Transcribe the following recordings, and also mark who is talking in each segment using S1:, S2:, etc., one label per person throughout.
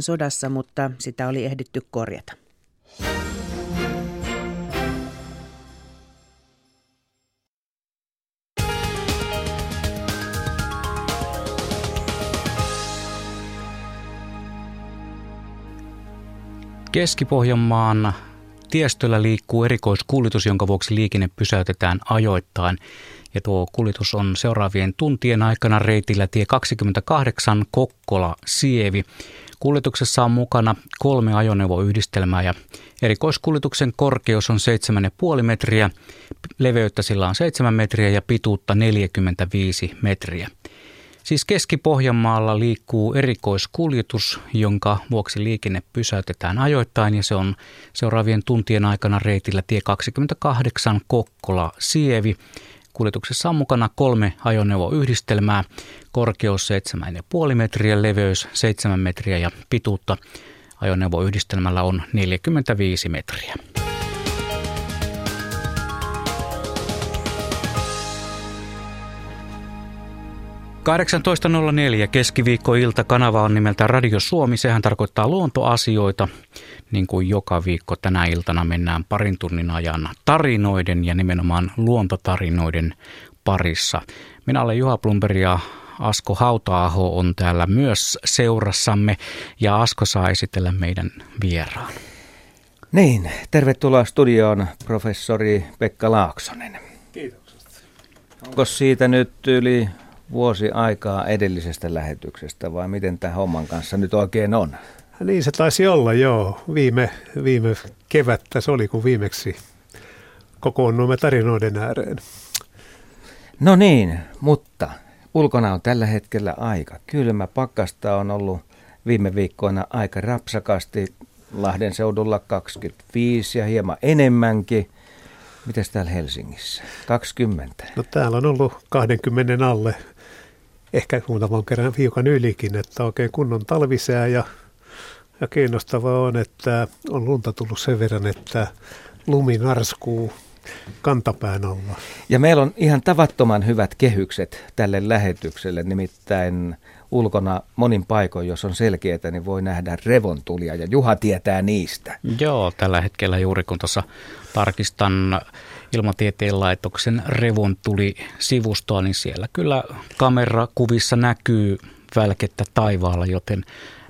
S1: sodassa, mutta sitä oli ehditty korjata.
S2: Keski-Pohjanmaan tiestöllä liikkuu erikoiskuljetus, jonka vuoksi liikenne pysäytetään ajoittain. Ja tuo kuljetus on seuraavien tuntien aikana reitillä tie 28 Kokkola-Sievi. Kuljetuksessa on mukana kolme ajoneuvoyhdistelmää ja erikoiskuljetuksen korkeus on 7,5 metriä, leveyttä sillä on 7 metriä ja pituutta 45 metriä. Siis Keski-Pohjanmaalla liikkuu erikoiskuljetus, jonka vuoksi liikenne pysäytetään ajoittain ja se on seuraavien tuntien aikana reitillä tie 28 Kokkola-Sievi. Kuljetuksessa on mukana kolme ajoneuvoyhdistelmää, korkeus 7,5 metriä, leveys 7 metriä ja pituutta ajoneuvoyhdistelmällä on 45 metriä. 18.04 keskiviikkoilta kanava on nimeltä Radio Suomi. Sehän tarkoittaa luontoasioita. Niin kuin joka viikko tänä iltana mennään parin tunnin ajan tarinoiden ja nimenomaan luontotarinoiden parissa. Minä olen Juha Plumberg ja Asko Hautaaho on täällä myös seurassamme ja Asko saa esitellä meidän vieraan.
S3: Niin, tervetuloa studioon professori Pekka Laaksonen.
S4: Kiitokset.
S3: Onko siitä nyt yli vuosi aikaa edellisestä lähetyksestä vai miten tämä homman kanssa nyt oikein on?
S4: Niin se taisi olla joo. Viime, viime kevättä se oli, kun viimeksi kokoonnuimme tarinoiden ääreen.
S3: No niin, mutta ulkona on tällä hetkellä aika kylmä. Pakkasta on ollut viime viikkoina aika rapsakasti. Lahden seudulla 25 ja hieman enemmänkin. Mites täällä Helsingissä? 20?
S4: No täällä on ollut 20 alle ehkä muutaman kerran hiukan ylikin, että oikein kunnon talvisää ja, ja kiinnostavaa on, että on lunta tullut sen verran, että lumi narskuu kantapään alla.
S3: Ja meillä on ihan tavattoman hyvät kehykset tälle lähetykselle, nimittäin ulkona monin paikoin, jos on selkeää, niin voi nähdä revontulia ja Juha tietää niistä.
S2: Joo, tällä hetkellä juuri kun tuossa tarkistan ilmatieteen laitoksen revontuli sivustoa, niin siellä kyllä kamerakuvissa näkyy välkettä taivaalla, joten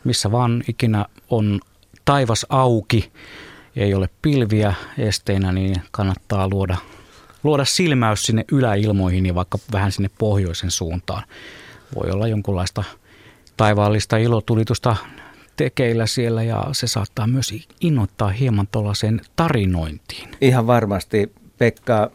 S2: missä vaan ikinä on taivas auki, ei ole pilviä esteinä, niin kannattaa luoda, luoda silmäys sinne yläilmoihin ja vaikka vähän sinne pohjoisen suuntaan. Voi olla jonkunlaista taivaallista ilotulitusta tekeillä siellä ja se saattaa myös innoittaa hieman tuollaiseen tarinointiin.
S3: Ihan varmasti. Pekka,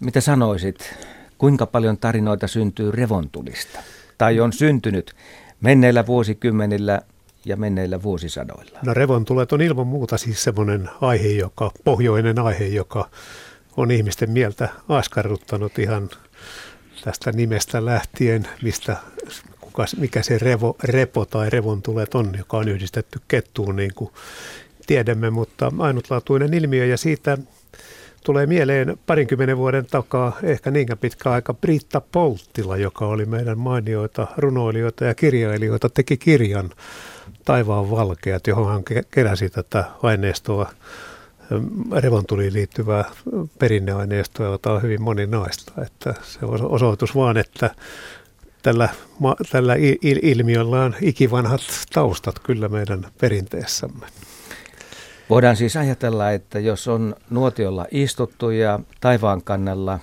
S3: mitä sanoisit, kuinka paljon tarinoita syntyy revontulista? Tai on syntynyt menneillä vuosikymmenillä ja menneillä vuosisadoilla?
S4: No revontulet on ilman muuta siis semmoinen aihe, joka, pohjoinen aihe, joka on ihmisten mieltä askarruttanut ihan tästä nimestä lähtien, mistä kuka, mikä se revo, repo tai revontulet on, joka on yhdistetty kettuun, niin kuin tiedämme, mutta ainutlaatuinen ilmiö ja siitä tulee mieleen parinkymmenen vuoden takaa ehkä niinkään pitkä aika Britta Polttila, joka oli meidän mainioita runoilijoita ja kirjailijoita, teki kirjan Taivaan valkeat, johon hän keräsi tätä aineistoa revontuliin liittyvää perinneaineistoa, jota on hyvin moninaista. Että se on osoitus vaan, että tällä, tällä ilmiöllä on ikivanhat taustat kyllä meidän perinteessämme.
S3: Voidaan siis ajatella, että jos on nuotiolla istuttu ja taivaan kannalla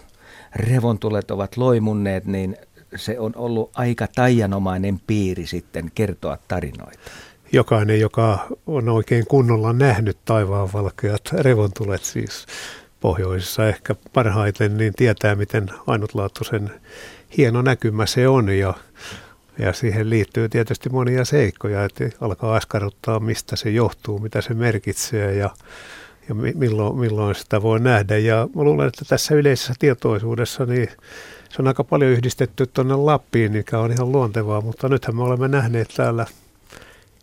S3: revontulet ovat loimunneet, niin se on ollut aika taianomainen piiri sitten kertoa tarinoita.
S4: Jokainen, joka on oikein kunnolla nähnyt taivaan valkeat revontulet siis pohjoisessa ehkä parhaiten, niin tietää, miten ainutlaatuisen hieno näkymä se on ja ja siihen liittyy tietysti monia seikkoja, että alkaa askarruttaa, mistä se johtuu, mitä se merkitsee ja, ja milloin, milloin sitä voi nähdä. Ja mä luulen, että tässä yleisessä tietoisuudessa niin se on aika paljon yhdistetty tuonne Lappiin, mikä on ihan luontevaa, mutta nythän me olemme nähneet täällä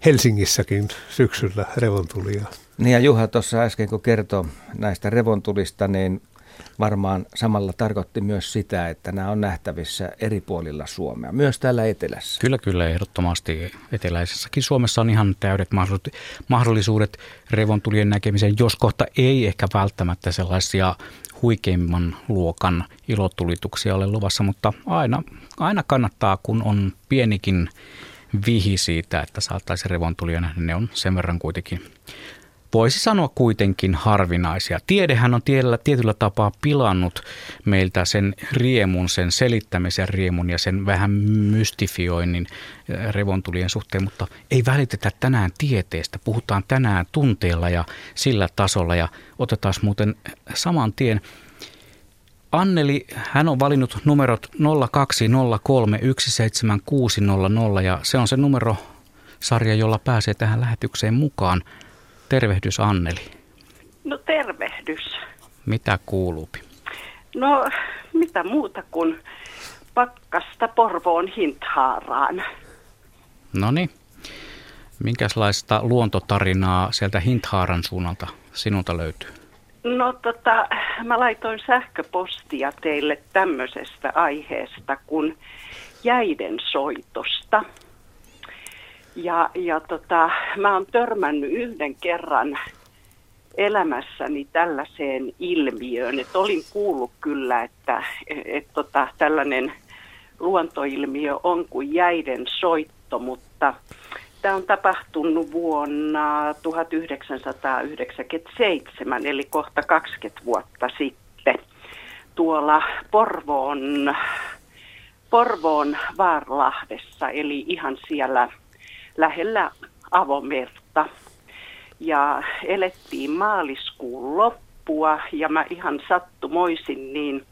S4: Helsingissäkin syksyllä revontulia.
S3: Niin ja Juha tuossa äsken kun kertoi näistä revontulista, niin varmaan samalla tarkoitti myös sitä, että nämä on nähtävissä eri puolilla Suomea, myös täällä etelässä.
S2: Kyllä, kyllä, ehdottomasti eteläisessäkin Suomessa on ihan täydet mahdollisuudet revontulien näkemiseen, jos kohta ei ehkä välttämättä sellaisia huikeimman luokan ilotulituksia ole luvassa, mutta aina, aina kannattaa, kun on pienikin vihi siitä, että saataisiin revontulia nähdä, ne on sen verran kuitenkin voisi sanoa kuitenkin harvinaisia. Tiedehän on tiellä, tietyllä tapaa pilannut meiltä sen riemun, sen selittämisen riemun ja sen vähän mystifioinnin eh, revontulien suhteen, mutta ei välitetä tänään tieteestä. Puhutaan tänään tunteella ja sillä tasolla ja otetaan muuten saman tien Anneli, hän on valinnut numerot 0203176600 ja se on se numero sarja, jolla pääsee tähän lähetykseen mukaan. Tervehdys Anneli.
S5: No tervehdys.
S2: Mitä kuuluu?
S5: No mitä muuta kuin pakkasta Porvoon Hinthaaraan.
S2: No niin. Minkälaista luontotarinaa sieltä Hinthaaran suunnalta sinulta löytyy?
S5: No tota, mä laitoin sähköpostia teille tämmöisestä aiheesta kuin jäiden soitosta. Ja, ja tota, mä oon törmännyt yhden kerran elämässäni tällaiseen ilmiöön, että olin kuullut kyllä, että et, tota, tällainen luontoilmiö on kuin jäiden soitto, mutta tämä on tapahtunut vuonna 1997, eli kohta 20 vuotta sitten, tuolla Porvoon, Porvoon Vaarlahdessa, eli ihan siellä lähellä avomerta. Ja elettiin maaliskuun loppua ja mä ihan sattumoisin niin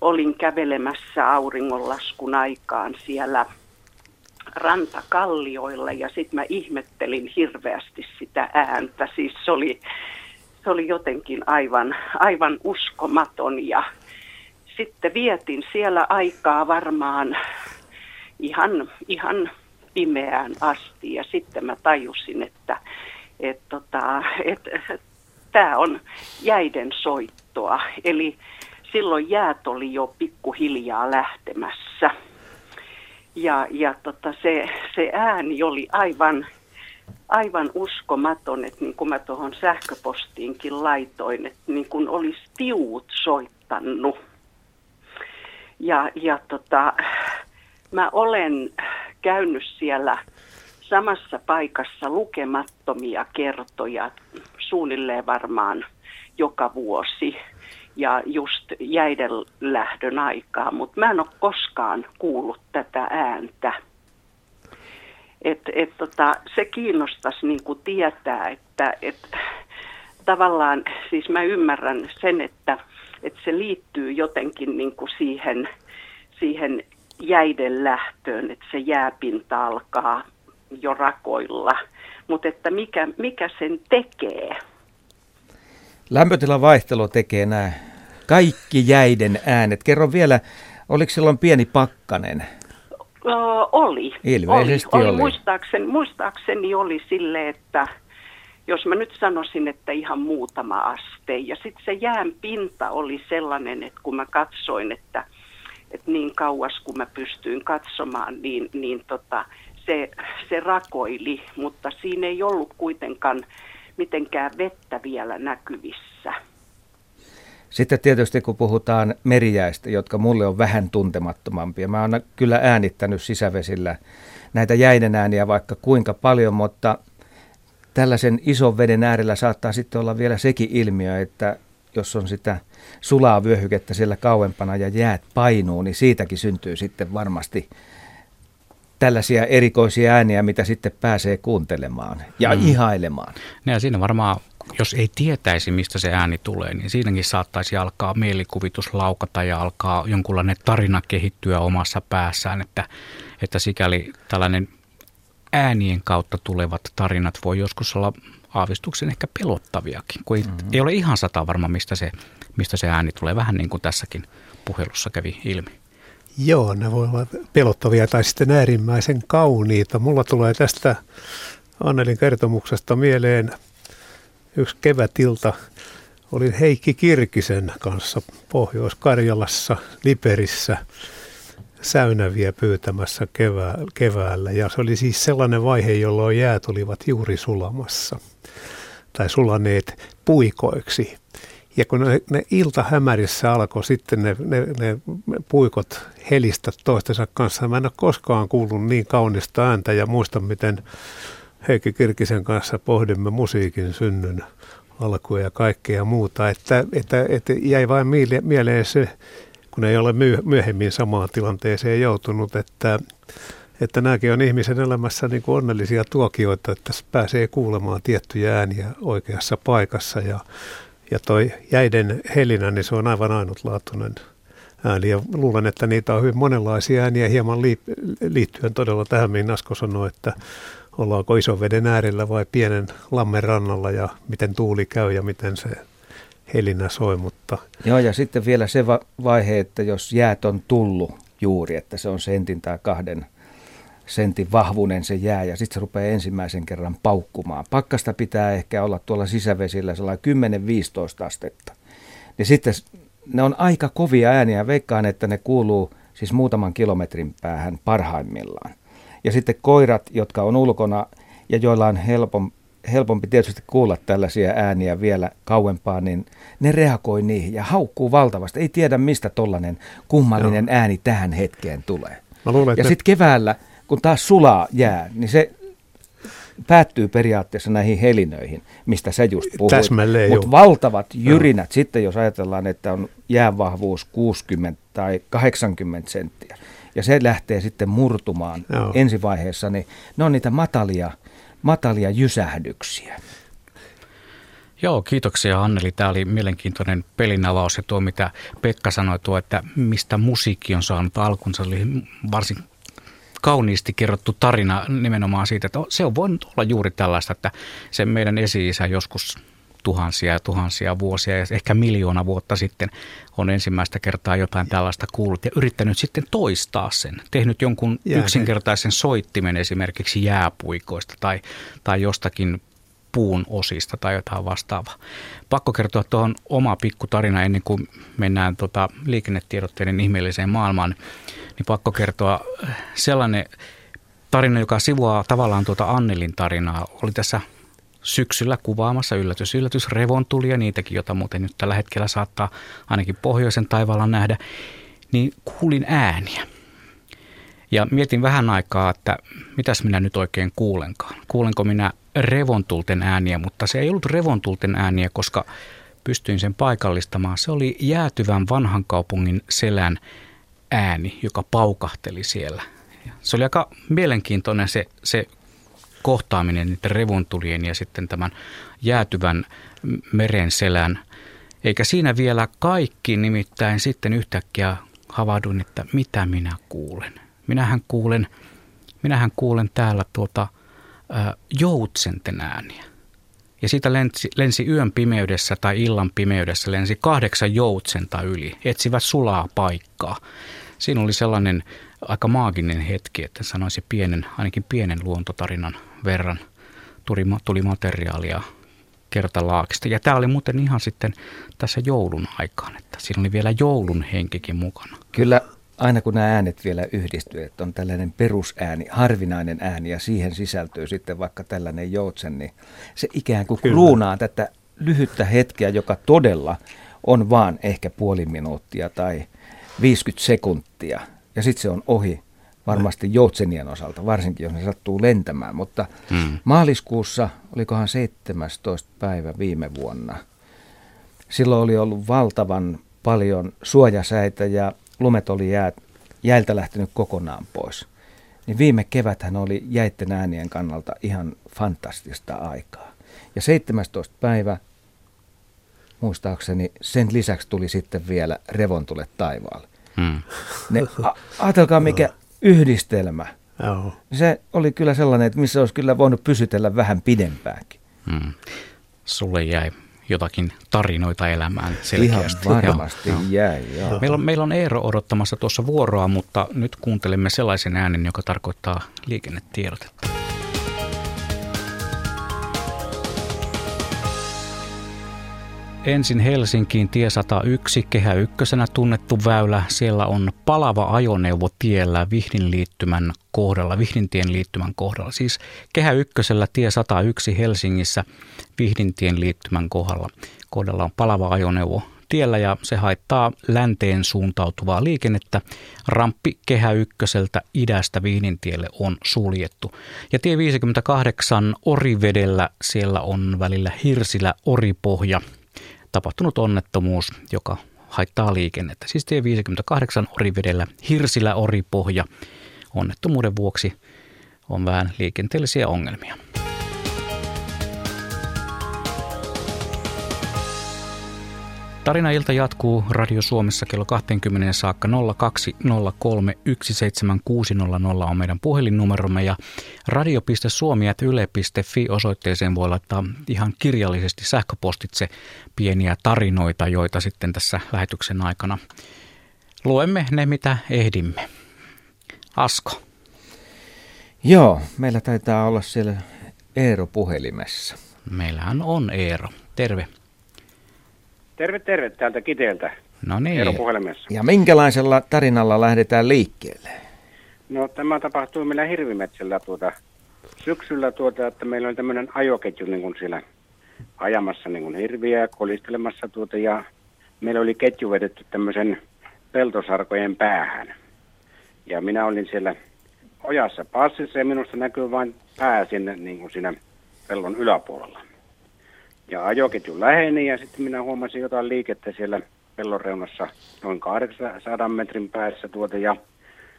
S5: olin kävelemässä auringonlaskun aikaan siellä rantakallioilla ja sitten mä ihmettelin hirveästi sitä ääntä. Siis se oli, se oli jotenkin aivan, aivan uskomaton ja sitten vietin siellä aikaa varmaan ihan, ihan pimeään asti ja sitten mä tajusin, että et tota, et, tämä on jäiden soittoa. Eli silloin jäät oli jo pikkuhiljaa lähtemässä. Ja, ja tota, se, se ääni oli aivan, aivan uskomaton, että niin kuin mä tuohon sähköpostiinkin laitoin, että niin kuin olisi tiut soittanut. Ja, ja tota, mä olen käynyt siellä samassa paikassa lukemattomia kertoja, suunnilleen varmaan joka vuosi ja just jäiden lähdön aikaa, mutta mä en ole koskaan kuullut tätä ääntä. Et, et tota, se kiinnostaisi niin kuin tietää, että et, tavallaan, siis mä ymmärrän sen, että, että se liittyy jotenkin niin kuin siihen, siihen jäiden lähtöön, että se jääpinta alkaa jo rakoilla. Mutta että mikä, mikä sen tekee?
S3: Lämpötilan vaihtelu tekee nämä kaikki jäiden äänet. Kerro vielä, oliko silloin pieni pakkanen?
S5: Öö, oli.
S3: Ilmeisesti oli. oli. oli.
S5: Muistaakseni, muistaakseni oli sille, että jos mä nyt sanoisin, että ihan muutama aste. Ja sitten se jään pinta oli sellainen, että kun mä katsoin, että että niin kauas kun mä pystyin katsomaan, niin, niin tota, se, se rakoili, mutta siinä ei ollut kuitenkaan mitenkään vettä vielä näkyvissä.
S3: Sitten tietysti kun puhutaan merijäistä, jotka mulle on vähän tuntemattomampia. Mä oon kyllä äänittänyt sisävesillä näitä jäiden ääniä vaikka kuinka paljon, mutta tällaisen ison veden äärellä saattaa sitten olla vielä sekin ilmiö, että jos on sitä sulaa vyöhykettä siellä kauempana ja jäät painuu, niin siitäkin syntyy sitten varmasti tällaisia erikoisia ääniä, mitä sitten pääsee kuuntelemaan ja mm. ihailemaan.
S2: Ja siinä varmaan, jos ei tietäisi, mistä se ääni tulee, niin siinäkin saattaisi alkaa mielikuvitus laukata ja alkaa jonkunlainen tarina kehittyä omassa päässään, että, että sikäli tällainen äänien kautta tulevat tarinat voi joskus olla aavistuksen ehkä pelottaviakin, kun ei, mm-hmm. ei ole ihan sata varma, mistä se, mistä se ääni tulee, vähän niin kuin tässäkin puhelussa kävi ilmi.
S4: Joo, ne voi olla pelottavia tai sitten äärimmäisen kauniita. Mulla tulee tästä Annelin kertomuksesta mieleen yksi kevätilta. olin Heikki Kirkisen kanssa Pohjois-Karjalassa, Liperissä säynäviä pyytämässä kevää, keväällä. Ja se oli siis sellainen vaihe, jolloin jäät olivat juuri sulamassa tai sulaneet puikoiksi. Ja kun ne, ne iltahämärissä alkoi sitten ne, ne, ne puikot helistä toistensa kanssa, mä en ole koskaan kuullut niin kaunista ääntä ja muistan, miten Heikki Kirkisen kanssa pohdimme musiikin synnyn alkua ja kaikkea muuta, että, että, että jäi vain mieleen se, kun ei ole myöhemmin samaan tilanteeseen joutunut, että, että nämäkin on ihmisen elämässä niin kuin onnellisia tuokioita, että pääsee kuulemaan tiettyjä ääniä oikeassa paikassa ja, ja toi jäiden helinä, niin se on aivan ainutlaatuinen ääni. Ja luulen, että niitä on hyvin monenlaisia ääniä hieman liittyen todella tähän, mihin Asko sanoi, että ollaanko ison veden äärellä vai pienen lammen rannalla ja miten tuuli käy ja miten se helinä soi. Mutta...
S3: Joo ja sitten vielä se va- vaihe, että jos jäät on tullut juuri, että se on sentin tai kahden sentin vahvuinen se jää ja sitten se rupeaa ensimmäisen kerran paukkumaan. Pakkasta pitää ehkä olla tuolla sisävesillä sellainen 10-15 astetta. Niin sitten ne on aika kovia ääniä. Veikkaan, että ne kuuluu siis muutaman kilometrin päähän parhaimmillaan. Ja sitten koirat, jotka on ulkona ja joilla on helpom, helpompi tietysti kuulla tällaisia ääniä vielä kauempaa, niin ne reagoi niihin ja haukkuu valtavasti. Ei tiedä, mistä tollainen kummallinen Joo. ääni tähän hetkeen tulee. Mä luulen, ja sitten keväällä, kun taas sulaa jää, niin se päättyy periaatteessa näihin helinöihin, mistä se just puhui. Mutta valtavat jyrinät, Joo. sitten jos ajatellaan, että on jäävahvuus 60 tai 80 senttiä, ja se lähtee sitten murtumaan Joo. ensivaiheessa, niin ne on niitä matalia, matalia jysähdyksiä.
S2: Joo, kiitoksia Anneli. Tämä oli mielenkiintoinen pelinavaus ja tuo, mitä Pekka sanoi, tuo, että mistä musiikki on saanut alkunsa, oli varsin kauniisti kerrottu tarina nimenomaan siitä, että se on voinut olla juuri tällaista, että se meidän esi-isä joskus tuhansia ja tuhansia vuosia ja ehkä miljoona vuotta sitten on ensimmäistä kertaa jotain tällaista kuullut ja yrittänyt sitten toistaa sen. Tehnyt jonkun Jää, yksinkertaisen soittimen esimerkiksi jääpuikoista tai, tai jostakin puun osista tai jotain vastaavaa. Pakko kertoa tuohon oma pikku tarina ennen kuin mennään tota liikennetiedotteiden ihmeelliseen maailmaan. Niin pakko kertoa sellainen tarina, joka sivuaa tavallaan tuota Annelin tarinaa. Oli tässä syksyllä kuvaamassa yllätys, yllätys, revontulia, niitäkin, jota muuten nyt tällä hetkellä saattaa ainakin pohjoisen taivaalla nähdä, niin kuulin ääniä. Ja mietin vähän aikaa, että mitäs minä nyt oikein kuulenkaan. Kuulenko minä revontulten ääniä, mutta se ei ollut revontulten ääniä, koska pystyin sen paikallistamaan. Se oli jäätyvän vanhan kaupungin selän ääni, joka paukahteli siellä. Se oli aika mielenkiintoinen se, se kohtaaminen niiden revontulien ja sitten tämän jäätyvän meren selän. Eikä siinä vielä kaikki, nimittäin sitten yhtäkkiä havahduin, että mitä minä kuulen. Minähän kuulen, minähän kuulen täällä tuota joutsenten ääniä. Ja siitä lensi, lensi yön pimeydessä tai illan pimeydessä lensi kahdeksan joutsenta yli, etsivät sulaa paikkaa. Siinä oli sellainen aika maaginen hetki, että sanoisin pienen, ainakin pienen luontotarinan verran tuli, tuli materiaalia kertalaakista. Ja tämä oli muuten ihan sitten tässä joulun aikaan, että siinä oli vielä joulun henkikin mukana.
S3: Kyllä aina kun nämä äänet vielä yhdistyy, että on tällainen perusääni, harvinainen ääni ja siihen sisältyy sitten vaikka tällainen joutsen, niin se ikään kuin kruunaa tätä lyhyttä hetkeä, joka todella on vaan ehkä puoli minuuttia tai 50 sekuntia ja sitten se on ohi varmasti joutsenien osalta, varsinkin jos ne sattuu lentämään. Mutta mm. maaliskuussa, olikohan 17. päivä viime vuonna, silloin oli ollut valtavan paljon suojasäitä ja lumet oli jää, jäiltä lähtenyt kokonaan pois. Niin viime keväthän oli jäitten äänien kannalta ihan fantastista aikaa. Ja 17. päivä, muistaakseni, sen lisäksi tuli sitten vielä revontulet taivaalle. Hmm. Ne, a, ajatelkaa mikä yhdistelmä. Joo. Se oli kyllä sellainen, että missä olisi kyllä voinut pysytellä vähän pidempäänkin. Hmm.
S2: Sulle jäi jotakin tarinoita elämään selkeästi.
S3: Ihan varmasti joo. jäi, joo.
S2: Meillä on, meillä on Eero odottamassa tuossa vuoroa, mutta nyt kuuntelemme sellaisen äänen, joka tarkoittaa liikennetiedotetta. Ensin Helsinkiin tie 101, kehä ykkösenä tunnettu väylä. Siellä on palava ajoneuvo tiellä Vihdin liittymän kohdalla, Vihdintien liittymän kohdalla. Siis kehä ykkösellä tie 101 Helsingissä Vihdintien liittymän kohdalla. Kohdalla on palava ajoneuvo tiellä ja se haittaa länteen suuntautuvaa liikennettä. Ramppi kehä ykköseltä idästä Viinintielle on suljettu. Ja tie 58 Orivedellä siellä on välillä Hirsilä Oripohja tapahtunut onnettomuus, joka haittaa liikennettä. Siis tie 58 Orivedellä Hirsilä Oripohja onnettomuuden vuoksi on vähän liikenteellisiä ongelmia. Tarina-ilta jatkuu Radio Suomessa kello 20 saakka 0203 17600 on meidän puhelinnumeromme ja radio.suomi.yle.fi osoitteeseen voi laittaa ihan kirjallisesti sähköpostitse pieniä tarinoita, joita sitten tässä lähetyksen aikana luemme ne, mitä ehdimme. Asko.
S3: Joo, meillä taitaa olla siellä Eero puhelimessa.
S2: Meillähän on Eero. Terve.
S6: Terve, terve täältä Kiteeltä.
S2: No niin.
S6: Eero puhelimessa.
S3: Ja minkälaisella tarinalla lähdetään liikkeelle?
S6: No tämä tapahtui meillä Hirvimetsällä tuota, syksyllä, tuota, että meillä oli tämmöinen ajoketju niin kuin siellä ajamassa niin kuin hirviä ja kolistelemassa tuota, ja meillä oli ketju vedetty tämmöisen peltosarkojen päähän. Ja minä olin siellä ojassa passissa ja minusta näkyy vain pää sinne niin kuin siinä pellon yläpuolella. Ja ajoketju läheni ja sitten minä huomasin jotain liikettä siellä pellon reunassa noin 800 metrin päässä tuota ja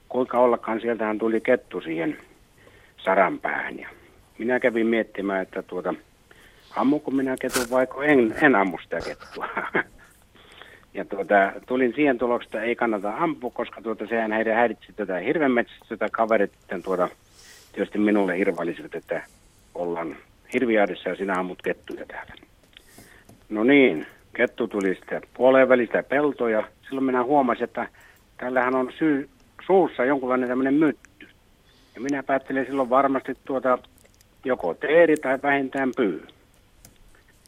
S6: kuinka ollakaan sieltähän tuli kettu siihen saran päähän. Ja minä kävin miettimään, että tuota, ammuko minä ketun vai en, en ammu sitä kettua. ja tuota, tulin siihen tulokseen, että ei kannata ampua, koska tuota, sehän heidän häiritsi tätä hirvenmetsästä kaverit tuota, tietysti minulle hirvailisivat, että ollaan hirviaadissa ja sinä ammut kettuja täällä. No niin, kettu tuli sitten puoleen välistä peltoja. Silloin minä huomasin, että tällähän on syy, suussa jonkunlainen tämmöinen mytty. Ja minä päättelin silloin varmasti tuota joko teeri tai vähintään pyy.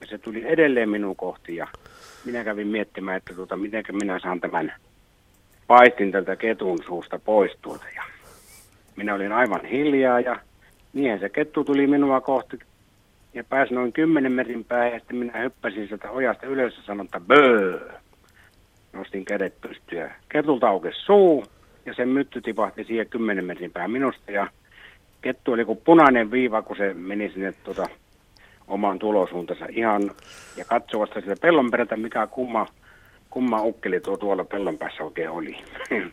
S6: Ja se tuli edelleen minun kohti ja minä kävin miettimään, että tuota, miten minä saan tämän paistin tältä ketun suusta pois tuota. Ja minä olin aivan hiljaa ja niinhän se kettu tuli minua kohti ja pääsin noin kymmenen metrin päähän ja sitten minä hyppäsin sieltä ojasta ylös ja sanoin, että böö. Nostin kädet pystyä. Ketulta aukesi suu ja se mytty tipahti siihen kymmenen metrin päähän minusta ja kettu oli kuin punainen viiva, kun se meni sinne tuota, omaan tulosuuntansa ihan ja katsovasta sitä pellon perältä, mikä kumma, kumma ukkeli tuo tuolla pellon päässä oikein oli.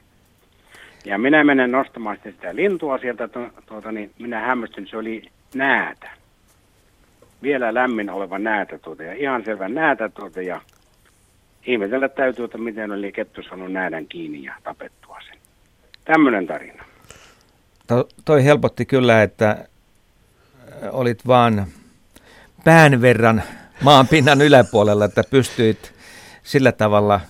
S6: ja minä menen nostamaan sitä lintua sieltä, tuota, niin minä hämmästyn, se oli näätä vielä lämmin oleva näätä tuota, ja ihan selvä näätä tuota, ja ihmetellä täytyy, että miten oli kettu saanut näädän kiinni ja tapettua sen. Tämmöinen tarina.
S3: To, toi helpotti kyllä, että olit vaan pään verran maan pinnan yläpuolella, että pystyit sillä tavalla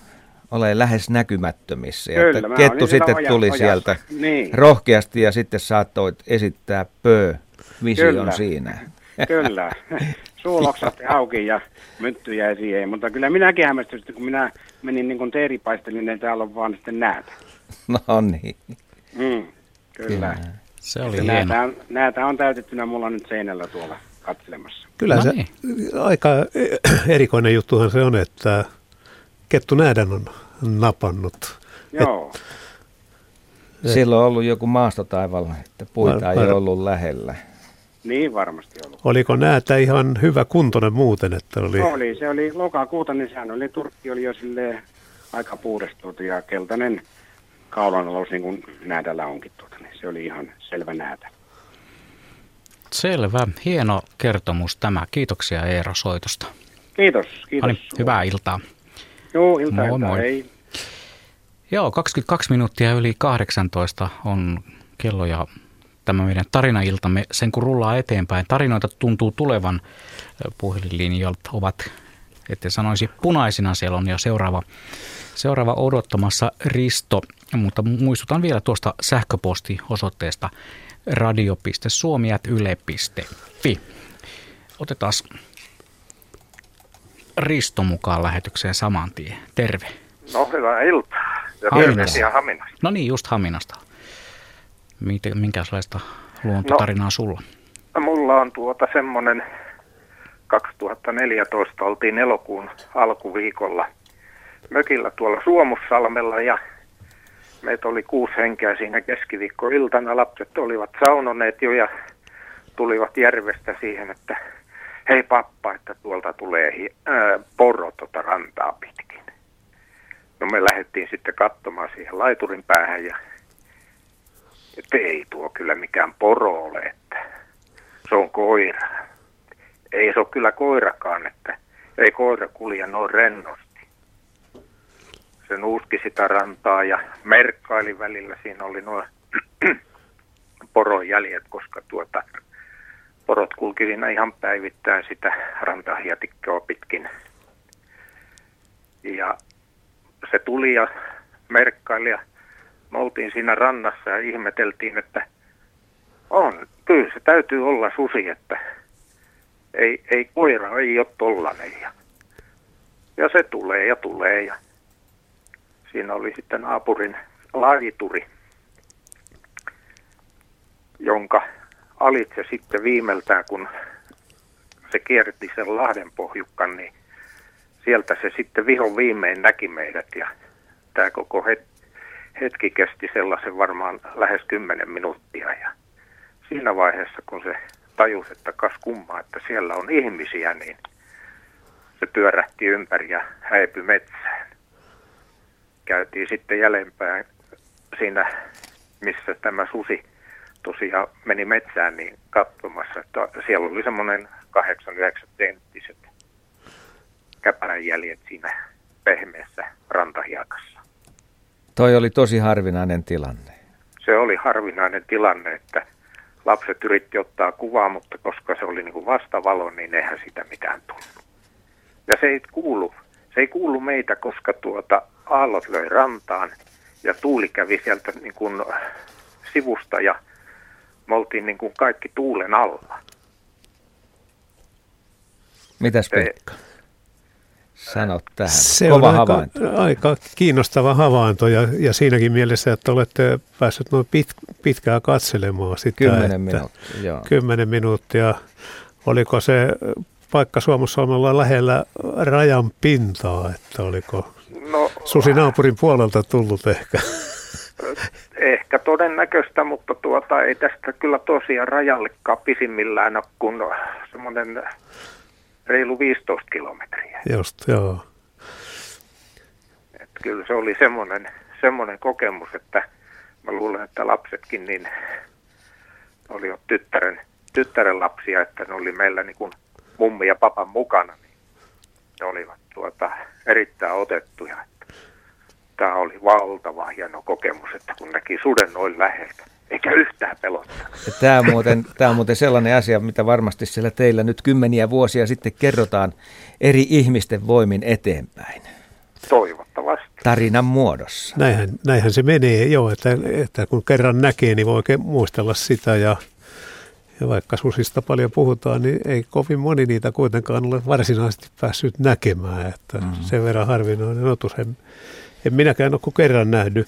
S3: olemaan lähes näkymättömissä.
S6: Kyllä,
S3: että kettu sitten
S6: oja,
S3: tuli
S6: ojassa.
S3: sieltä
S6: niin.
S3: rohkeasti ja sitten saattoit esittää pö vision
S6: Kyllä.
S3: siinä.
S6: Kyllä. Suu loksahti auki ja mytty jäi siihen. Mutta kyllä minäkin hämmästyin, kun minä menin niin kuin teeripaistelin, niin täällä on vaan sitten näätä.
S3: No niin.
S6: Mm, kyllä.
S2: Se oli
S6: näätä, on, näätä on täytettynä mulla nyt seinällä tuolla katselemassa.
S4: Kyllä
S2: No
S4: se
S2: niin.
S4: aika erikoinen juttuhan se on, että kettu näädän on napannut.
S6: Joo.
S3: Silloin on ollut joku maastotaival, että puita
S4: Var-
S3: ei
S4: var-
S3: ollut lähellä.
S6: Niin varmasti ollut.
S4: Oliko näätä ihan hyvä kuntoinen muuten, että oli,
S6: Oli, se oli lokakuuta, niin sehän oli, turkki oli jo silleen aika puhdistunut ja keltainen kaulanalous, niin kuin näädällä onkin tuota, niin se oli ihan selvä näätä.
S2: Selvä. Hieno kertomus tämä. Kiitoksia Eero soitosta.
S6: Kiitos,
S2: No
S6: kiitos.
S2: niin, hyvää iltaa.
S6: Joo, ilta,
S2: Moi, moi.
S6: Ei.
S2: Joo, 22 minuuttia yli 18 on kello ja tämä meidän tarinailtamme, sen kun rullaa eteenpäin. Tarinoita tuntuu tulevan ö, puhelinlinjoilta, ovat, ette sanoisi punaisina, siellä on jo seuraava, seuraava odottamassa Risto, mutta muistutan vielä tuosta sähköpostiosoitteesta radio.suomi.yle.fi. Otetaan Risto mukaan lähetykseen saman tien. Terve.
S7: No hyvää iltaa. Ja
S2: Haminasta.
S7: Haminasta.
S2: No niin, just Haminasta. Minkälaista luontotarinaa no. sulla?
S7: Mulla on tuota semmoinen 2014 oltiin elokuun alkuviikolla mökillä tuolla Suomussalmella ja meitä oli kuusi henkeä siinä keskiviikkoiltana. Lapset olivat saunoneet jo ja tulivat järvestä siihen, että hei pappa, että tuolta tulee ää, poro tota rantaa pitkin. No me lähdettiin sitten katsomaan siihen laiturin päähän ja että ei tuo kyllä mikään poro ole, että se on koira. Ei se ole kyllä koirakaan, että ei koira kulje noin rennosti. Se nuuski sitä rantaa ja merkkaili välillä. Siinä oli nuo poron jäljet, koska tuota, porot kulki siinä ihan päivittäin sitä rantahietikkoa pitkin. Ja se tuli ja merkkaili ja me oltiin siinä rannassa ja ihmeteltiin, että on, kyllä se täytyy olla susi, että ei, ei koira ei ole tollanen. Ja, ja se tulee ja tulee ja siinä oli sitten naapurin laituri, jonka alitse sitten viimeltään, kun se kierti sen Lahden pohjukkan, niin sieltä se sitten vihon viimein näki meidät ja tämä koko het- hetki kesti sellaisen varmaan lähes 10 minuuttia ja siinä vaiheessa, kun se tajusi, että kas kummaa, että siellä on ihmisiä, niin se pyörähti ympäri ja häipyi metsään. Käytiin sitten jäljempään siinä, missä tämä susi tosiaan meni metsään, niin katsomassa, että siellä oli semmoinen 8-9 senttiset käpälänjäljet siinä pehmeässä rantahiakassa.
S3: Toi oli tosi harvinainen tilanne.
S7: Se oli harvinainen tilanne, että lapset yritti ottaa kuvaa, mutta koska se oli niin kuin vastavalo, niin eihän sitä mitään tullut. Ja se ei kuulu, se ei kuulu meitä, koska tuota aallot löi rantaan ja tuuli kävi sieltä niin kuin sivusta ja me oltiin niin kuin kaikki tuulen alla.
S3: Mitäs Pekka? Sanot tähän.
S4: Se
S3: Kova
S4: on aika,
S3: havainto.
S4: aika kiinnostava havainto ja, ja siinäkin mielessä, että olette päässeet noin pit, pitkään katselemaan sitä.
S3: Kymmenen minuuttia, joo.
S4: Kymmenen minuuttia. Oliko se paikka Suomussalmella lähellä rajan pintaa, että oliko
S7: No,
S4: susi naapurin puolelta tullut ehkä?
S7: ehkä todennäköistä, mutta tuota, ei tästä kyllä tosiaan rajallekaan pisimmillään ole kuin semmoinen reilu 15 kilometriä.
S4: Just, joo.
S7: Et kyllä se oli semmoinen, semmoinen kokemus, että mä luulen, että lapsetkin niin olivat tyttären, tyttären lapsia, että ne oli meillä niin kuin mummi ja papan mukana, niin ne olivat tuota, erittäin otettuja. Tämä oli valtava hieno kokemus, että kun näki suden noin läheltä, eikä yhtään pelottanut.
S3: Tämä on, muuten, tämä on muuten sellainen asia, mitä varmasti siellä teillä nyt kymmeniä vuosia sitten kerrotaan eri ihmisten voimin eteenpäin.
S7: Toivottavasti.
S3: Tarinan muodossa.
S4: Näinhän, näinhän se menee, joo, että, että kun kerran näkee, niin voi oikein muistella sitä ja, ja vaikka susista paljon puhutaan, niin ei kovin moni niitä kuitenkaan ole varsinaisesti päässyt näkemään, että mm. sen verran harvinainen otus. En, en minäkään ole kuin kerran nähnyt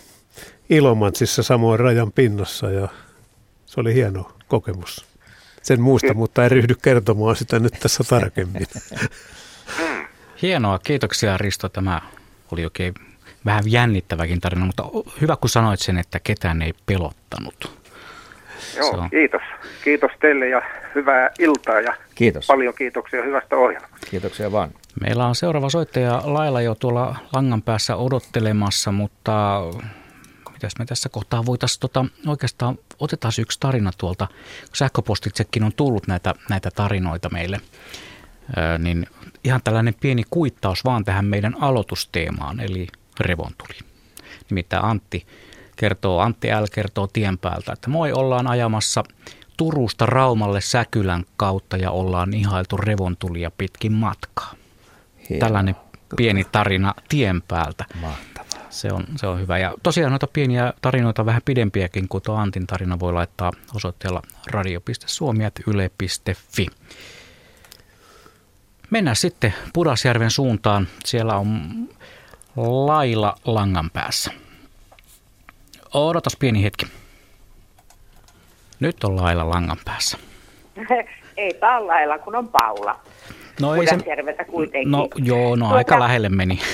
S4: Ilomantsissa samoin rajan pinnassa ja se oli hieno kokemus. Sen muista, mutta en ryhdy kertomaan sitä nyt tässä tarkemmin.
S2: Hienoa, kiitoksia Risto. Tämä oli oikein vähän jännittäväkin tarina, mutta hyvä kun sanoit sen, että ketään ei pelottanut.
S7: Joo,
S2: on-
S7: kiitos. Kiitos teille ja hyvää iltaa ja
S3: Kiitos.
S7: paljon kiitoksia hyvästä ohjelmasta.
S3: Kiitoksia vaan.
S2: Meillä on seuraava soittaja Laila jo tuolla langan päässä odottelemassa, mutta mitäs me tässä kohtaa voitaisiin tota, oikeastaan, otetaan yksi tarina tuolta, kun sähköpostitsekin on tullut näitä, näitä tarinoita meille, Ö, niin ihan tällainen pieni kuittaus vaan tähän meidän aloitusteemaan, eli revontuli. Nimittäin Antti kertoo, Antti L. kertoo tien päältä, että moi ollaan ajamassa Turusta Raumalle Säkylän kautta ja ollaan ihailtu revontulia pitkin matkaa.
S3: Hienoa.
S2: Tällainen pieni tarina tien päältä.
S3: Mahtavaa.
S2: Se on, se on hyvä. Ja tosiaan noita pieniä tarinoita, vähän pidempiäkin kuin tuo Antin tarina, voi laittaa osoitteella radio.suomi.yle.fi. Mennään sitten Pudasjärven suuntaan. Siellä on Laila langan päässä. Odotas pieni hetki. Nyt on Laila langan päässä.
S8: ei ole Laila, kun on Paula.
S2: No ei se...
S8: kuitenkin.
S2: No joo, no tuota, aika lähelle meni.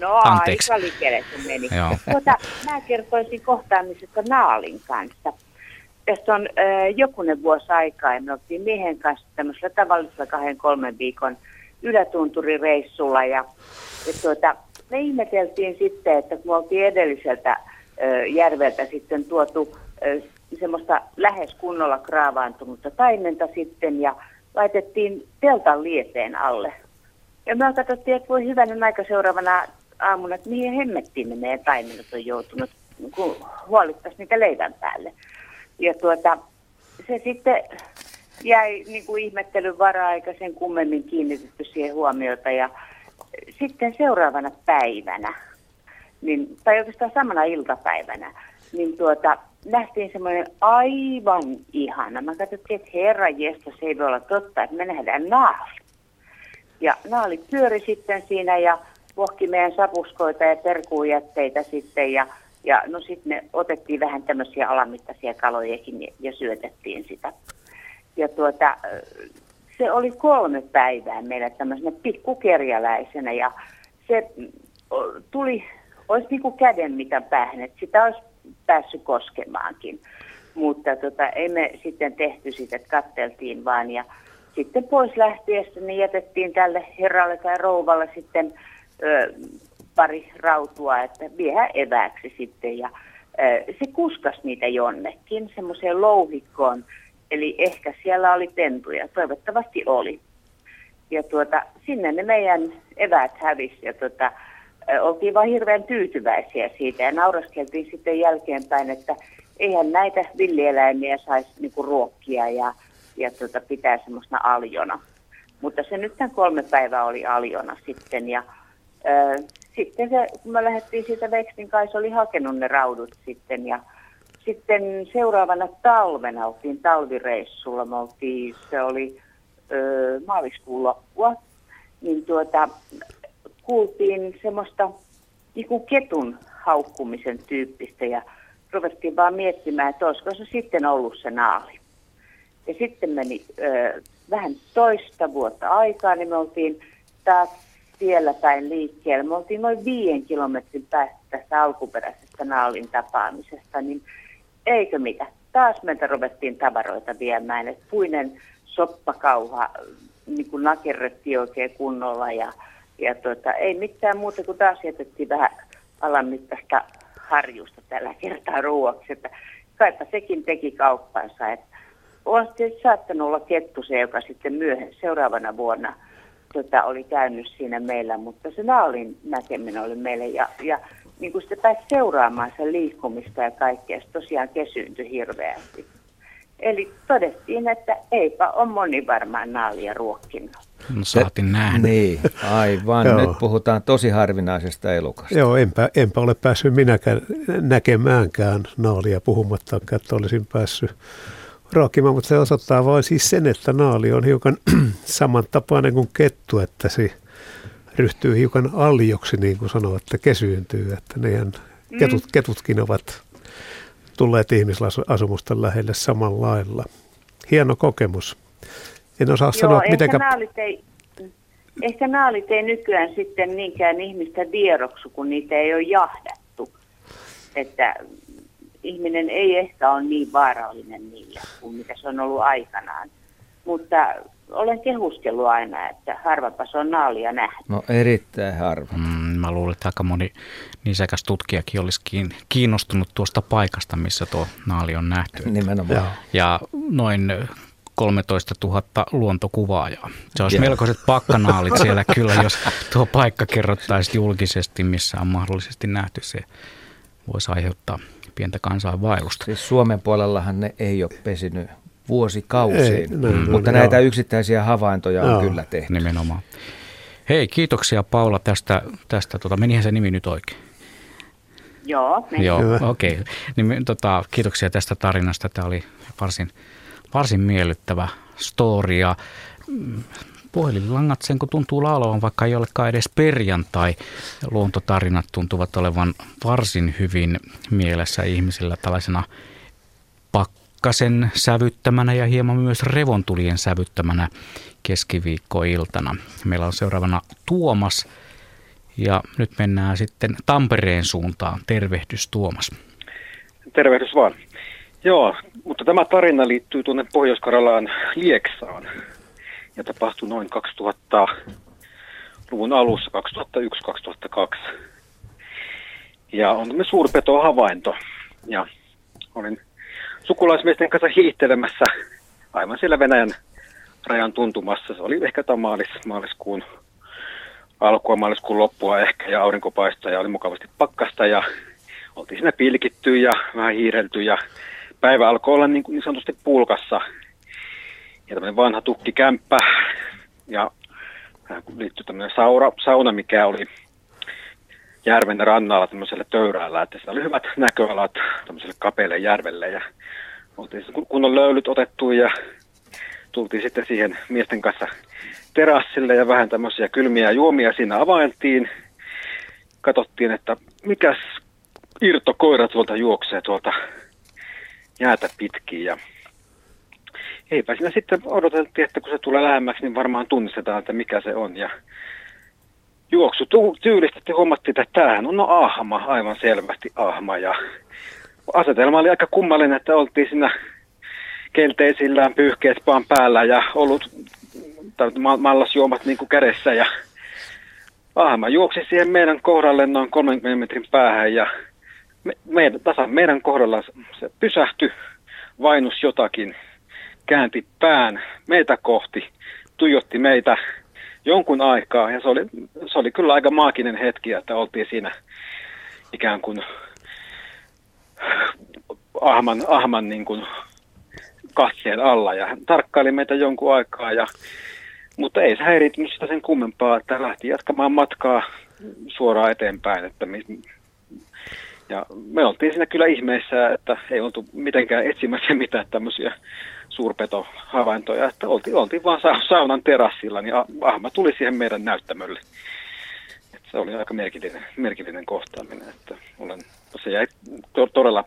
S8: No Anteeksi. aika likelle se meni. Joo. Tuota, mä kertoisin kohtaamisesta Naalin kanssa. Tästä on äh, jokunen vuosi aikaa ja me oltiin miehen kanssa tämmöisellä tavallisella kahden kolmen viikon ylätunturireissulla ja, ja tuota, me ihmeteltiin sitten, että kun me oltiin edelliseltä järveltä sitten tuotu semmoista lähes kunnolla kraavaantunutta taimenta sitten ja laitettiin teltan lieteen alle. Ja me katsottiin, että voi hyvänen aika seuraavana aamuna, että mihin hemmettiin ne meidän taimenot on joutunut, kun huolittaisi niitä leivän päälle. Ja tuota, se sitten jäi niin kuin ihmettelyn varaa eikä sen kummemmin kiinnitetty siihen huomiota. Ja sitten seuraavana päivänä, niin, tai oikeastaan samana iltapäivänä, niin tuota, nähtiin semmoinen aivan ihana. Mä katsottiin, että herra se ei voi olla totta, että me nähdään naali. Ja naali pyöri sitten siinä ja vohki meidän sapuskoita ja perkuujätteitä sitten ja, ja no sitten me otettiin vähän tämmöisiä alamittaisia kalojakin ja, ja syötettiin sitä. Ja tuota, se oli kolme päivää meillä tämmöisenä pikkukerjäläisenä ja se tuli, olisi niin kuin mitä päähän, että sitä olisi päässyt koskemaankin. Mutta tota, ei me sitten tehty sitä, että katteltiin vaan. Ja sitten pois lähtiessä niin jätettiin tälle herralle tai rouvalle sitten ö, pari rautua, että vie evääksi sitten. Ja ö, se kuskas niitä jonnekin semmoiseen louhikkoon, eli ehkä siellä oli pentuja, toivottavasti oli. Ja tuota, sinne ne meidän eväät hävisi. Ja tuota, oltiin vaan hirveän tyytyväisiä siitä ja nauraskeltiin sitten jälkeenpäin, että eihän näitä villieläimiä saisi niinku ruokkia ja, ja tuota, pitää semmoista aljona. Mutta se nyt tämän kolme päivää oli aljona sitten ja ö, sitten se, kun me lähdettiin siitä Vekstin kai, se oli hakenut ne raudut sitten ja sitten seuraavana talvena oltiin talvireissulla, me oltiin, se oli ö, maaliskuun loppua, niin tuota, kuultiin semmoista niin kuin ketun haukkumisen tyyppistä ja ruvettiin vaan miettimään, että olisiko se sitten ollut se naali. Ja sitten meni ö, vähän toista vuotta aikaa, niin me oltiin taas siellä päin liikkeellä. Me oltiin noin viien kilometrin päästä tästä alkuperäisestä naalin tapaamisesta, niin eikö mitä. Taas meiltä ruvettiin tavaroita viemään, että puinen soppakauha niin kuin nakerrettiin oikein kunnolla ja ja tuota, ei mitään muuta kuin taas jätettiin vähän alamittaista harjusta tällä kertaa ruoaksi. Että kaipa sekin teki kauppansa. Että on saattanut olla kettu se, joka sitten myöhemmin seuraavana vuonna tota, oli käynyt siinä meillä, mutta se naalin näkeminen oli meille ja, ja niin kuin sitä pääsi seuraamaan sen liikkumista ja kaikkea, se tosiaan kesyyntyi hirveästi. Eli todettiin, että eipä ole moni varmaan naalia ruokkinut.
S2: No, saatiin nähdä.
S3: Niin, aivan. Joo. Nyt puhutaan tosi harvinaisesta elukasta.
S4: Joo, enpä, enpä ole päässyt minäkään näkemäänkään naalia puhumattakaan, että olisin päässyt ruokkimaan, mutta se osoittaa vain siis sen, että naali on hiukan samantapainen kuin kettu, että se ryhtyy hiukan aljoksi, niin kuin sanovat, että kesyyntyy, että nehän mm. ketut, ketutkin ovat tulleet ihmisasumusten lähelle samalla lailla. Hieno kokemus. En osaa Joo, sanoa,
S8: mitenkä... Naalit ei, ehkä naalit ei nykyään sitten niinkään ihmistä vieroksu, kun niitä ei ole jahdattu. Että ihminen ei ehkä ole niin vaarallinen niille kuin mitä se on ollut aikanaan. Mutta olen kehuskellut aina, että harvapa se on naalia nähnyt.
S3: No erittäin harva.
S2: Mm, mä luulen, että aika moni nisäkäs tutkijakin olisi kiinnostunut tuosta paikasta, missä tuo naali on nähty.
S3: Nimenomaan. Ja,
S2: ja noin 13 000 luontokuvaajaa. Se olisi melkoiset pakkanaalit siellä kyllä, jos tuo paikka kerrottaisi julkisesti, missä on mahdollisesti nähty se. Voisi aiheuttaa pientä kansainvaellusta.
S3: Siis Suomen puolellahan ne ei ole pesinyt vuosikausiin, ei, mm. mutta näitä joo. yksittäisiä havaintoja on joo. kyllä tehty.
S2: Nimenomaan. Hei, kiitoksia Paula tästä, tästä tota, menihän se nimi nyt oikein?
S8: Joo,
S2: meni. Joo, okei. Okay. Niin, tota, kiitoksia tästä tarinasta. Tämä oli varsin varsin miellyttävä story ja mm, puhelinlangat sen kun tuntuu laulavan, vaikka ei olekaan edes perjantai. Luontotarinat tuntuvat olevan varsin hyvin mielessä ihmisillä tällaisena pakkasen sävyttämänä ja hieman myös revontulien sävyttämänä keskiviikkoiltana. Meillä on seuraavana Tuomas ja nyt mennään sitten Tampereen suuntaan. Tervehdys Tuomas.
S9: Tervehdys vaan. Joo, mutta tämä tarina liittyy tuonne Pohjois-Karjalaan Lieksaan ja tapahtui noin 2000-luvun alussa, 2001-2002. Ja on tämmöinen suurpetohavainto. Ja olin sukulaismiesten kanssa hiihtelemässä aivan siellä Venäjän rajan tuntumassa. Se oli ehkä tämä maalis, maaliskuun alkua, maaliskuun loppua ehkä ja aurinko paistoi ja oli mukavasti pakkasta ja oltiin siinä pilkitty ja vähän hiirelty ja päivä alkoi olla niin, kuin niin sanotusti pulkassa. Ja tämmöinen vanha tukkikämppä ja liittyi tämmöinen saura, sauna, mikä oli järven rannalla tämmöisellä töyräällä, että siellä oli hyvät näköalat tämmöiselle kapealle järvelle ja oltiin kunnon löylyt otettu ja tultiin sitten siihen miesten kanssa terassille ja vähän tämmöisiä kylmiä juomia siinä availtiin. Katsottiin, että mikäs irtokoira tuolta juoksee tuolta jäätä pitkin ja eipä siinä sitten odoteltiin, että kun se tulee lähemmäksi, niin varmaan tunnistetaan, että mikä se on. Ja juoksu tyylisesti huomattiin, että tämähän on no ahma, aivan selvästi ahma. Ja asetelma oli aika kummallinen, että oltiin siinä kelteisillään pyyhkeet vaan päällä ja ollut mallasjuomat niin kuin kädessä. Ja ahma juoksi siihen meidän kohdalle noin 30 metrin päähän ja me, meidän, tasan meidän kohdalla se pysähtyi, vainus jotakin, käänti pään meitä kohti, tuijotti meitä jonkun aikaa. Ja se oli, se oli kyllä aika maaginen hetki, että oltiin siinä ikään kuin ahman, ahman niin kuin katseen alla. Ja tarkkaili meitä jonkun aikaa, ja, mutta ei se häiritynyt sitä sen kummempaa, että lähti jatkamaan matkaa suoraan eteenpäin, että mi, ja me oltiin siinä kyllä ihmeessä, että ei oltu mitenkään etsimässä mitään tämmöisiä suurpetohavaintoja, että oltiin, oltiin vaan saunan terassilla, niin ahma tuli siihen meidän näyttämölle. Että se oli aika merkillinen, merkillinen kohtaaminen, että olen, se jäi to, todella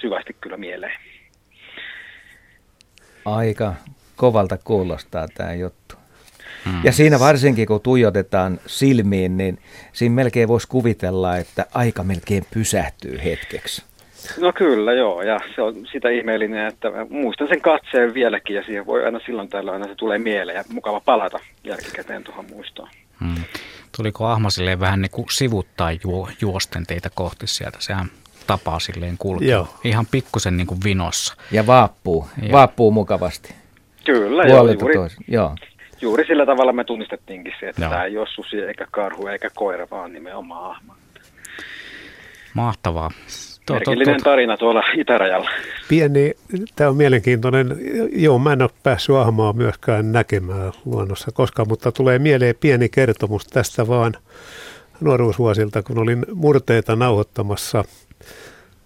S9: syvästi kyllä mieleen.
S3: Aika kovalta kuulostaa tämä juttu. Hmm. Ja siinä varsinkin, kun tuijotetaan silmiin, niin siinä melkein voisi kuvitella, että aika melkein pysähtyy hetkeksi.
S9: No kyllä, joo. Ja se on sitä ihmeellinen, että muistan sen katseen vieläkin ja siihen voi aina silloin tällä aina se tulee mieleen ja mukava palata jälkikäteen tuohon muistoon. Hmm.
S2: Tuliko Ahma silleen vähän niin kuin sivuttaa juo, juosten teitä kohti sieltä? Sehän tapaa silleen kulkea. Joo. Ihan pikkusen niin kuin vinossa.
S3: Ja vaappuu. Ja. Vaappuu mukavasti.
S9: Kyllä, joo, juuri, joo. juuri sillä tavalla me tunnistettiinkin se, että joo. tämä ei ole susi eikä karhu eikä koira, vaan nimenomaan ahma.
S2: Mahtavaa.
S9: Merkillinen tarina tuolla itärajalla.
S4: Pieni, tämä on mielenkiintoinen. Joo, mä en ole päässyt ahmaa myöskään näkemään luonnossa koskaan, mutta tulee mieleen pieni kertomus tästä vaan nuoruusvuosilta, kun olin murteita nauhoittamassa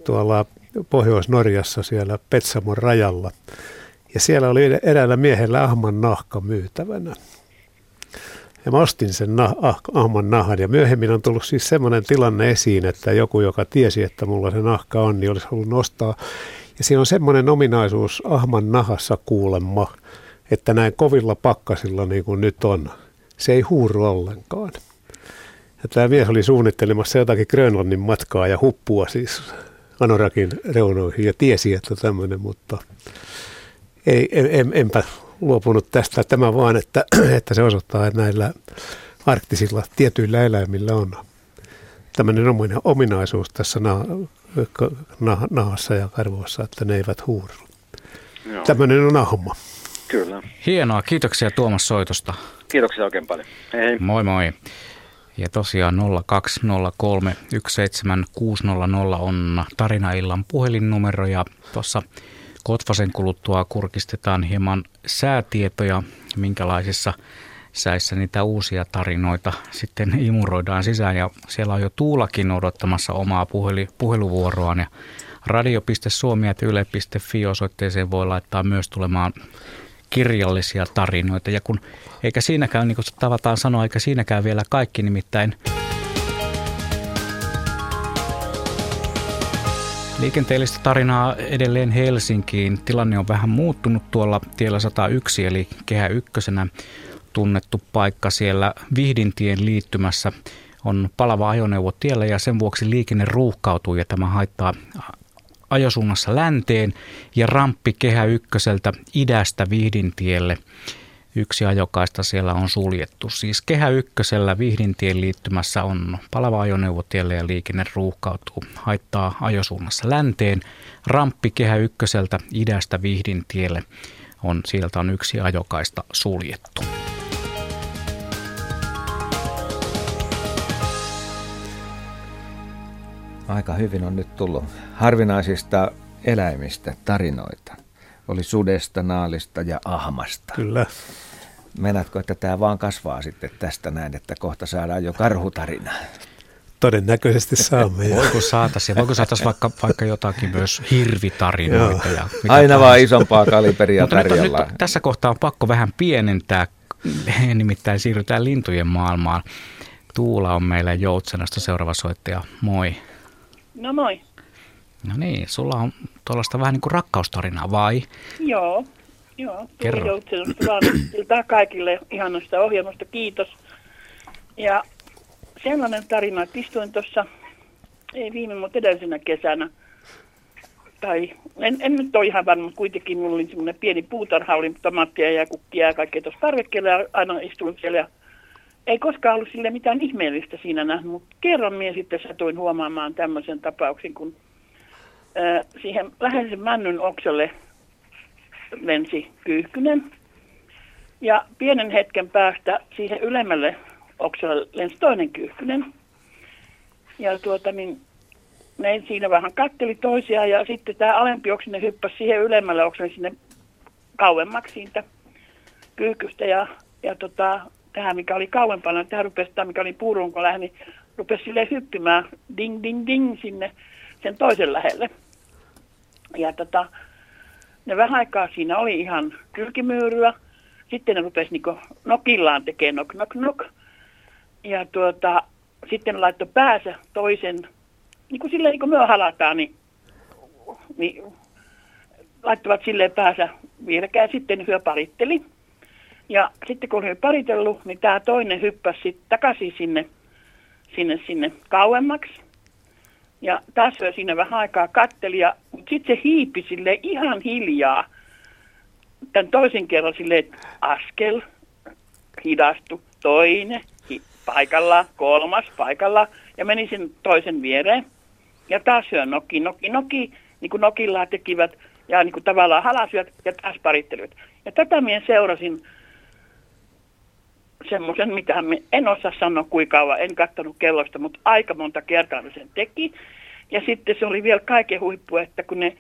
S4: tuolla Pohjois-Norjassa siellä Petsamon rajalla. Ja siellä oli eräällä miehellä ahman nahka myytävänä. Ja mä ostin sen nah- ah, ahman nahan ja myöhemmin on tullut siis semmoinen tilanne esiin, että joku, joka tiesi, että mulla se nahka on, niin olisi halunnut ostaa. Ja siinä on semmoinen ominaisuus ahman nahassa kuulemma, että näin kovilla pakkasilla niin kuin nyt on, se ei huuru ollenkaan. Ja tämä mies oli suunnittelemassa jotakin Grönlannin matkaa ja huppua siis Anorakin reunoihin ja tiesi, että tämmöinen, mutta ei, en, en, enpä luopunut tästä. Tämä vaan, että, että se osoittaa, että näillä arktisilla tietyillä eläimillä on tämmöinen ominaisuus tässä na, na, nahassa ja karvoissa, että ne eivät huuru. Joo. Tämmöinen on ahma.
S9: Kyllä.
S2: Hienoa. Kiitoksia Tuomas soitosta.
S9: Kiitoksia oikein paljon. Hei.
S2: Moi moi. Ja tosiaan 0203 17600 on tarinaillan puhelinnumero ja tuossa Kotvasen kuluttua kurkistetaan hieman säätietoja, minkälaisissa säissä niitä uusia tarinoita sitten imuroidaan sisään. Ja siellä on jo Tuulakin odottamassa omaa puheli, puheluvuoroaan ja radio.suomi.yle.fi osoitteeseen voi laittaa myös tulemaan kirjallisia tarinoita. Ja kun eikä siinäkään, niin kuin tavataan sanoa, eikä siinäkään vielä kaikki nimittäin Liikenteellistä tarinaa edelleen Helsinkiin. Tilanne on vähän muuttunut tuolla tiellä 101 eli Kehä ykkösenä tunnettu paikka siellä Vihdintien liittymässä on palava ajoneuvo tiellä ja sen vuoksi liikenne ruuhkautuu ja tämä haittaa ajosuunnassa länteen ja ramppi Kehä ykköseltä idästä Vihdintielle. Yksi ajokaista siellä on suljettu. Siis Kehä ykkösellä Vihdintien liittymässä on palava ajoneuvo tielle ja liikenne ruuhkautuu. Haittaa ajosuunnassa länteen. Ramppi Kehä ykköseltä idästä Vihdintielle on, sieltä on yksi ajokaista suljettu.
S3: Aika hyvin on nyt tullut harvinaisista eläimistä tarinoita. Oli sudesta, naalista ja ahmasta.
S4: Kyllä.
S3: Menätkö, että tämä vaan kasvaa sitten tästä näin, että kohta saadaan jo karhutarina?
S4: Todennäköisesti saamme.
S2: Voiko saataisiin, voiko saataisiin vaikka, vaikka jotakin myös hirvitarinoita? Ja
S3: Aina vaan isompaa kaliberia
S2: Mutta tarjolla. Nyt, nyt tässä kohtaa on pakko vähän pienentää, nimittäin siirrytään lintujen maailmaan. Tuula on meillä Joutsenasta seuraava soittaja. Moi.
S10: No moi.
S2: No niin, sulla on tuollaista vähän niin kuin rakkaustarinaa, vai?
S10: Joo, joo. Kerro. Iltaa kaikille ihanasta ohjelmasta, kiitos. Ja sellainen tarina, että istuin tuossa, ei viime, mutta edellisenä kesänä, tai en, en nyt ole ihan varma, mutta kuitenkin mulla oli semmoinen pieni puutarha, oli tomaattia ja kukkia ja kaikkea tuossa parvekkeella ja aina istuin siellä ja ei koskaan ollut sille mitään ihmeellistä siinä nähnyt, mutta kerran minä sitten satuin huomaamaan tämmöisen tapauksen, kun ää, siihen läheisen männyn okselle lensi kyyhkynen. Ja pienen hetken päästä siihen ylemmälle okselle lensi toinen kyyhkynen. Ja tuota niin, ne siinä vähän katteli toisiaan ja sitten tämä alempi oksinen hyppäsi siihen ylemmälle okselle sinne kauemmaksi siitä kyyhkystä ja, ja tota, tähän, mikä oli kauempana, tähän rupesi tämä, mikä oli puurunko lähellä, niin rupesi sille hyppimään ding, ding, ding sinne sen toisen lähelle. Ja tota, ne vähän aikaa siinä oli ihan kylkimyyryä. Sitten ne rupesi niin nokillaan tekemään nok, nok, nok. Ja tuota, sitten laittoi päänsä toisen, niin kuin silleen niin kuin me halataan, niin, niin laittoivat silleen päänsä vierekään. Sitten hyö paritteli. Ja sitten kun oli paritellut, niin tämä toinen hyppäsi takaisin sinne, sinne, sinne kauemmaksi. Ja taas siinä vähän aikaa katteli, ja, mutta sitten se hiipi sille ihan hiljaa. Tämän toisen kerran sille askel, hidastu, toinen, hi, paikalla, kolmas paikalla, ja meni sen toisen viereen. Ja taas syö noki, noki, noki, niin kuin nokillaan tekivät, ja niin kuin tavallaan halasyöt, ja taas parittelivat. Ja tätä minä seurasin semmoisen, mitä en osaa sanoa kuinka kauan, en katsonut kellosta, mutta aika monta kertaa ne sen teki. Ja sitten se oli vielä kaiken huippu, että kun ne,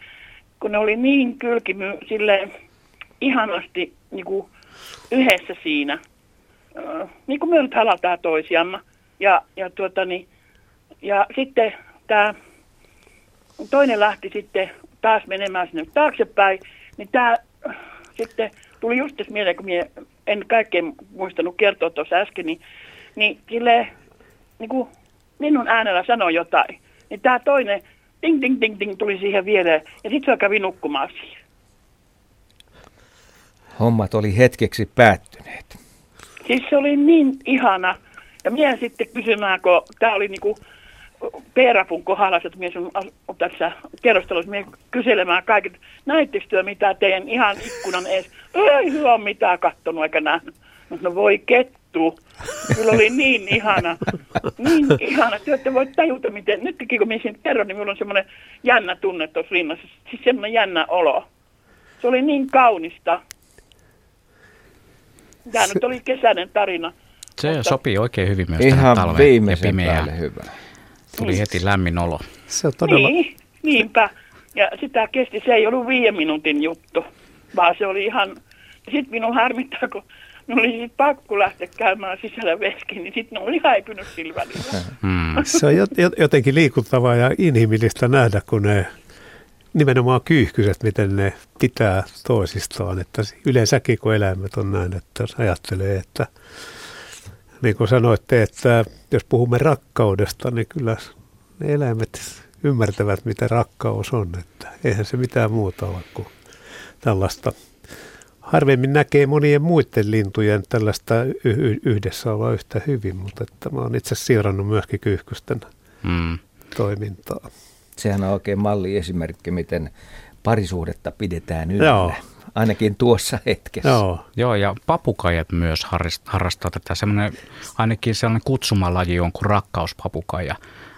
S10: kun ne oli niin kylkimy silleen ihanasti niin kuin yhdessä siinä, äh, niin kuin me nyt halataan toisiamme. Ja, ja, tuota, niin, ja sitten tämä toinen lähti sitten taas menemään sinne taaksepäin, niin tämä sitten tuli just tässä mieleen, kun minä en kaikkein muistanut kertoa tuossa äsken, niin, niin sille, niin kuin minun äänellä sanoi jotain. Niin tämä toinen ding, ding, ding, ding tuli siihen viereen ja sitten se kävi nukkumaan siihen.
S3: Hommat oli hetkeksi päättyneet.
S10: Siis se oli niin ihana. Ja minä sitten kysymään, kun tämä oli niinku Peerapun kohdalla, että minä sun tässä kerrostelussa minä kyselemään kaiket, näittekö työ mitä teidän ihan ikkunan ees? Ei hyvä ole mitään kattonut eikä nähnyt. No voi kettu. Kyllä oli niin ihana, niin ihana. Te ette voi tajuta, miten, nytkin kun minä sen kerron, niin minulla on semmoinen jännä tunne tuossa rinnassa. Siis semmoinen jännä olo. Se oli niin kaunista. Tämä nyt oli kesäinen tarina.
S2: Se mutta... sopii oikein hyvin myös Ihan tähän talveen ja pimeään.
S3: hyvä.
S2: Tuli niin. heti lämmin olo.
S10: Se on todella... Niin, niinpä. Ja sitä kesti, se ei ollut viiden minuutin juttu, vaan se oli ihan... Sitten minun harmittaa, kun minun oli sit pakko lähteä käymään sisällä veskin, niin sitten ne oli häipynyt sillä
S4: Hmm. Se on jotenkin liikuttavaa ja inhimillistä nähdä, kun ne nimenomaan kyyhkyset, miten ne pitää toisistaan. Että yleensäkin kun eläimet on näin, että ajattelee, että niin kuin sanoitte, että jos puhumme rakkaudesta, niin kyllä ne eläimet ymmärtävät, mitä rakkaus on. Että eihän se mitään muuta ole kuin tällaista. Harvemmin näkee monien muiden lintujen tällaista yhdessä olla yhtä hyvin, mutta että mä oon itse siirannut myöskin kyyhkysten mm. toimintaa.
S3: Sehän on oikein malliesimerkki, miten parisuhdetta pidetään yllä. Joo. Ainakin tuossa hetkessä.
S2: Joo, Joo ja papukajat myös harrastaa tätä. Semmoinen, ainakin sellainen kutsumalaji on kuin rakkauspapukaja,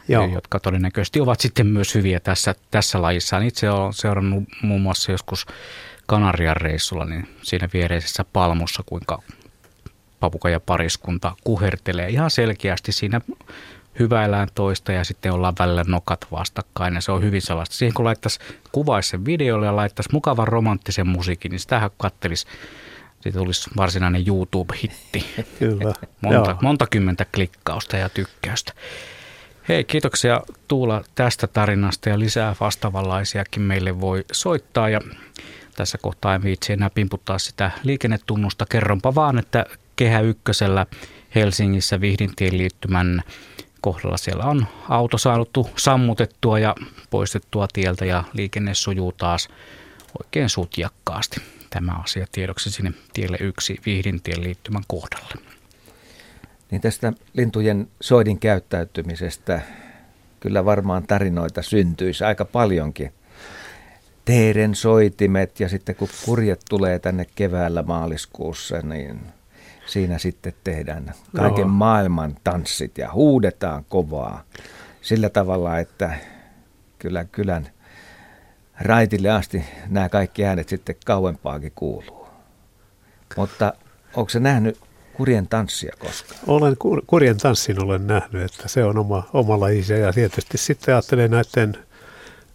S2: Joo. jotka todennäköisesti ovat sitten myös hyviä tässä, tässä lajissa. Itse olen seurannut muun muassa joskus Kanarian reissulla, niin siinä viereisessä palmussa, kuinka papukaja pariskunta kuhertelee ihan selkeästi siinä hyväillään toista ja sitten ollaan välillä nokat vastakkain ja se on hyvin sellaista. Siihen kun laittaisi, kuvaisi sen videolle ja laittaisi mukavan romanttisen musiikin, niin sitähän kattelisi siitä tulisi varsinainen YouTube-hitti.
S4: Kyllä.
S2: Monta, monta kymmentä klikkausta ja tykkäystä. Hei, kiitoksia Tuula tästä tarinasta ja lisää vastaavanlaisiakin meille voi soittaa. Ja tässä kohtaa en viitsi enää pimputtaa sitä liikennetunnusta. Kerronpa vaan, että Kehä Ykkösellä Helsingissä Vihdintien liittymän kohdalla siellä on auto saanut sammutettua ja poistettua tieltä ja liikenne sujuu taas oikein sutjakkaasti. Tämä asia tiedoksi sinne tielle yksi Vihdintien liittymän kohdalle.
S3: Niin tästä lintujen soidin käyttäytymisestä kyllä varmaan tarinoita syntyisi aika paljonkin. Teeren soitimet ja sitten kun kurjet tulee tänne keväällä maaliskuussa, niin siinä sitten tehdään kaiken no. maailman tanssit ja huudetaan kovaa sillä tavalla, että kyllä kylän raitille asti nämä kaikki äänet sitten kauempaakin kuuluu. Mutta onko se nähnyt kurjen tanssia koskaan?
S4: Olen kurjen tanssin olen nähnyt, että se on oma, oma lajise ja tietysti sitten ajattelee näiden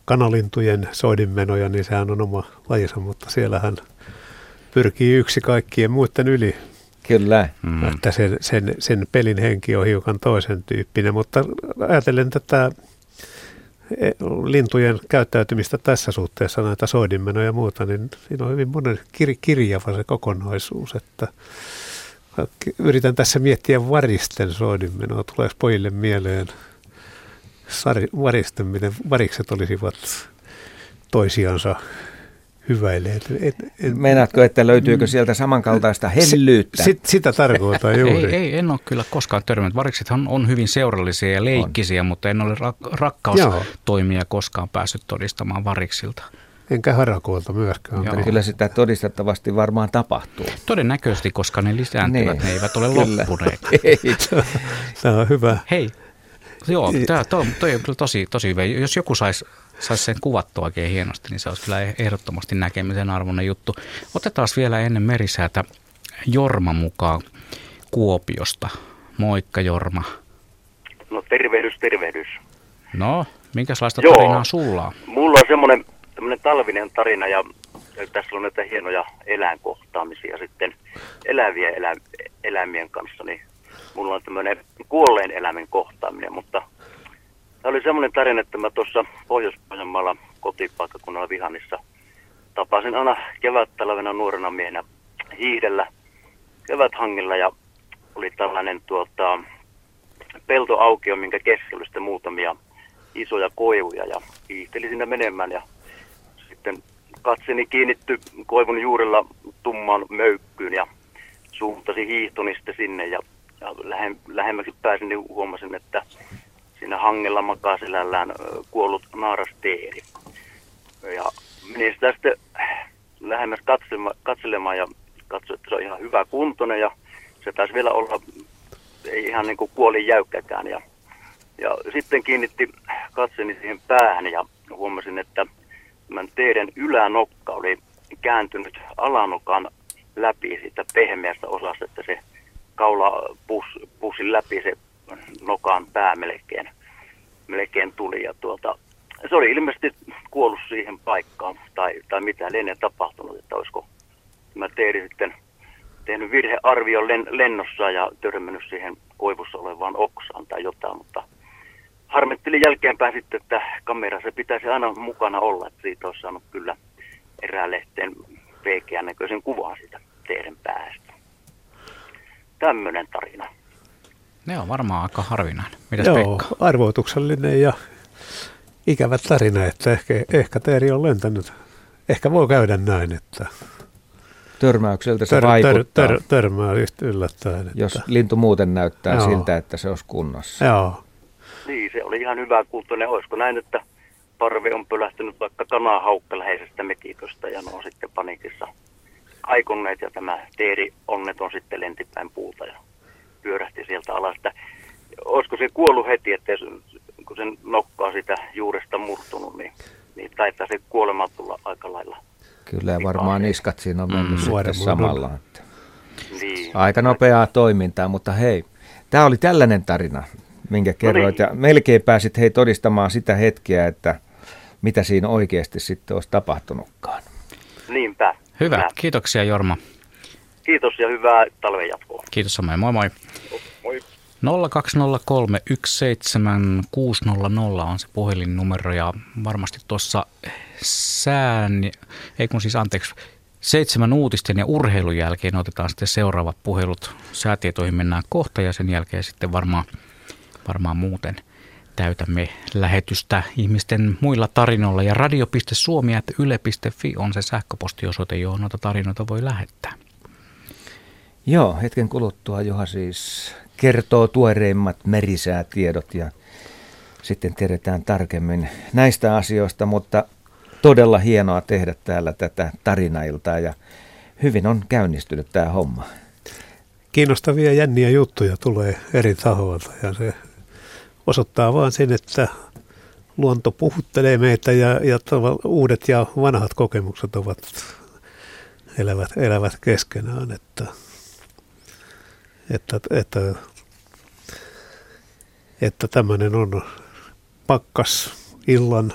S4: kanalintujen soidinmenoja, niin sehän on oma lajinsa, mutta siellähän pyrkii yksi kaikkien muiden yli
S3: Kyllä.
S4: Mm. Että sen, sen, sen pelin henki on hiukan toisen tyyppinen, mutta ajatellen tätä e, lintujen käyttäytymistä tässä suhteessa, näitä soidinmenoja ja muuta, niin siinä on hyvin monen kir- kirjava se kokonaisuus, että yritän tässä miettiä varisten soidinmenoa. Tuleeko pojille mieleen varisten, miten varikset olisivat toisiansa hyväilee.
S3: Et, et, Meinaatko, että löytyykö sieltä samankaltaista hellyyttä?
S4: Sit, sitä tarkoitan juuri.
S2: Ei, ei, en ole kyllä koskaan törmännyt. Variksethan on hyvin seurallisia ja leikkisiä, on. mutta en ole rak- rakkaustoimia Joo. koskaan päässyt todistamaan variksilta.
S4: Enkä harakoilta myöskään.
S3: Joo. Kyllä sitä todistettavasti varmaan tapahtuu.
S2: Todennäköisesti, koska ne lisääntyvät, niin. ne eivät ole loppuneet.
S4: Tämä on hyvä.
S2: Hei, Joo, tämä toi, toi on kyllä tosi, tosi hyvä. Jos joku saisi sais sen kuvattua oikein hienosti, niin se olisi kyllä ehdottomasti näkemisen arvoinen juttu. Otetaan vielä ennen merisäätä Jorma mukaan Kuopiosta. Moikka Jorma.
S11: No tervehdys, tervehdys.
S2: No, minkälaista Joo, tarinaa sulla on?
S11: Mulla on semmoinen talvinen tarina ja, ja tässä on näitä hienoja eläinkohtaamisia sitten eläviä elä, eläimien kanssa, niin mulla on tämmöinen kuolleen eläimen kohtaaminen, mutta tämä oli semmoinen tarina, että mä tuossa Pohjois-Pohjanmaalla kotipaikkakunnalla Vihannissa tapasin aina kevät-talvena nuorena miehenä hiihdellä keväthangilla ja oli tällainen tuota, peltoaukio, minkä keskellä sitten muutamia isoja koivuja ja hiihteli sinne menemään ja sitten katseni kiinnitty koivun juurella tummaan möykkyyn ja suuntasi hiihtoni sitten sinne ja ja lähem, lähemmäksi pääsin, niin huomasin, että siinä hangella makaa selällään kuollut naarasteeri. Ja menin sitä sitten lähemmäs katselemaan, katselemaan ja katsoin, että se on ihan hyvä kuntoinen ja se taisi vielä olla ei ihan niin kuin kuoli jäykkäkään. Ja, ja sitten kiinnitti katseni siihen päähän ja huomasin, että tämän teidän ylänokka oli kääntynyt alanokan läpi siitä pehmeästä osasta, että se kaula pus, pussin läpi se nokan pää melkein, melkein tuli. Ja tuota, se oli ilmeisesti kuollut siihen paikkaan tai, tai mitä lienee tapahtunut, että olisiko mä tein sitten tehnyt virhearvion len, lennossa ja törmännyt siihen koivussa olevaan oksaan tai jotain, mutta harmittelin jälkeenpäin sitten, että kamera se pitäisi aina mukana olla, että siitä olisi saanut kyllä eräälehteen veikeän näköisen kuvan siitä teidän päästä. Tämmöinen tarina.
S2: Ne on varmaan aika harvinainen. Mitäs
S4: Joo,
S2: Pekka?
S4: arvoituksellinen ja ikävä tarina, että ehkä, ehkä teeri on lentänyt. Ehkä voi käydä näin, että
S3: Törmäykseltä se
S4: tör,
S3: vaikuttaa,
S4: tör, tör, törmää yllättäen. Että,
S3: jos lintu muuten näyttää
S4: Joo.
S3: siltä, että se olisi kunnossa.
S4: Joo,
S11: Niin, se oli ihan hyvä kuultune. Olisiko näin, että parvi on pölähtynyt vaikka kanahaukka läheisestä mekiköstä ja ne on sitten panikissa aikonneet ja tämä teeri onneton sitten lentipäin puuta ja pyörähti sieltä alas. Että olisiko se kuollut heti, että kun sen nokkaa sitä juuresta murtunut, niin, niin taitaa se kuolema tulla aika lailla.
S3: Kyllä ja varmaan niskat siinä on mennyt
S2: Mm.
S3: sitten samalla. Että.
S11: Niin.
S3: Aika nopeaa toimintaa, mutta hei, tämä oli tällainen tarina, minkä kerroit. Ja melkein pääsit hei todistamaan sitä hetkeä, että mitä siinä oikeasti sitten olisi tapahtunutkaan.
S11: Niinpä.
S2: Hyvä,
S11: Hyvä.
S2: kiitoksia Jorma.
S11: Kiitos ja hyvää talven jatkoa.
S2: Kiitos samoin, moi moi.
S11: Moi.
S2: 0203 17600 on se puhelinnumero ja varmasti tuossa sään, ei kun siis anteeksi, seitsemän uutisten ja urheilun jälkeen otetaan sitten seuraavat puhelut. Säätietoihin mennään kohta ja sen jälkeen sitten varmaan, varmaan muuten täytämme lähetystä ihmisten muilla tarinoilla. Ja radio.suomi.yle.fi on se sähköpostiosoite, johon noita tarinoita voi lähettää.
S3: Joo, hetken kuluttua Juha siis kertoo tuoreimmat merisäätiedot ja sitten tiedetään tarkemmin näistä asioista, mutta todella hienoa tehdä täällä tätä tarinailtaa ja hyvin on käynnistynyt tämä homma.
S4: kiinnostavia jänniä juttuja tulee eri tahoilta ja se osoittaa vaan sen, että luonto puhuttelee meitä ja, ja uudet ja vanhat kokemukset ovat elävät, elävät keskenään, että, että, että, että tämmöinen on pakkas illan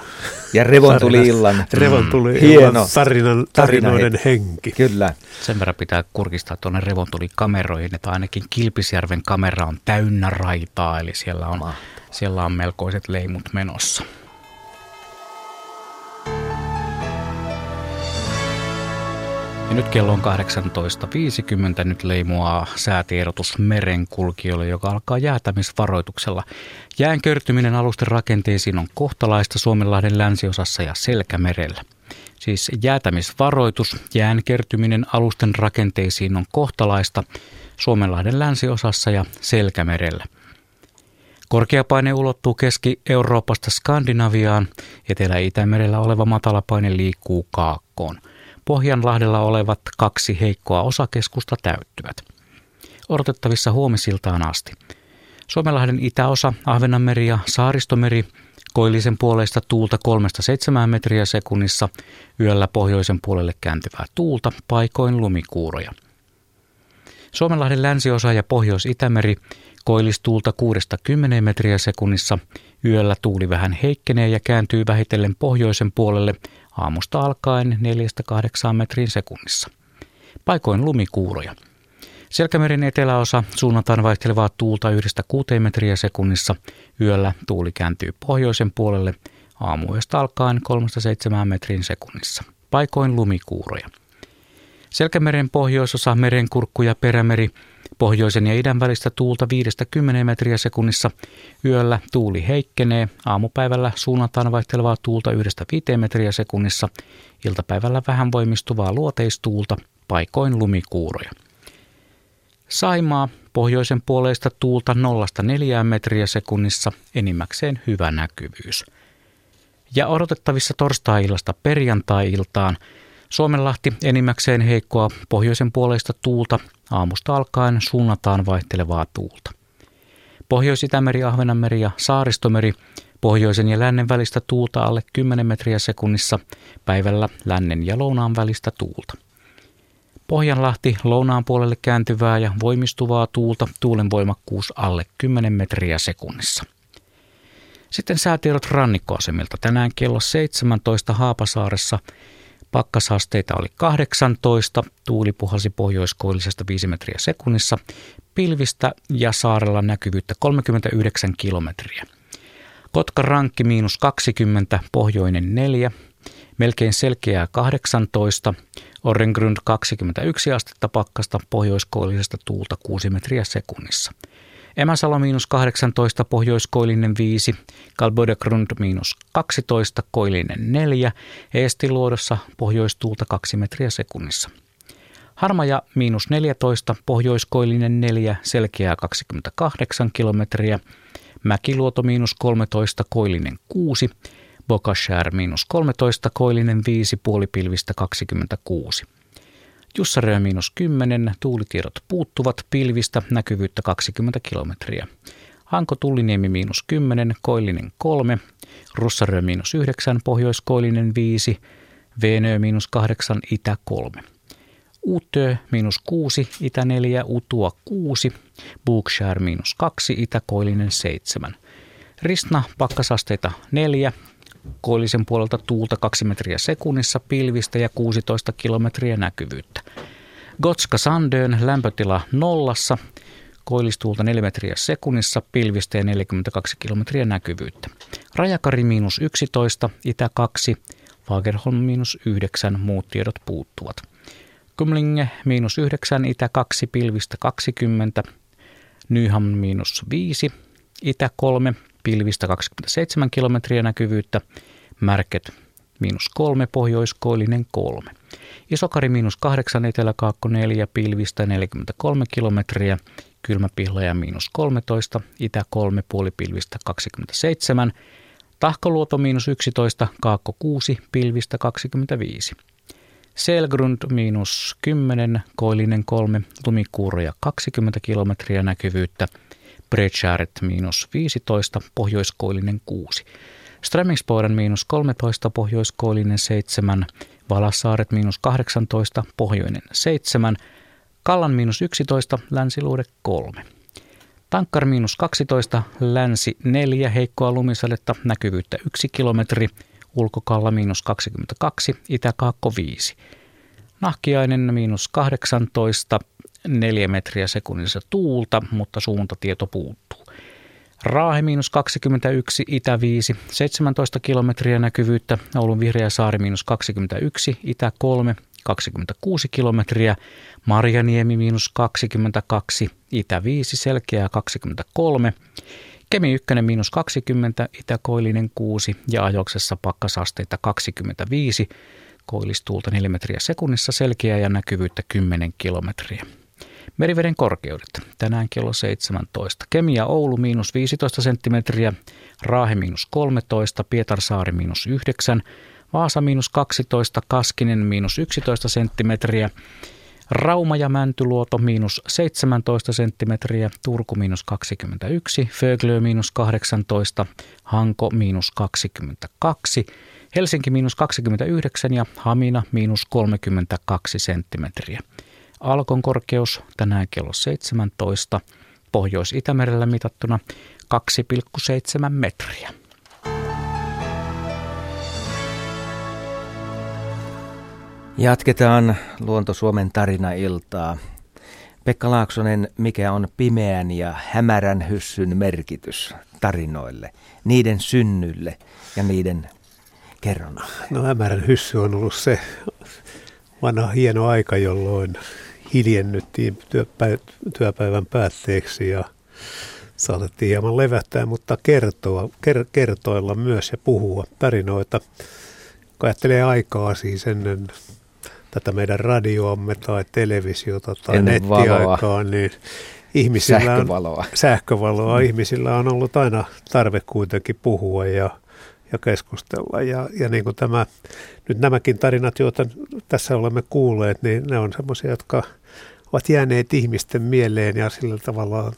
S3: Ja revontuli-illan
S4: revontuli
S3: Hieno
S4: illan tarinan, tarinoiden
S3: tarinahetki.
S4: henki.
S3: Kyllä.
S2: Sen verran pitää kurkistaa tuonne revontulikameroihin, että ainakin Kilpisjärven kamera on täynnä raitaa, eli siellä on, siellä on melkoiset leimut menossa. Ja nyt kello on 18.50. Nyt leimuaa säätiedotus merenkulkijoille, joka alkaa jäätämisvaroituksella. Jään körtyminen alusten rakenteisiin on kohtalaista Suomenlahden länsiosassa ja Selkämerellä. Siis jäätämisvaroitus, jään kertyminen alusten rakenteisiin on kohtalaista Suomenlahden länsiosassa ja Selkämerellä. Korkeapaine ulottuu Keski-Euroopasta Skandinaviaan, Etelä-Itämerellä oleva matalapaine liikkuu Kaakkoon. Pohjanlahdella olevat kaksi heikkoa osakeskusta täyttyvät. Odotettavissa huomisiltaan asti. Suomenlahden itäosa, Ahvenanmeri ja Saaristomeri, koillisen puoleista tuulta 3-7 metriä sekunnissa, yöllä pohjoisen puolelle kääntyvää tuulta, paikoin lumikuuroja. Suomenlahden länsiosa ja Pohjois-Itämeri koillistuulta 6-10 metriä sekunnissa. Yöllä tuuli vähän heikkenee ja kääntyy vähitellen pohjoisen puolelle aamusta alkaen 4-8 metrin sekunnissa. Paikoin lumikuuroja. Selkämeren eteläosa suunnataan vaihtelevaa tuulta 1-6 metriä sekunnissa. Yöllä tuuli kääntyy pohjoisen puolelle aamuyöstä alkaen 3-7 metrin sekunnissa. Paikoin lumikuuroja. Selkämeren pohjoisosa, merenkurkku ja perämeri, pohjoisen ja idän välistä tuulta 5-10 metriä sekunnissa. Yöllä tuuli heikkenee, aamupäivällä suunnataan vaihtelevaa tuulta 1-5 metriä sekunnissa. Iltapäivällä vähän voimistuvaa luoteistuulta, paikoin lumikuuroja. Saimaa, pohjoisen puoleista tuulta 0-4 metriä sekunnissa, enimmäkseen hyvä näkyvyys. Ja odotettavissa torstai-illasta perjantai-iltaan Suomenlahti enimmäkseen heikkoa pohjoisen puoleista tuulta, aamusta alkaen suunnataan vaihtelevaa tuulta. Pohjois-Itämeri, Ahvenanmeri ja Saaristomeri, pohjoisen ja lännen välistä tuulta alle 10 metriä sekunnissa, päivällä lännen ja lounaan välistä tuulta. Pohjanlahti lounaan puolelle kääntyvää ja voimistuvaa tuulta, tuulen voimakkuus alle 10 metriä sekunnissa. Sitten säätiedot rannikkoasemilta. Tänään kello 17 Haapasaaressa Pakkasasteita oli 18, tuuli puhalsi pohjoiskoillisesta 5 metriä sekunnissa, pilvistä ja saarella näkyvyyttä 39 kilometriä. Kotka rankki miinus 20, pohjoinen 4, melkein selkeää 18, Orrengrund 21 astetta pakkasta, pohjoiskoillisesta tuulta 6 metriä sekunnissa. Emäsalo miinus 18, pohjoiskoillinen 5, Kalbodegrund miinus 12, koillinen 4, Eestiluodossa pohjoistuulta 2 metriä sekunnissa. Harmaja miinus 14, pohjoiskoillinen 4, selkeää 28 kilometriä, Mäkiluoto miinus 13, koillinen 6, Bokashär miinus 13, koillinen 5, puolipilvistä 26. Jussaröö miinus 10, tuulitiedot puuttuvat pilvistä, näkyvyyttä 20 kilometriä. Hanko Tulliniemi miinus 10, koillinen 3, Russaröö miinus 9, pohjoiskoillinen 5, Venö miinus 8, itä 3. Utö miinus 6, itä 4, Utua 6, Bookshire miinus 2, itäkoillinen 7. Ristna pakkasasteita 4, koillisen puolelta tuulta 2 metriä sekunnissa, pilvistä ja 16 kilometriä näkyvyyttä. Gotska Sandön lämpötila nollassa, koillistuulta 4 metriä sekunnissa, pilvistä ja 42 kilometriä näkyvyyttä. Rajakari miinus 11, itä 2, Fagerholm miinus 9, muut tiedot puuttuvat. Kumlinge miinus 9, itä 2, pilvistä 20, Nyham miinus 5, itä 3, pilvistä 27 kilometriä näkyvyyttä, Märket miinus 3, pohjoiskoillinen 3. Isokari miinus 8, eteläkaakko 4, pilvistä 43 kilometriä, kylmäpihlaja miinus 13, itä 3, puolipilvistä 27, Tahkoluoto miinus 11, Kaakko 6, pilvistä 25. Selgrund miinus 10, Koillinen 3, lumikuuroja 20 kilometriä näkyvyyttä, Bredskäret miinus 15, Pohjoiskoillinen 6. Strömingsboden miinus 13, Pohjoiskoillinen 7, Valassaaret miinus 18, Pohjoinen 7, Kallan miinus 11, Länsiluude 3. Tankkar miinus 12, länsi 4, heikkoa lumisadetta, näkyvyyttä 1 kilometri, ulkokalla miinus 22, itäkaakko 5. Nahkiainen miinus 18, 4 metriä sekunnissa tuulta, mutta suuntatieto puuttuu. Raahe miinus 21, itä 5, 17 kilometriä näkyvyyttä, Oulun vihreä saari miinus 21, itä 3, 26 kilometriä, Marjaniemi miinus 22, itä 5, selkeää 23, Kemi 1 miinus 20, Itä-Koillinen 6 ja ajoksessa pakkasasteita 25, koillistuulta 4 metriä sekunnissa, selkeää ja näkyvyyttä 10 kilometriä. Meriveden korkeudet. Tänään kello 17. Kemia Oulu miinus 15 senttimetriä, Raahe miinus 13, Pietarsaari miinus 9, Vaasa miinus 12, Kaskinen miinus 11 senttimetriä, Rauma ja Mäntyluoto miinus 17 senttimetriä, Turku miinus 21, Föglö miinus 18, Hanko miinus 22, Helsinki miinus 29 ja Hamina miinus 32 senttimetriä. Alkon korkeus tänään kello 17, Pohjois-Itämerellä mitattuna 2,7 metriä.
S3: Jatketaan Luonto Suomen tarina-iltaa. Pekka Laaksonen, mikä on pimeän ja hämärän hyssyn merkitys tarinoille, niiden synnylle ja niiden kerronnalle?
S4: No hämärän hyssy on ollut se vanha hieno aika, jolloin hiljennyttiin työpäivän päätteeksi ja saatettiin hieman levättää, mutta kertoa, ker, kertoilla myös ja puhua tarinoita. Kun ajattelee aikaa siis ennen tätä meidän radioamme tai televisiota tai Ennen nettiaikaa, valoa. niin ihmisillä
S3: sähkövaloa.
S4: On, sähkövaloa. Ihmisillä on ollut aina tarve kuitenkin puhua ja, ja keskustella. Ja, ja niin kuin tämä, nyt nämäkin tarinat, joita tässä olemme kuulleet, niin ne on semmoisia, jotka ovat jääneet ihmisten mieleen ja sillä tavalla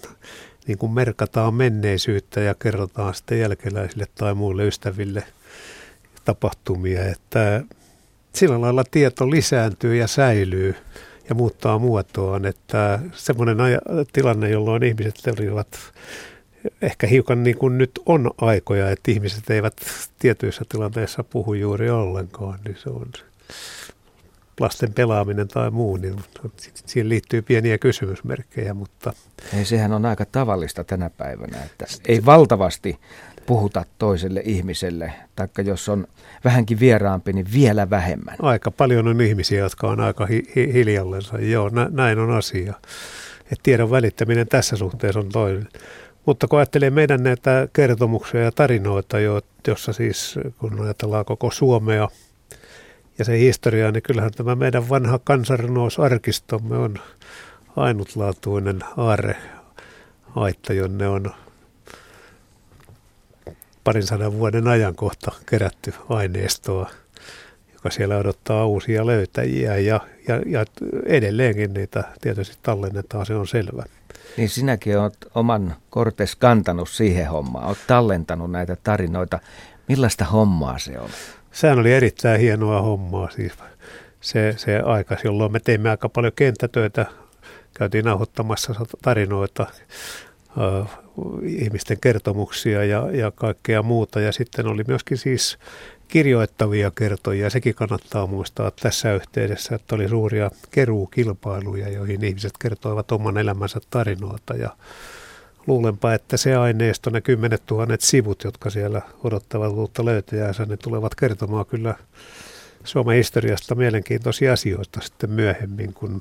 S4: niin kuin merkataan menneisyyttä ja kerrotaan sitten jälkeläisille tai muille ystäville tapahtumia. Että sillä lailla tieto lisääntyy ja säilyy ja muuttaa muotoaan, että semmoinen tilanne, jolloin ihmiset olivat ehkä hiukan niin kuin nyt on aikoja, että ihmiset eivät tietyissä tilanteissa puhu juuri ollenkaan, niin se on lasten pelaaminen tai muu, niin siihen liittyy pieniä kysymysmerkkejä, mutta...
S3: Ei, sehän on aika tavallista tänä päivänä, että ei valtavasti puhuta toiselle ihmiselle, taikka jos on vähänkin vieraampi, niin vielä vähemmän.
S4: Aika paljon on ihmisiä, jotka on aika hi- hi- hiljallensa. Joo, nä- näin on asia. Et tiedon välittäminen tässä suhteessa on toinen. Mutta kun ajattelee meidän näitä kertomuksia ja tarinoita, jossa siis kun ajatellaan koko Suomea ja se historiaa, niin kyllähän tämä meidän vanha kansanrunousarkistomme on ainutlaatuinen aare, aitta, jonne on parin sadan vuoden ajankohta kerätty aineistoa, joka siellä odottaa uusia löytäjiä ja, ja, ja edelleenkin niitä tietysti tallennetaan, se on selvä.
S3: Niin sinäkin olet oman kortes kantanut siihen hommaan, olet tallentanut näitä tarinoita. Millaista hommaa se on?
S4: Sehän oli erittäin hienoa hommaa siis. Se, se aika, jolloin me teimme aika paljon kenttätöitä, käytiin nauhoittamassa tarinoita, äh, ihmisten kertomuksia ja, ja kaikkea muuta. Ja sitten oli myöskin siis kirjoittavia kertoja. Sekin kannattaa muistaa tässä yhteydessä, että oli suuria keruukilpailuja, joihin ihmiset kertoivat oman elämänsä tarinoita. Ja luulenpa, että se aineisto, ne kymmenet tuhannet sivut, jotka siellä odottavat uutta löytäjäänsä, ne tulevat kertomaan kyllä Suomen historiasta mielenkiintoisia asioita sitten myöhemmin, kun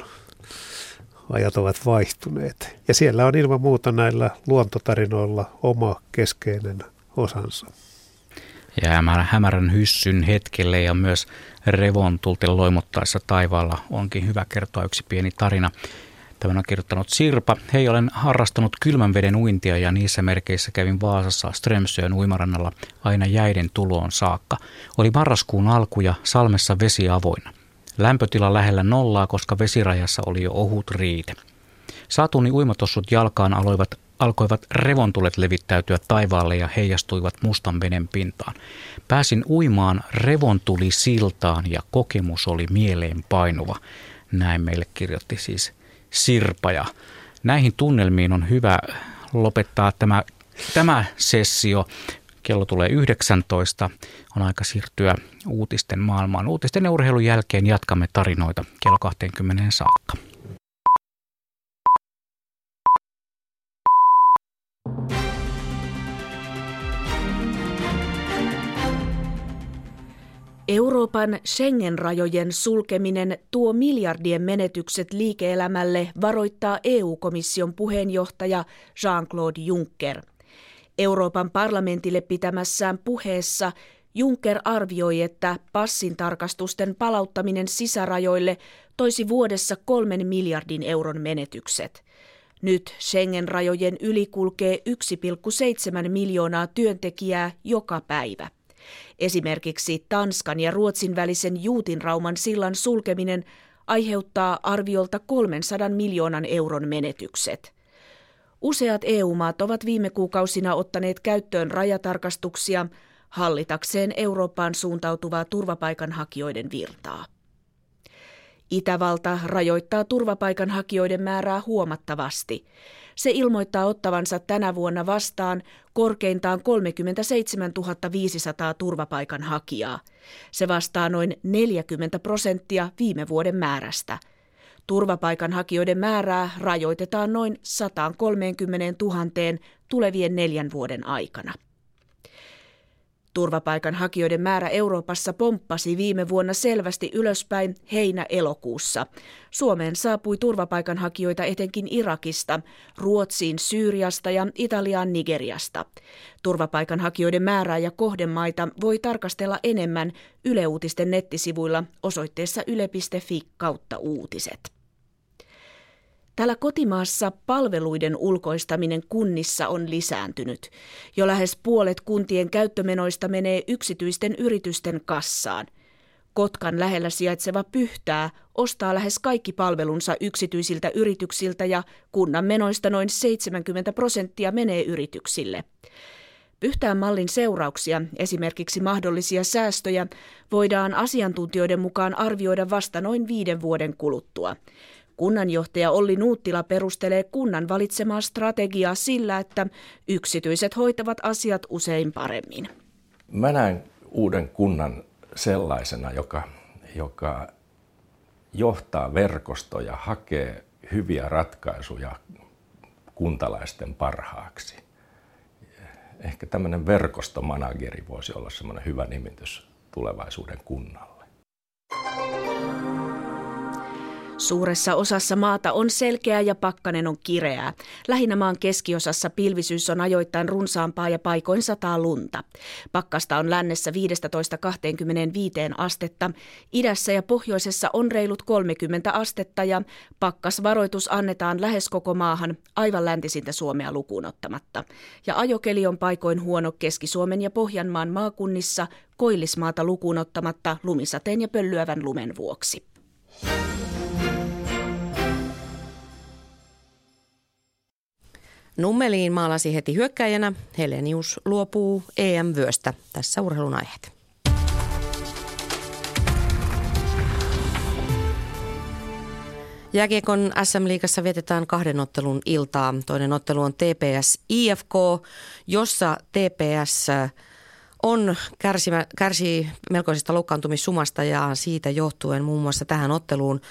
S4: ajat ovat vaihtuneet. Ja siellä on ilman muuta näillä luontotarinoilla oma keskeinen osansa.
S2: Ja hämärän hyssyn hetkelle ja myös revontulten loimottaessa taivaalla onkin hyvä kertoa yksi pieni tarina. Tämän on kirjoittanut Sirpa. Hei, olen harrastanut kylmän veden uintia ja niissä merkeissä kävin Vaasassa Strömsöön uimarannalla aina jäiden tuloon saakka. Oli marraskuun alku ja salmessa vesi avoinna. Lämpötila lähellä nollaa, koska vesirajassa oli jo ohut riite. Saatuni uimatossut jalkaan aloivat, alkoivat revontulet levittäytyä taivaalle ja heijastuivat mustan veden pintaan. Pääsin uimaan revontuli siltaan ja kokemus oli mieleen painuva. Näin meille kirjoitti siis Sirpa ja näihin tunnelmiin on hyvä lopettaa tämä, tämä sessio. Kello tulee 19. On aika siirtyä uutisten maailmaan. Uutisten ja urheilun jälkeen jatkamme tarinoita kello 20 saakka.
S12: Euroopan Schengen-rajojen sulkeminen tuo miljardien menetykset liike-elämälle, varoittaa EU-komission puheenjohtaja Jean-Claude Juncker. Euroopan parlamentille pitämässään puheessa Juncker arvioi, että passin tarkastusten palauttaminen sisärajoille toisi vuodessa kolmen miljardin euron menetykset. Nyt Schengen-rajojen yli kulkee 1,7 miljoonaa työntekijää joka päivä. Esimerkiksi Tanskan ja Ruotsin välisen Juutinrauman sillan sulkeminen aiheuttaa arviolta 300 miljoonan euron menetykset. Useat EU-maat ovat viime kuukausina ottaneet käyttöön rajatarkastuksia hallitakseen Eurooppaan suuntautuvaa turvapaikanhakijoiden virtaa. Itävalta rajoittaa turvapaikanhakijoiden määrää huomattavasti. Se ilmoittaa ottavansa tänä vuonna vastaan korkeintaan 37 500 turvapaikanhakijaa. Se vastaa noin 40 prosenttia viime vuoden määrästä. Turvapaikanhakijoiden määrää rajoitetaan noin 130 000 tulevien neljän vuoden aikana. Turvapaikanhakijoiden määrä Euroopassa pomppasi viime vuonna selvästi ylöspäin heinä-elokuussa. Suomeen saapui turvapaikanhakijoita etenkin Irakista, Ruotsiin Syyriasta ja Italiaan Nigeriasta. Turvapaikanhakijoiden määrää ja kohdemaita voi tarkastella enemmän Yle Uutisten nettisivuilla osoitteessa yle.fi kautta uutiset. Täällä kotimaassa palveluiden ulkoistaminen kunnissa on lisääntynyt. Jo lähes puolet kuntien käyttömenoista menee yksityisten yritysten kassaan. Kotkan lähellä sijaitseva Pyhtää ostaa lähes kaikki palvelunsa yksityisiltä yrityksiltä ja kunnan menoista noin 70 prosenttia menee yrityksille. Pyhtään mallin seurauksia, esimerkiksi mahdollisia säästöjä, voidaan asiantuntijoiden mukaan arvioida vasta noin viiden vuoden kuluttua. Kunnanjohtaja Olli Nuuttila perustelee kunnan valitsemaa strategiaa sillä, että yksityiset hoitavat asiat usein paremmin.
S13: Mä näen uuden kunnan sellaisena, joka, joka johtaa verkostoja, hakee hyviä ratkaisuja kuntalaisten parhaaksi. ehkä tämmöinen verkostomanageri voisi olla semmoinen hyvä nimitys tulevaisuuden kunnalle.
S12: Suuressa osassa maata on selkeää ja pakkanen on kireää. Lähinnä maan keskiosassa pilvisyys on ajoittain runsaampaa ja paikoin sataa lunta. Pakkasta on lännessä 15-25 astetta. Idässä ja pohjoisessa on reilut 30 astetta ja pakkasvaroitus annetaan lähes koko maahan aivan läntisintä Suomea lukuun ottamatta. Ja ajokeli on paikoin huono Keski-Suomen ja Pohjanmaan maakunnissa koillismaata lukuun ottamatta lumisateen ja pöllyävän lumen vuoksi.
S14: Nummeliin maalasi heti hyökkäjänä. Helenius luopuu EM-vyöstä. Tässä urheilun aiheet. Jääkiekon SM-liigassa vietetään kahden ottelun iltaa. Toinen ottelu on TPS IFK, jossa TPS on kärsimä, kärsii melkoisesta loukkaantumissumasta ja siitä johtuen muun muassa tähän otteluun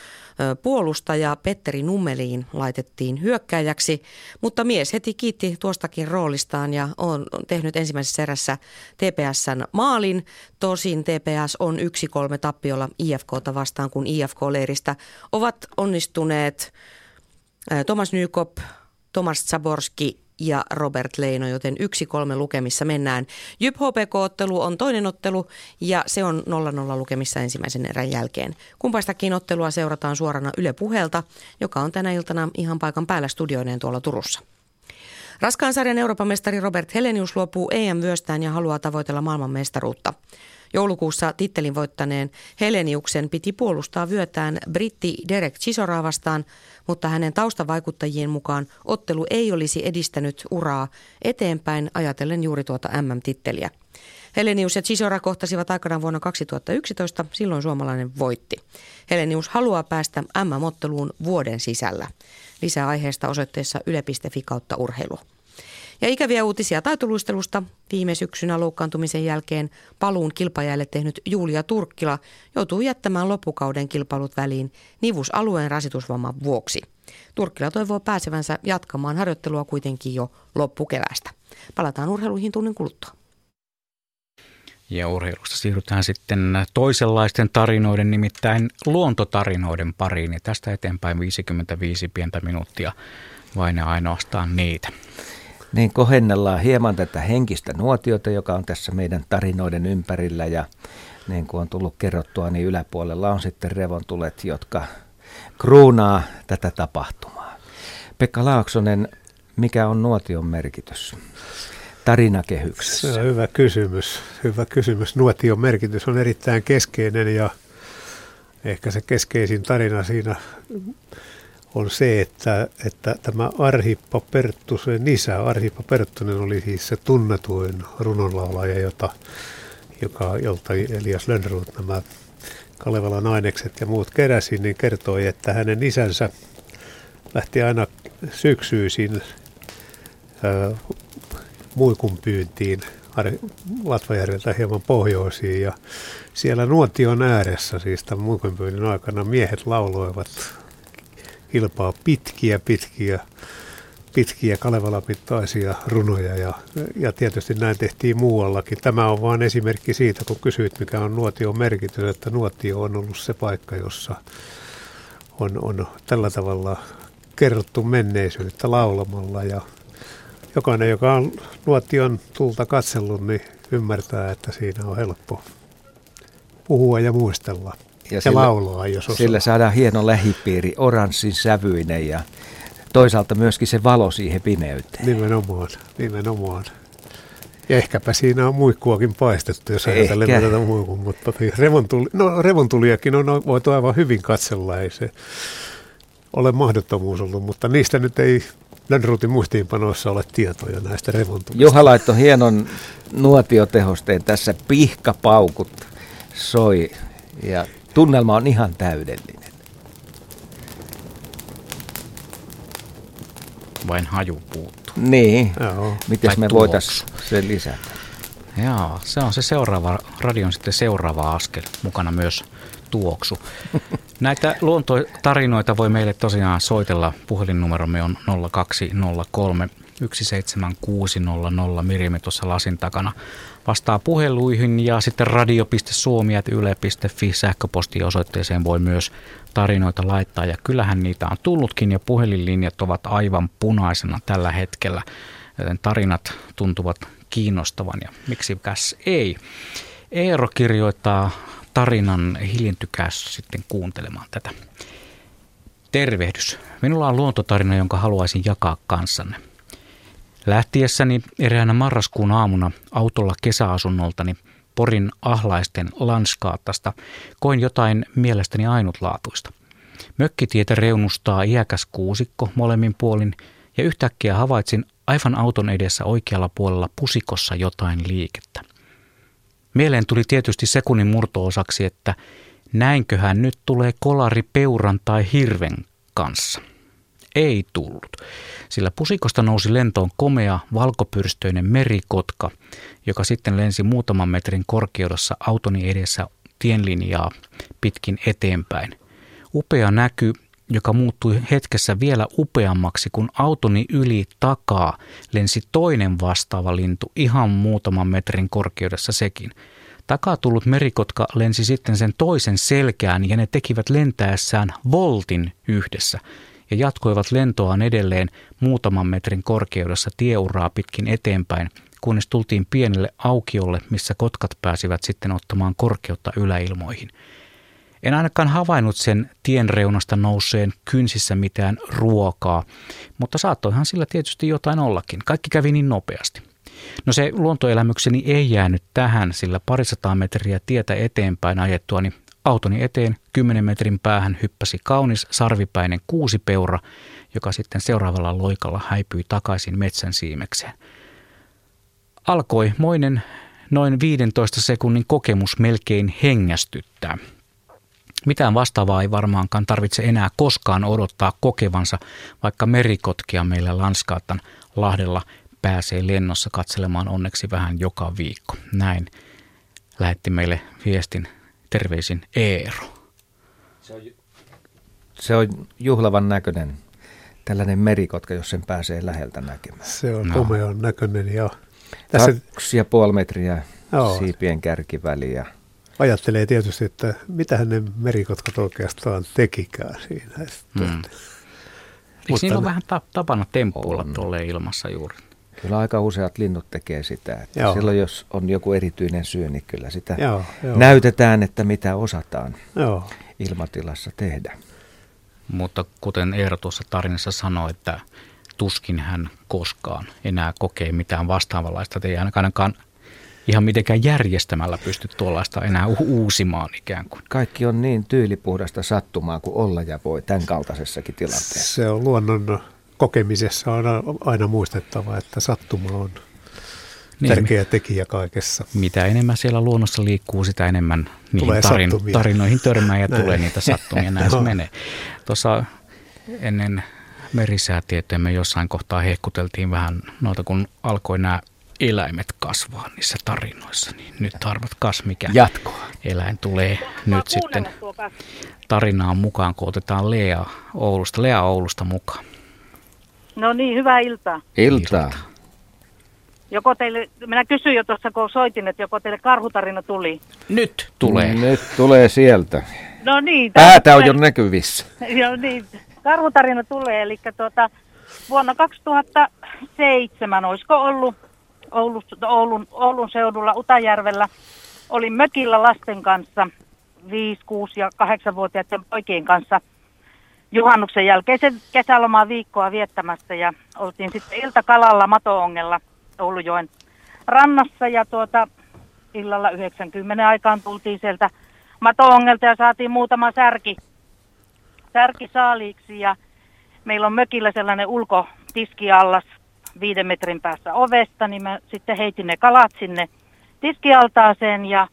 S14: puolustaja Petteri Nummeliin laitettiin hyökkäjäksi, mutta mies heti kiitti tuostakin roolistaan ja on tehnyt ensimmäisessä erässä TPSn maalin. Tosin TPS on 1-3 tappiolla IFKta vastaan, kun IFK-leiristä ovat onnistuneet Tomas Nykop, Tomas Zaborski ja Robert Leino, joten yksi kolme lukemissa mennään. Jyp HPK-ottelu on toinen ottelu ja se on 0-0 lukemissa ensimmäisen erän jälkeen. Kumpaistakin ottelua seurataan suorana Yle Puhelta, joka on tänä iltana ihan paikan päällä studioineen tuolla Turussa. Raskaan sarjan Euroopan mestari Robert Helenius luopuu EM-vyöstään ja haluaa tavoitella maailmanmestaruutta. Joulukuussa tittelin voittaneen Heleniuksen piti puolustaa vyötään britti Derek Chisoraa vastaan, mutta hänen taustavaikuttajien mukaan ottelu ei olisi edistänyt uraa eteenpäin ajatellen juuri tuota MM-titteliä. Helenius ja Chisora kohtasivat aikanaan vuonna 2011, silloin suomalainen voitti. Helenius haluaa päästä MM-otteluun vuoden sisällä. Lisää aiheesta osoitteessa yle.fi kautta urheilua. Ja ikäviä uutisia taitoluistelusta. Viime syksynä loukkaantumisen jälkeen paluun kilpajalle tehnyt Julia Turkkila joutuu jättämään loppukauden kilpailut väliin nivusalueen rasitusvamman vuoksi. Turkkila toivoo pääsevänsä jatkamaan harjoittelua kuitenkin jo loppukevästä. Palataan urheiluihin tunnin kuluttua.
S2: Ja urheilusta siirrytään sitten toisenlaisten tarinoiden, nimittäin luontotarinoiden pariin. Ja tästä eteenpäin 55 pientä minuuttia vain ja ainoastaan niitä
S3: niin kohennellaan hieman tätä henkistä nuotiota, joka on tässä meidän tarinoiden ympärillä ja niin kuin on tullut kerrottua, niin yläpuolella on sitten revontulet, jotka kruunaa tätä tapahtumaa. Pekka Laaksonen, mikä on nuotion merkitys tarinakehyksessä?
S4: Se on hyvä kysymys. Hyvä kysymys. Nuotion merkitys on erittäin keskeinen ja ehkä se keskeisin tarina siinä on se, että, että tämä Arhippa Perttusen isä, Arhippa Perttunen oli siis se tunnetuin runonlaulaja, jota, joka, jolta Elias Lönnruut nämä Kalevalan ainekset ja muut keräsi, niin kertoi, että hänen isänsä lähti aina syksyisin ää, muikun pyyntiin Latvajärveltä hieman pohjoisiin ja siellä nuotion ääressä, siis tämän muikunpyynnin aikana miehet lauloivat kilpaa pitkiä, pitkiä, pitkiä Kalevala-mittaisia runoja ja, ja tietysti näin tehtiin muuallakin. Tämä on vain esimerkki siitä, kun kysyit, mikä on nuotion merkitys, että nuotio on ollut se paikka, jossa on, on tällä tavalla kerrottu menneisyyttä laulamalla ja jokainen, joka on nuotion tulta katsellut, niin ymmärtää, että siinä on helppo puhua ja muistella ja, sillä, laulaa, jos osaa.
S3: Sillä saadaan hieno lähipiiri, oranssin sävyinen ja toisaalta myöskin se valo siihen pimeyteen.
S4: Nimenomaan, nimenomaan. Ja ehkäpä siinä on muikkuakin paistettu, jos ajatellaan tätä muikun, mutta revontuli, no, revontuliakin on voitu aivan hyvin katsella, ei se ole mahdottomuus ollut, mutta niistä nyt ei Lönnruutin muistiinpanoissa ole tietoja näistä revontulista.
S3: Juha laittoi hienon nuotiotehosteen tässä, pihkapaukut soi ja Tunnelma on ihan täydellinen.
S2: Vain haju puuttuu.
S3: Niin. Miten me voitaisiin sen lisätä?
S2: Joo, se on se seuraava, radion sitten seuraava askel. Mukana myös tuoksu. Näitä luontotarinoita voi meille tosiaan soitella. Puhelinnumeromme on 0203 17600. Mirjami tuossa lasin takana vastaa puheluihin ja sitten radio.suomi.yle.fi sähköpostiosoitteeseen voi myös tarinoita laittaa. Ja kyllähän niitä on tullutkin ja puhelinlinjat ovat aivan punaisena tällä hetkellä. Joten tarinat tuntuvat kiinnostavan ja miksikäs ei. Eero kirjoittaa tarinan hiljentykää sitten kuuntelemaan tätä. Tervehdys. Minulla on luontotarina, jonka haluaisin jakaa kanssanne. Lähtiessäni eräänä marraskuun aamuna autolla kesäasunnoltani Porin ahlaisten lanskaattasta koin jotain mielestäni ainutlaatuista. Mökkitietä reunustaa iäkäs kuusikko molemmin puolin ja yhtäkkiä havaitsin aivan auton edessä oikealla puolella pusikossa jotain liikettä. Mieleen tuli tietysti sekunnin murtoosaksi, että näinköhän nyt tulee kolari peuran tai hirven kanssa. Ei tullut, sillä pusikosta nousi lentoon komea valkopyrstöinen merikotka, joka sitten lensi muutaman metrin korkeudessa autoni edessä tienlinjaa pitkin eteenpäin. Upea näky joka muuttui hetkessä vielä upeammaksi, kun autoni yli takaa lensi toinen vastaava lintu ihan muutaman metrin korkeudessa sekin. Takaa tullut merikotka lensi sitten sen toisen selkään ja ne tekivät lentäessään voltin yhdessä ja jatkoivat lentoaan edelleen muutaman metrin korkeudessa tieuraa pitkin eteenpäin, kunnes tultiin pienelle aukiolle, missä kotkat pääsivät sitten ottamaan korkeutta yläilmoihin – en ainakaan havainnut sen tien reunasta nouseen kynsissä mitään ruokaa, mutta saattoihan sillä tietysti jotain ollakin. Kaikki kävi niin nopeasti. No se luontoelämykseni ei jäänyt tähän, sillä parisataa metriä tietä eteenpäin ajettuani autoni eteen 10 metrin päähän hyppäsi kaunis sarvipäinen kuusipeura, joka sitten seuraavalla loikalla häipyi takaisin metsän siimekseen. Alkoi moinen noin 15 sekunnin kokemus melkein hengästyttää – mitään vastaavaa ei varmaankaan tarvitse enää koskaan odottaa kokevansa, vaikka merikotkia meillä Lanskaattan Lahdella pääsee lennossa katselemaan onneksi vähän joka viikko. Näin lähetti meille viestin terveisin Eero.
S3: Se on, se on juhlavan näköinen tällainen merikotka, jos sen pääsee läheltä näkemään.
S4: Se on no. komean näköinen ja...
S3: Tässä... Kaksi ja puoli metriä Joo. siipien kärkiväliä
S4: ajattelee tietysti, että mitä ne merikotkat oikeastaan tekikään siinä. Mm.
S2: Eikö niillä ole vähän tapana temppuilla tuolle ilmassa juuri?
S3: Kyllä aika useat linnut tekee sitä. Että joo. silloin jos on joku erityinen syy, niin kyllä sitä joo, joo. näytetään, että mitä osataan joo. ilmatilassa tehdä.
S2: Mutta kuten Eero tuossa tarinassa sanoi, että tuskin hän koskaan enää kokee mitään vastaavanlaista. Ei ainakaan ihan mitenkään järjestämällä pysty tuollaista enää u- uusimaan ikään kuin.
S3: Kaikki on niin tyylipuhdasta sattumaa kuin olla ja voi tämän kaltaisessakin tilanteessa.
S4: Se on luonnon kokemisessa on aina muistettava, että sattuma on niin, tärkeä tekijä kaikessa.
S2: Mitä enemmän siellä luonnossa liikkuu, sitä enemmän niihin tarin, tarinoihin törmää ja tulee niitä sattumia. Näin se menee. Tuossa ennen merisäätietoja me jossain kohtaa hehkuteltiin vähän noita, kun alkoi nämä eläimet kasvaa niissä tarinoissa, niin nyt arvatkas mikä
S3: Jatkoa.
S2: eläin tulee nyt sitten tarinaan mukaan, kun otetaan Lea Oulusta, Lea Oulusta mukaan.
S15: No niin, hyvää iltaa.
S3: Iltaa.
S15: Joko teille, minä kysyin jo tuossa kun soitin, että joko teille karhutarina tuli.
S2: Nyt tulee.
S3: Nyt tulee sieltä.
S15: No niin.
S3: Päätä on jo näkyvissä.
S15: Joo niin, karhutarina tulee, eli tuota, vuonna 2007, olisiko ollut Oulusta, Oulun, Oulun seudulla Utajärvellä. Olin mökillä lasten kanssa, 5, 6 ja 8-vuotiaiden poikien kanssa juhannuksen jälkeisen kesälomaa viikkoa viettämässä ja oltiin sitten iltakalalla Matoongella Oulujoen rannassa ja tuota illalla 90 aikaan tultiin sieltä Matoongelta ja saatiin muutama särki, särki saaliiksi ja meillä on mökillä sellainen ulkotiskiallas viiden metrin päässä ovesta, niin mä sitten heitin ne kalat sinne tiskialtaaseen ja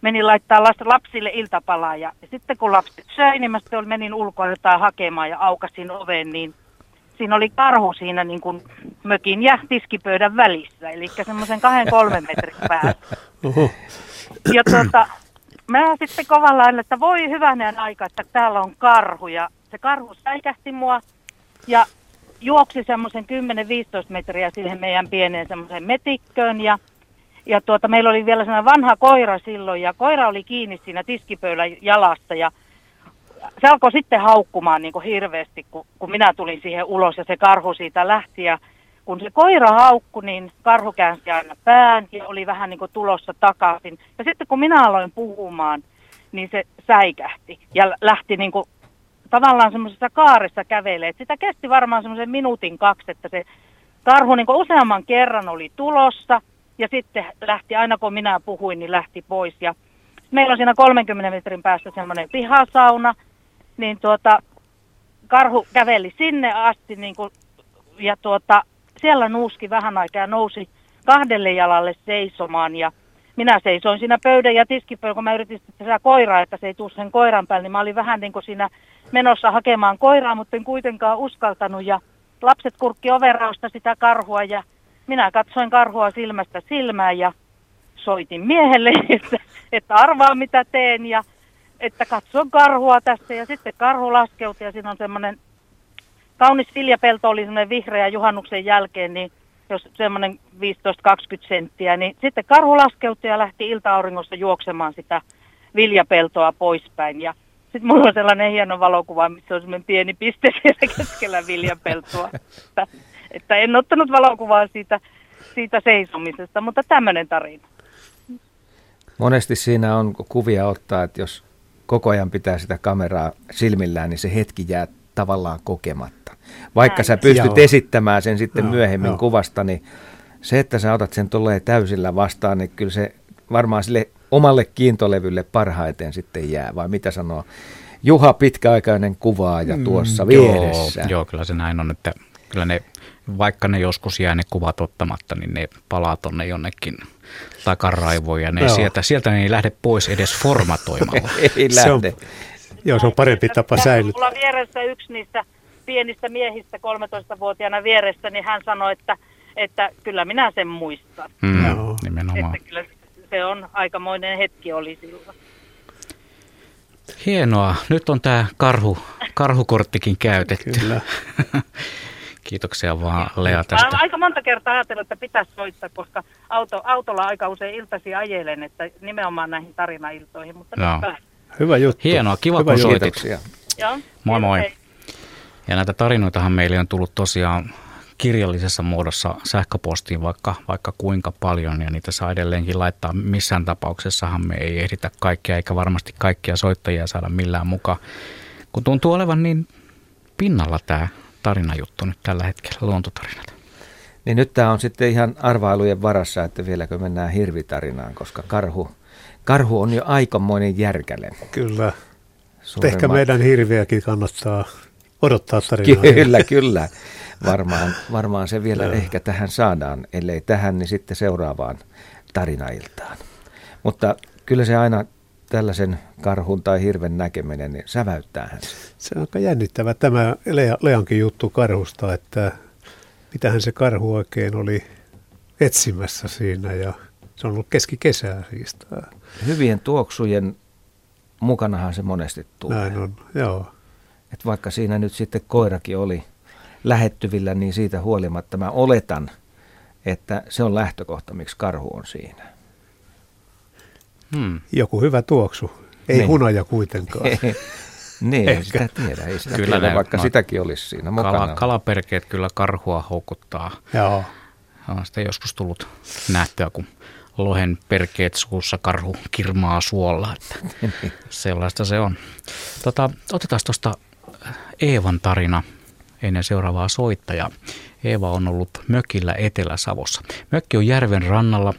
S15: menin laittaa lapsille iltapalaa. Ja, ja sitten kun lapset söi, niin mä sitten menin ulkoa jotain hakemaan ja aukasin oven, niin siinä oli karhu siinä niin kuin mökin ja tiskipöydän välissä, eli semmoisen kahden kolmen metrin päässä. Ja tuota, mä sitten kovalla aina, että voi hyvänen aika, että täällä on karhu. Ja se karhu säikähti mua ja juoksi semmoisen 10-15 metriä siihen meidän pieneen semmoiseen metikköön. Ja, ja tuota, meillä oli vielä sellainen vanha koira silloin ja koira oli kiinni siinä tiskipöydän jalasta ja se alkoi sitten haukkumaan niin kuin hirveästi, kun, kun minä tulin siihen ulos ja se karhu siitä lähti. Ja kun se koira haukku, niin karhu käänsi aina pään ja oli vähän niin kuin tulossa takaisin. Ja sitten kun minä aloin puhumaan, niin se säikähti ja lähti niin kuin tavallaan semmoisessa kaaressa kävelee. Sitä kesti varmaan semmoisen minuutin kaksi, että se karhu niin useamman kerran oli tulossa ja sitten lähti, aina kun minä puhuin, niin lähti pois. Ja meillä on siinä 30 metrin päässä semmoinen pihasauna, niin tuota, karhu käveli sinne asti niin kuin, ja tuota, siellä nuuski vähän aikaa nousi kahdelle jalalle seisomaan. Ja minä seisoin siinä pöydän ja tiskipöydän, kun mä yritin sitä koiraa, että se ei tule sen koiran päälle, niin mä olin vähän niin kuin siinä menossa hakemaan koiraa, mutta en kuitenkaan uskaltanut. Ja lapset kurkki overausta sitä karhua ja minä katsoin karhua silmästä silmään ja soitin miehelle, että, että arvaa mitä teen ja että katson karhua tässä ja sitten karhu laskeutui ja siinä on semmoinen kaunis viljapelto oli semmoinen vihreä juhannuksen jälkeen, niin jos semmoinen 15-20 senttiä, niin sitten karhu laskeutui ja lähti ilta-auringossa juoksemaan sitä viljapeltoa poispäin. Ja sitten mulla on sellainen hieno valokuva, missä on semmoinen pieni piste siellä keskellä viljapeltoa. Että, en ottanut valokuvaa siitä, siitä seisomisesta, mutta tämmöinen tarina.
S3: Monesti siinä on kuvia ottaa, että jos koko ajan pitää sitä kameraa silmillään, niin se hetki jää tavallaan kokematta. Vaikka Näin. sä pystyt Joo. esittämään sen sitten Joo, myöhemmin jo. kuvasta, niin se, että sä otat sen tulee täysillä vastaan, niin kyllä se varmaan sille omalle kiintolevylle parhaiten sitten jää, vai mitä sanoo Juha pitkäaikainen kuvaaja mm, tuossa mm, vieressä.
S2: Joo, joo, kyllä se näin on, että kyllä ne, vaikka ne joskus jää ne kuvat ottamatta, niin ne palaa tonne jonnekin takaraivoon ja ne joo. sieltä, sieltä ne ei lähde pois edes formatoimalla.
S3: ei lähde. Se on,
S4: Joo, se on parempi tapa säilyttää.
S15: Mulla vieressä yksi niistä pienistä miehistä 13-vuotiaana vieressä, niin hän sanoi, että, että kyllä minä sen muistan.
S2: Mm, Joo. Nimenomaan.
S15: Että kyllä se on aikamoinen hetki oli silloin.
S2: Hienoa. Nyt on tämä karhu, karhukorttikin käytetty.
S4: Kyllä.
S2: Kiitoksia vaan Lea tästä.
S15: Mä aika monta kertaa ajatellut, että pitäisi soittaa, koska auto, autolla aika usein iltasi ajelen, että nimenomaan näihin tarinailtoihin, mutta no.
S4: Hyvä juttu.
S2: Hienoa, kiva Hyvä kun soitit.
S15: Joo.
S2: Moi moi. Ja näitä tarinoitahan meille on tullut tosiaan kirjallisessa muodossa sähköpostiin vaikka, vaikka kuinka paljon ja niitä saa edelleenkin laittaa. Missään tapauksessahan me ei ehditä kaikkia eikä varmasti kaikkia soittajia saada millään mukaan. Kun tuntuu olevan niin pinnalla tämä tarinajuttu nyt tällä hetkellä, luontotarinat.
S3: Niin nyt tämä on sitten ihan arvailujen varassa, että vieläkö mennään hirvitarinaan, koska karhu Karhu on jo aikamoinen järkäle.
S4: Kyllä. Suuremmat. Ehkä meidän hirviäkin kannattaa odottaa tarinaa.
S3: Kyllä, kyllä. Varmaan, varmaan se vielä ehkä tähän saadaan, ellei tähän, niin sitten seuraavaan tarinailtaan. Mutta kyllä se aina tällaisen karhun tai hirven näkeminen, niin säväyttää hän.
S4: Se on aika jännittävä tämä Leankin juttu karhusta, että mitähän se karhu oikein oli etsimässä siinä ja se on ollut keskikesää siis.
S3: Hyvien tuoksujen mukanahan se monesti tulee.
S4: Näin on, joo.
S3: Et vaikka siinä nyt sitten koirakin oli lähettyvillä, niin siitä huolimatta mä oletan, että se on lähtökohta, miksi karhu on siinä.
S4: Hmm. Joku hyvä tuoksu. Ei niin. hunaja kuitenkaan.
S3: niin, ei sitä tiedä. Ei sitä kyllä tiedä, vaikka no, sitäkin olisi siinä mukana. Kala,
S2: kalaperkeet kyllä karhua houkuttaa.
S4: Joo.
S2: On sitä joskus tullut nähtyä, kun lohen perkeet suussa karhu kirmaa suolla. Että sellaista se on. Tota, otetaan tuosta Eevan tarina ennen seuraavaa soittajaa. Eeva on ollut mökillä Etelä-Savossa. Mökki on järven rannalla.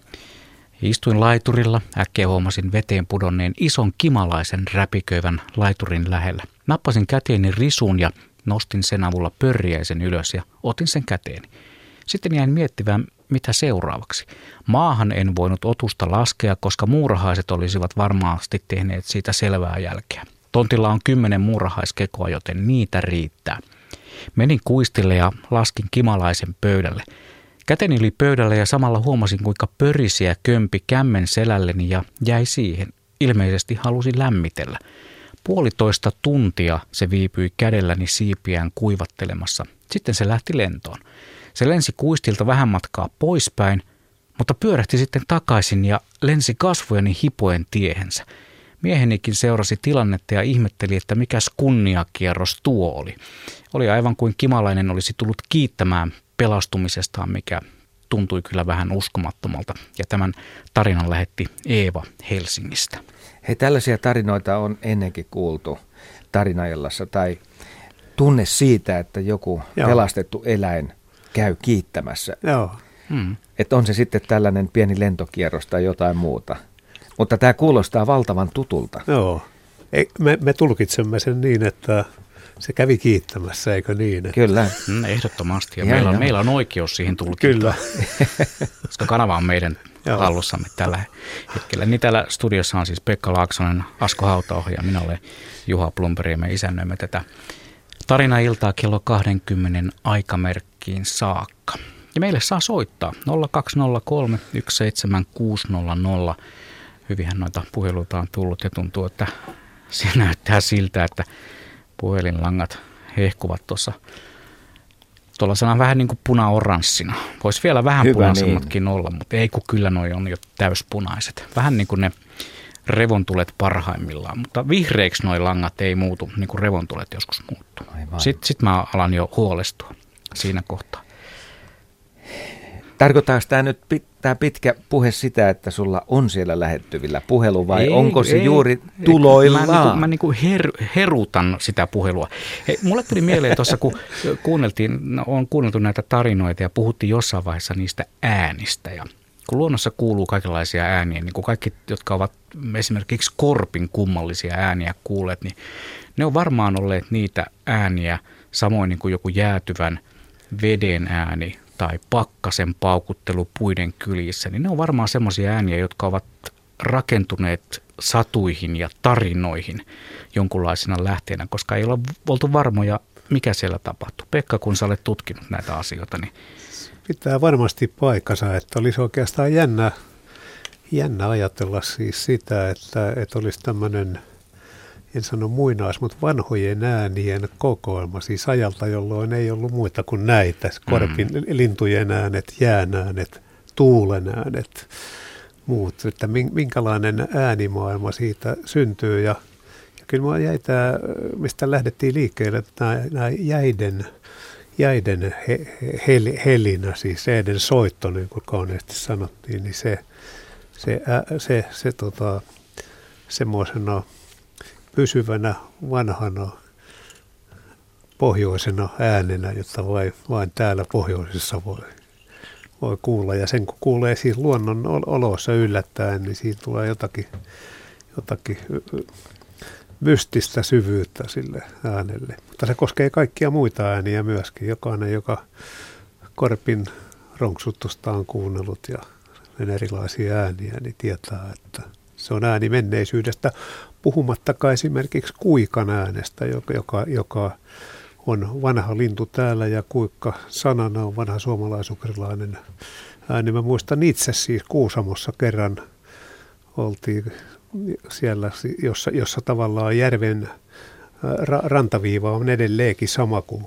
S2: Istuin laiturilla, äkkiä huomasin veteen pudonneen ison kimalaisen räpiköivän laiturin lähellä. Nappasin käteeni risuun ja nostin sen avulla pörriäisen ylös ja otin sen käteeni. Sitten jäin miettivään, mitä seuraavaksi. Maahan en voinut otusta laskea, koska muurahaiset olisivat varmasti tehneet siitä selvää jälkeä. Tontilla on kymmenen muurahaiskekoa, joten niitä riittää. Menin kuistille ja laskin kimalaisen pöydälle. Käteni yli pöydälle ja samalla huomasin, kuinka pörisiä kömpi kämmen selälleni ja jäi siihen. ilmeisesti halusi lämmitellä. Puolitoista tuntia se viipyi kädelläni siipiään kuivattelemassa. Sitten se lähti lentoon. Se lensi kuistilta vähän matkaa poispäin, mutta pyörähti sitten takaisin ja lensi kasvojeni hipoen tiehensä. Miehenikin seurasi tilannetta ja ihmetteli, että mikäs kunniakierros tuo oli. Oli aivan kuin kimalainen olisi tullut kiittämään pelastumisestaan, mikä tuntui kyllä vähän uskomattomalta. Ja tämän tarinan lähetti Eeva Helsingistä.
S3: Hei, tällaisia tarinoita on ennenkin kuultu tarinajallassa tai tunne siitä, että joku Joo. pelastettu eläin käy kiittämässä.
S4: Joo.
S3: Hmm. Että on se sitten tällainen pieni lentokierros tai jotain muuta. Mutta tämä kuulostaa valtavan tutulta.
S4: Joo. Me, me tulkitsemme sen niin, että se kävi kiittämässä, eikö niin?
S3: Kyllä.
S2: Mm, ehdottomasti. Ja, ja meillä, on, meillä on oikeus siihen tulkintaan. Kyllä. koska kanava on meidän hallussamme tällä hetkellä. Niin täällä studiossa on siis Pekka Laaksonen, Asko Hautaohja ja minä olen Juha Plumperi ja me isännöimme tätä tarina-iltaa kello 20 aikamerkkiin saakka. Ja meille saa soittaa 0203 17600. Hyvinhän noita puheluita on tullut ja tuntuu, että se näyttää siltä, että puhelinlangat hehkuvat tuossa tuollaisena vähän niin kuin puna-oranssina. Voisi vielä vähän Hyvä punaisemmatkin niin. olla, mutta ei kun kyllä noi on jo täyspunaiset. Vähän niin kuin ne revontulet parhaimmillaan, mutta vihreiksi noi langat ei muutu, niin kuin revontulet joskus muuttuu. Sitten sit mä alan jo huolestua siinä kohtaa.
S3: Tarkoittaako tämä nyt tämä pitkä puhe sitä, että sulla on siellä lähettyvillä puhelu vai ei, onko se ei, juuri tuloillaan?
S2: Mä, niinku, mä niinku her, herutan sitä puhelua. Hei, mulle tuli mieleen tuossa, kun kuunneltiin, no, on kuunneltu näitä tarinoita ja puhuttiin jossain vaiheessa niistä äänistä ja kun luonnossa kuuluu kaikenlaisia ääniä, niin kuin kaikki, jotka ovat esimerkiksi korpin kummallisia ääniä kuulleet, niin ne on varmaan olleet niitä ääniä, samoin niin kuin joku jäätyvän veden ääni tai pakkasen paukuttelu puiden kylissä, niin ne on varmaan semmoisia ääniä, jotka ovat rakentuneet satuihin ja tarinoihin jonkunlaisena lähteenä, koska ei ole oltu varmoja, mikä siellä tapahtuu. Pekka, kun sä olet tutkinut näitä asioita, niin...
S4: Pitää varmasti paikkansa, että olisi oikeastaan jännä, jännä ajatella siis sitä, että, että olisi tämmöinen – en sano muinais, mutta vanhojen äänien kokoelma, siis ajalta, jolloin ei ollut muita kuin näitä, korpin mm. lintujen äänet, jään äänet, tuulen äänet, muut, että minkälainen äänimaailma siitä syntyy. Ja, ja kyllä minua jäi tämä, mistä lähdettiin liikkeelle, että nämä, nämä jäiden, jäiden he, he, helinä, siis jäiden soitto, niin kuin kauneesti sanottiin, niin se, se, se, se, se tota, semmoisena pysyvänä vanhana pohjoisena äänenä, jotta vain, vain täällä pohjoisessa voi, voi kuulla. Ja sen kun kuulee siis luonnon oloissa yllättäen, niin siitä tulee jotakin, jotakin mystistä syvyyttä sille äänelle. Mutta se koskee kaikkia muita ääniä myöskin. Jokainen, joka korpin ronksutusta on kuunnellut ja sen erilaisia ääniä, niin tietää, että se on ääni menneisyydestä puhumattakaan esimerkiksi kuikan äänestä, joka, joka, joka on vanha lintu täällä ja kuikka sanana on vanha suomalaisukrilainen ääni. Mä muistan itse siis Kuusamossa kerran oltiin siellä, jossa, jossa tavallaan järven ra- rantaviiva on edelleenkin sama kuin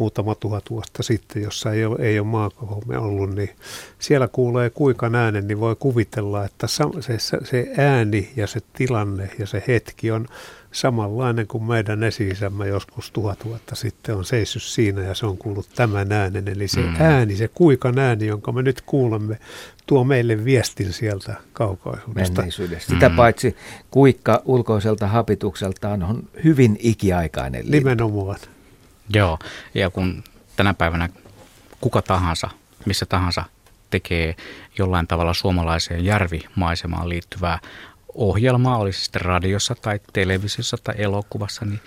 S4: muutama tuhat vuotta sitten, jossa ei ole, ei ole maakohomme ollut, niin siellä kuulee kuikan äänen, niin voi kuvitella, että se, se ääni ja se tilanne ja se hetki on samanlainen kuin meidän esi joskus tuhat vuotta sitten on seissyt siinä ja se on kuullut tämän äänen. Eli se mm. ääni, se kuikan ääni, jonka me nyt kuulemme, tuo meille viestin sieltä kaukaisuudesta.
S3: Menneisyydestä. Sitä mm. paitsi kuikka ulkoiselta hapitukseltaan on hyvin ikiaikainen lintu.
S4: Nimenomaan.
S2: Joo, ja kun tänä päivänä kuka tahansa, missä tahansa tekee jollain tavalla suomalaiseen järvimaisemaan liittyvää ohjelmaa, olisi sitten radiossa tai televisiossa tai elokuvassa, niin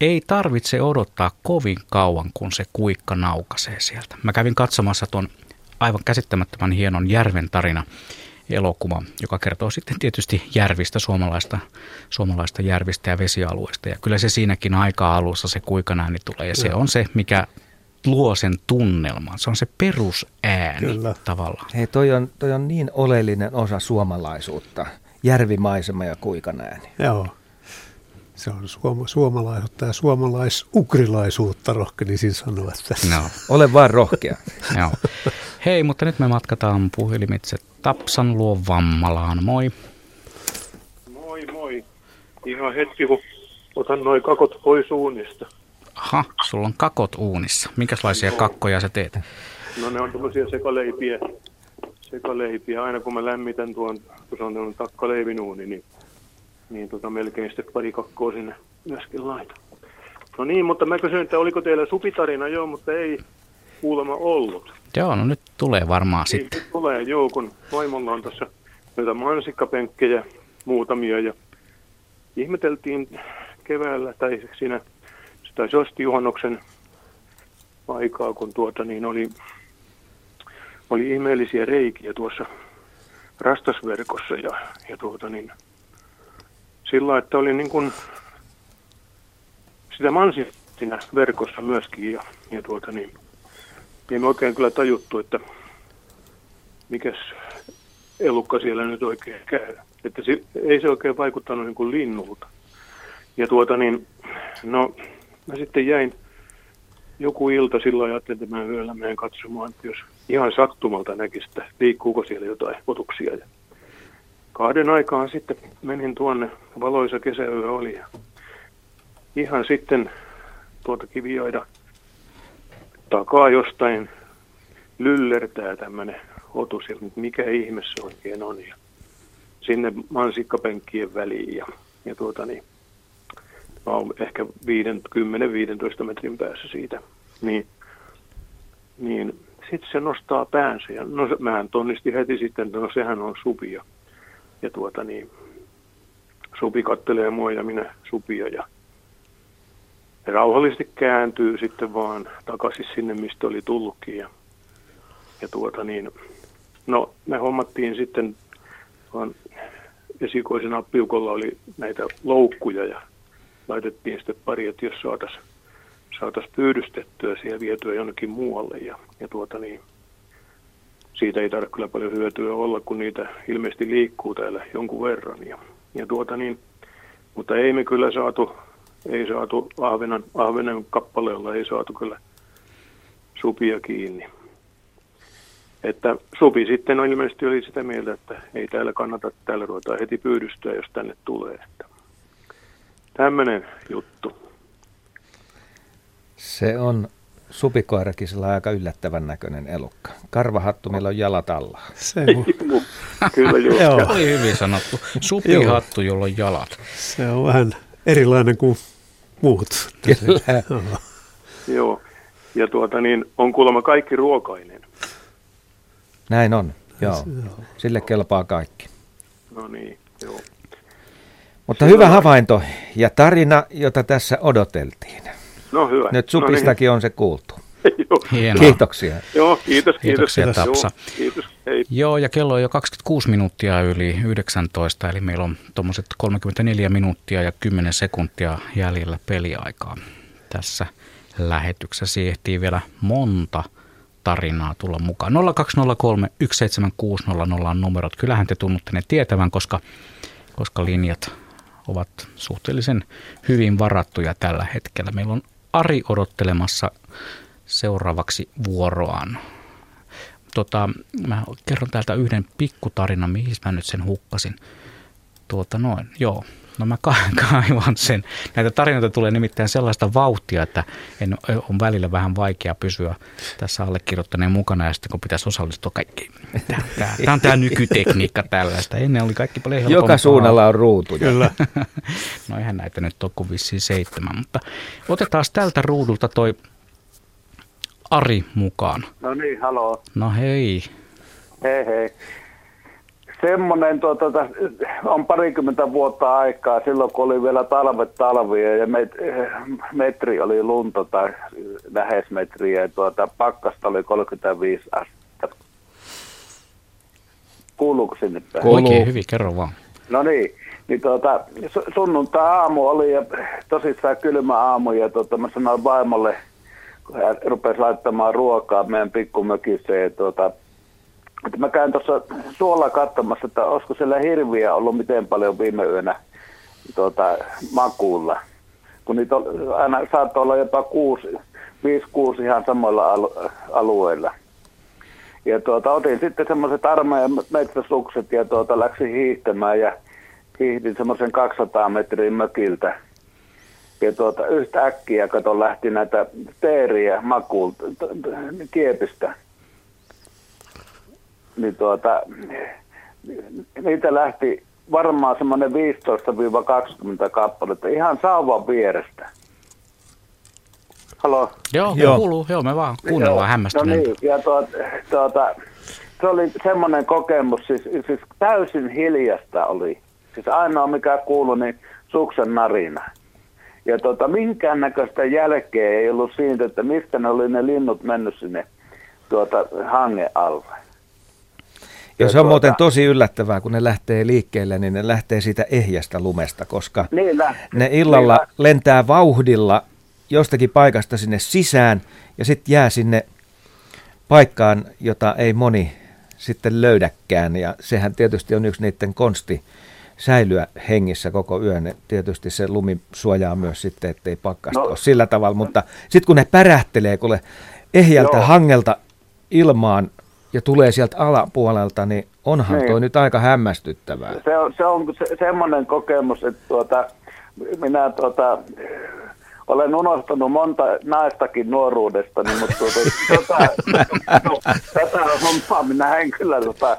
S2: ei tarvitse odottaa kovin kauan, kun se kuikka naukasee sieltä. Mä kävin katsomassa tuon aivan käsittämättömän hienon järven tarina elokuva, joka kertoo sitten tietysti järvistä, suomalaista, suomalaista järvistä ja vesialueista. Ja kyllä se siinäkin aika alussa se kuikanääni tulee ja se on se, mikä luo sen tunnelman. Se on se perusääni Kyllä. tavallaan.
S3: Hei, toi on, toi on niin oleellinen osa suomalaisuutta. järvimaisema ja kuikan ääni.
S4: Joo. Se on suoma, suomalaisuutta ja suomalais-ukrilaisuutta rohkenisin sanoa tässä.
S3: No. Ole vaan rohkea.
S2: Joo. Hei, mutta nyt me matkataan puhelimitse Tapsan luo Vammalaan. Moi.
S16: Moi moi. Ihan hetki, kun otan noin kakot pois uunista.
S2: Aha, sulla on kakot uunissa. Minkälaisia no. kakkoja sä teet?
S16: No ne on tämmöisiä sekaleipiä. Sekaleipiä. Aina kun mä lämmitän tuon, kun se on takkaleivin uuni, niin niin tota, melkein sitten pari kakkoa sinne myöskin laita. No niin, mutta mä kysyin, että oliko teillä supitarina, joo, mutta ei kuulemma ollut.
S2: Joo, no nyt tulee varmaan
S16: niin,
S2: sitten.
S16: Tulee, joo, kun vaimolla on tässä noita mansikkapenkkejä muutamia ja ihmeteltiin keväällä tai siinä sitä taisi juhannuksen aikaa, kun tuota niin oli, oli ihmeellisiä reikiä tuossa rastasverkossa ja, ja tuota niin, sillä, että oli niin kuin sitä mansi siinä verkossa myöskin ja, ja tuota niin, ei me oikein kyllä tajuttu, että mikäs elukka siellä nyt oikein käy. Että se, ei se oikein vaikuttanut niin kuin linnulta. Ja tuota niin, no mä sitten jäin joku ilta silloin ajattelin, että mä yöllä menen katsomaan, että jos ihan sattumalta näkisi, että liikkuuko siellä jotain otuksia. Ja kahden aikaan sitten menin tuonne, valoisa kesäyö oli. Ja ihan sitten tuota kivioida takaa jostain lyllertää tämmöinen otus, ja mikä ihme se oikein on. Ja sinne mansikkapenkkien väliin ja, ja tuota niin, mä oon ehkä 10-15 metrin päässä siitä. Niin, niin sitten se nostaa päänsä ja no, mähän tonnistin heti sitten, että no sehän on supia ja tuota niin, Supi kattelee mua ja minä Supia ja ja rauhallisesti kääntyy sitten vaan takaisin sinne, mistä oli tullutkin. Ja, ja tuota niin, no me hommattiin sitten, vaan esikoisena piukolla oli näitä loukkuja ja laitettiin sitten pari, että jos saataisiin saatais pyydystettyä ja vietyä jonnekin muualle. Ja, ja tuota niin, siitä ei tarvitse kyllä paljon hyötyä olla, kun niitä ilmeisesti liikkuu täällä jonkun verran. Ja, ja tuota niin, mutta ei me kyllä saatu, ei saatu ahvenan, ahvenen kappaleella ei saatu kyllä supia kiinni. Että supi sitten on ilmeisesti oli sitä mieltä, että ei täällä kannata, täällä ruvetaan heti pyydystyä, jos tänne tulee. Että tämmöinen juttu.
S3: Se on supikoirakin sillä on aika yllättävän näköinen elukka. Karvahattu, meillä on jalat alla.
S4: Se
S16: on. Kyllä just.
S2: Joo. Oli hyvin sanottu. Supihattu, jolla on jalat.
S4: Se on vähän erilainen kuin muut.
S3: Kyllä.
S16: Joo. Ja tuota niin, on kuulemma kaikki ruokainen.
S3: Näin on, joo. Sille kelpaa kaikki.
S16: No niin, joo.
S3: Mutta hyvä havainto ja tarina, jota tässä odoteltiin.
S16: No hyvä.
S3: Nyt supistakin no niin. on se kuultu.
S2: Hienoa.
S3: Kiitoksia.
S16: Joo, kiitos, kiitos.
S2: Kiitoksia Tapsa.
S16: Joo, kiitos, hei.
S2: Joo, ja kello on jo 26 minuuttia yli 19, eli meillä on tuommoiset 34 minuuttia ja 10 sekuntia jäljellä peliaikaa. Tässä lähetyksessä ehtii vielä monta tarinaa tulla mukaan. 0203 17600 on numerot. Kyllähän te tunnutte ne tietävän, koska, koska linjat ovat suhteellisen hyvin varattuja tällä hetkellä. Meillä on Ari odottelemassa seuraavaksi vuoroaan. Tota, mä kerron täältä yhden pikkutarinan, mihin mä nyt sen hukkasin. Tuota noin, joo. No mä kaivan sen. Näitä tarinoita tulee nimittäin sellaista vauhtia, että en, on välillä vähän vaikea pysyä tässä allekirjoittaneen mukana ja sitten kun pitäisi osallistua kaikki. Tämä, tämä, tämä on tämä nykytekniikka tällaista. Ennen oli kaikki paljon helpompaa.
S3: Joka suunnalla on ruutuja.
S2: Kyllä. no eihän näitä nyt ole kuin vissiin seitsemän, mutta otetaan tältä ruudulta toi Ari mukaan.
S17: No niin, haloo.
S2: No hei.
S17: Hei hei semmoinen tuota, on parikymmentä vuotta aikaa, silloin kun oli vielä talvet talvia ja met, metri oli lunta tai lähes metriä ja tuota, pakkasta oli 35 astetta. Kuuluuko sinne päin?
S2: Oikein hyvin, kerro vaan.
S17: No niin, niin tuota, sunnuntai-aamu oli ja tosissaan kylmä aamu ja tuota, mä sanoin vaimolle, kun hän rupesi laittamaan ruokaa meidän pikkumökissä ja tuota, että mä käyn tuossa suolla katsomassa, että olisiko siellä hirviä ollut miten paljon viime yönä tuota, makuulla. Kun niitä on, aina saattoi olla jopa kuusi, viisi, kuusi ihan samoilla alueilla. Ja tuota, otin sitten semmoiset armeijan metsäsukset ja tuota, läksin hiihtämään ja hiihdin semmoisen 200 metriä mökiltä. Ja tuota, yhtä äkkiä kato lähti näitä teeriä makuulta, kiepistä. Niin tuota, niitä lähti varmaan semmoinen 15-20 kappaletta ihan sauvan vierestä. Halo?
S2: Joo, joo. kuuluu. Joo, me vaan kuunnellaan hämmästyneitä.
S17: No niin, ja tuota, tuota, se oli semmoinen kokemus, siis, siis täysin hiljasta oli. Siis ainoa mikä kuului, niin suksen narina. Ja tuota, minkäännäköistä jälkeä ei ollut siitä, että mistä ne oli ne linnut mennyt sinne tuota, hange alle.
S3: Ja se on tuota, muuten tosi yllättävää, kun ne lähtee liikkeelle, niin ne lähtee siitä ehjästä lumesta, koska niin ne illalla niin lentää vauhdilla jostakin paikasta sinne sisään ja sitten jää sinne paikkaan, jota ei moni sitten löydäkään. Ja sehän tietysti on yksi niiden konsti säilyä hengissä koko yön. Tietysti se lumi suojaa myös sitten, ettei pakkasta no. ole sillä tavalla, mutta sitten kun ne pärähtelee kuule ehjältä Joo. hangelta ilmaan ja tulee sieltä alapuolelta, niin onhan niin. toi nyt aika hämmästyttävää.
S17: Se on, se on se, semmoinen kokemus, että tuota, minä tuota, olen unohtanut monta naistakin nuoruudesta, niin, mutta tuota, tota, tätä hommaa minä en kyllä tota,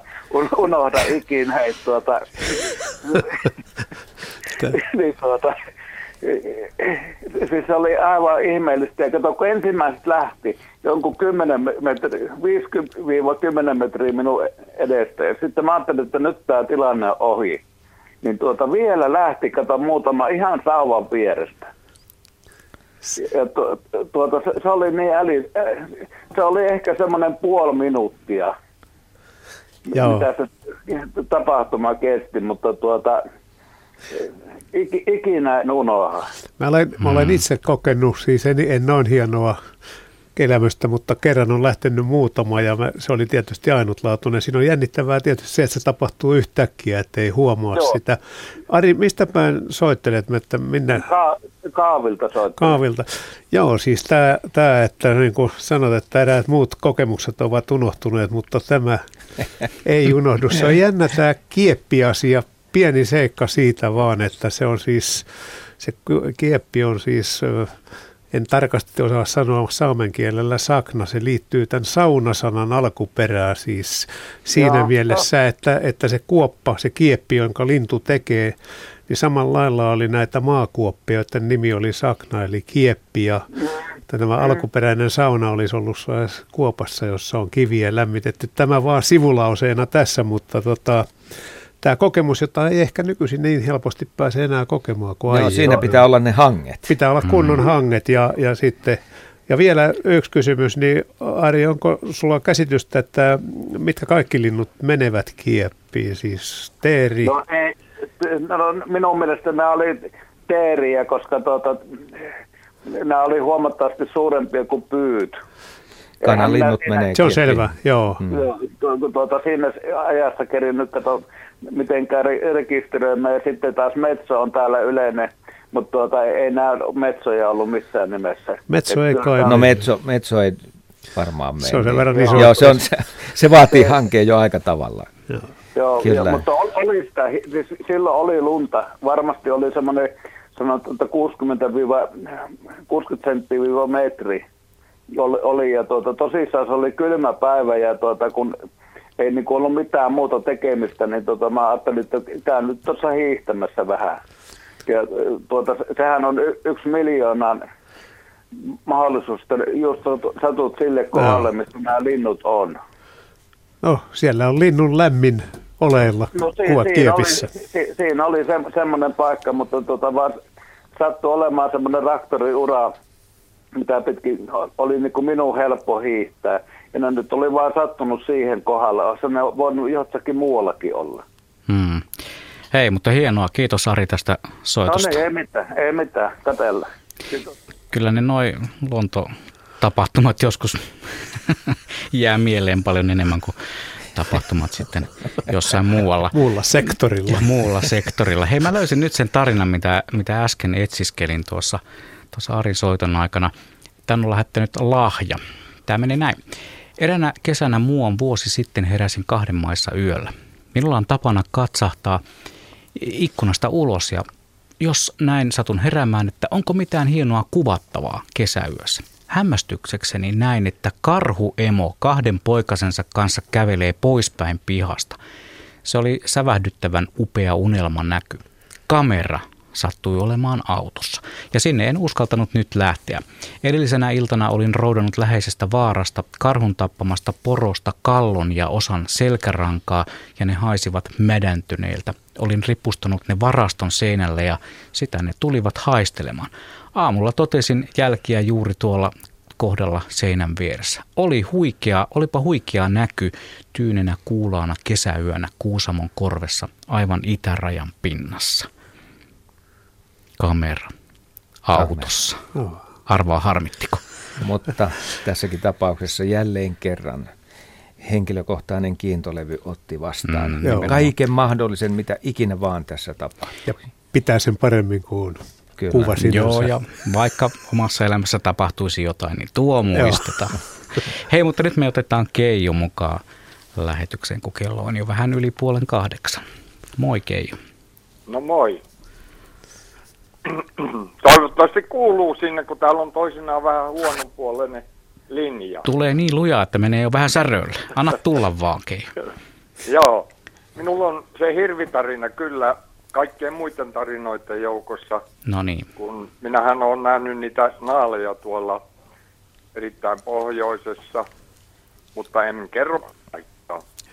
S17: unohda ikinä. Että, tuota, niin, tuota, siis se oli aivan ihmeellistä. Ja kato, kun ensimmäiset lähti jonkun 10 metri, 50-10 metriä minun edestä. Ja sitten mä ajattelin, että nyt tämä tilanne on ohi. Niin tuota vielä lähti, kato muutama ihan sauvan vierestä. Ja tu, tuota, se, se, oli niin äly, se oli ehkä semmoinen puoli minuuttia, Joo. mitä se tapahtuma kesti, mutta tuota, ik, ikinä en unoha.
S4: Mä olen, mä olen itse kokenut, siis en, en noin hienoa elämystä, mutta kerran on lähtenyt muutama ja mä, se oli tietysti ainutlaatuinen. Siinä on jännittävää tietysti se, että se tapahtuu yhtäkkiä, ettei huomaa Joo. sitä. Ari, mistä päin soittelet, että minne?
S17: Ka- kaavilta soittelet.
S4: Kaavilta. Joo, siis tämä, tämä että niin kuin sanot, että eräät muut kokemukset ovat unohtuneet, mutta tämä ei unohdu. Se on jännä tämä kieppiasia, pieni seikka siitä vaan, että se on siis, se kieppi on siis en tarkasti osaa sanoa saamen kielellä sakna, se liittyy tämän saunasanan alkuperään siis siinä Joo, mielessä, että, että se kuoppa, se kieppi, jonka lintu tekee, niin samalla lailla oli näitä maakuoppia, joiden nimi oli sakna eli kieppi ja tämä mm. alkuperäinen sauna olisi ollut kuopassa, jossa on kiviä lämmitetty. Tämä vaan sivulauseena tässä, mutta tota, tämä kokemus, jota ei ehkä nykyisin niin helposti pääse enää kokemaan kuin
S3: aiemmin. siinä pitää olla ne hanget.
S4: Pitää olla kunnon mm. hanget ja, ja sitten ja vielä yksi kysymys, niin Ari, onko sulla käsitystä, että mitkä kaikki linnut menevät kieppiin, siis teeri?
S17: No, ei, no, minun mielestä nämä oli teeriä, koska tuota, nämä oli huomattavasti suurempia kuin pyyt.
S3: Kananlinnut menee
S4: Se on selvä, joo.
S17: Mm. Tuota, siinä ajassa kerin nyt kato mitenkään rekisteröimään. Ja sitten taas Metso on täällä yleinen, mutta tuota, ei näy Metsoja ollut missään nimessä.
S4: Metso ei kai.
S3: No Metso, Metso ei varmaan mene.
S4: Se on sen verran iso.
S3: Joo, se, on, se, se vaatii hankkeen jo aika tavalla.
S17: Joo, Joo Kyllä. mutta oli sitä, siis silloin oli lunta. Varmasti oli semmoinen sanotaan, että 60-60 senttiä metri oli, oli ja tuota, tosissaan se oli kylmä päivä ja tuota, kun ei niin ollut mitään muuta tekemistä, niin tota, mä ajattelin, että käyn nyt tuossa hiihtämässä vähän. Ja tuota, sehän on y- yksi miljoonan mahdollisuus, että just satut sille kohdalle, missä nämä linnut on.
S4: No, siellä on linnun lämmin oleilla no, si- siinä, oli,
S17: si- siinä oli se, semmoinen paikka, mutta tuota, vaan sattui olemaan semmoinen raktoriura, mitä pitkin oli niin kuin minun helppo hiihtää. Ja ne nyt oli vaan sattunut siihen kohdalle. Olisi ne voinut jossakin muuallakin olla.
S2: Hmm. Hei, mutta hienoa. Kiitos Ari tästä soitosta.
S17: No niin, ei mitään, ei mitään. Katella.
S2: Kyllä ne noin luontotapahtumat joskus jää mieleen paljon enemmän kuin tapahtumat sitten jossain muualla.
S4: Muulla sektorilla.
S2: Ja muulla sektorilla. Hei, mä löysin nyt sen tarinan, mitä, mitä äsken etsiskelin tuossa, tuossa Ari Soiton aikana. Tän on lähettänyt lahja. Tämä menee näin. Eränä kesänä muuan vuosi sitten heräsin kahden maissa yöllä. Minulla on tapana katsahtaa ikkunasta ulos ja jos näin satun heräämään, että onko mitään hienoa kuvattavaa kesäyössä. Hämmästyksekseni näin, että karhuemo kahden poikasensa kanssa kävelee poispäin pihasta. Se oli sävähdyttävän upea unelman näky. Kamera sattui olemaan autossa. Ja sinne en uskaltanut nyt lähteä. Edellisenä iltana olin roudannut läheisestä vaarasta, karhun tappamasta porosta kallon ja osan selkärankaa, ja ne haisivat mädäntyneiltä. Olin ripustanut ne varaston seinälle ja sitä ne tulivat haistelemaan. Aamulla totesin jälkiä juuri tuolla kohdalla seinän vieressä. Oli huikea, olipa huikea näky tyynenä kuulaana kesäyönä Kuusamon korvessa aivan itärajan pinnassa kamera autossa. Arvaa harmittiko.
S3: Mutta tässäkin tapauksessa jälleen kerran henkilökohtainen kiintolevy otti vastaan mm, kaiken mahdollisen, mitä ikinä vaan tässä tapahtuu. Ja
S4: pitää sen paremmin kuin Kyllä. kuva sinänsä.
S2: Joo, ja vaikka omassa elämässä tapahtuisi jotain, niin tuo muistetaan. Hei, mutta nyt me otetaan Keijo mukaan lähetykseen, kun kello on jo vähän yli puolen kahdeksan. Moi Keijo.
S18: No moi. Toivottavasti kuuluu sinne, kun täällä on toisinaan vähän huonopuolinen linja.
S2: Tulee niin lujaa, että menee jo vähän särölle. Anna tulla vaan, Kei.
S18: Joo. Minulla on se hirvitarina kyllä kaikkien muiden tarinoiden joukossa.
S2: No niin.
S18: Kun minähän olen nähnyt niitä naaleja tuolla erittäin pohjoisessa, mutta en kerro.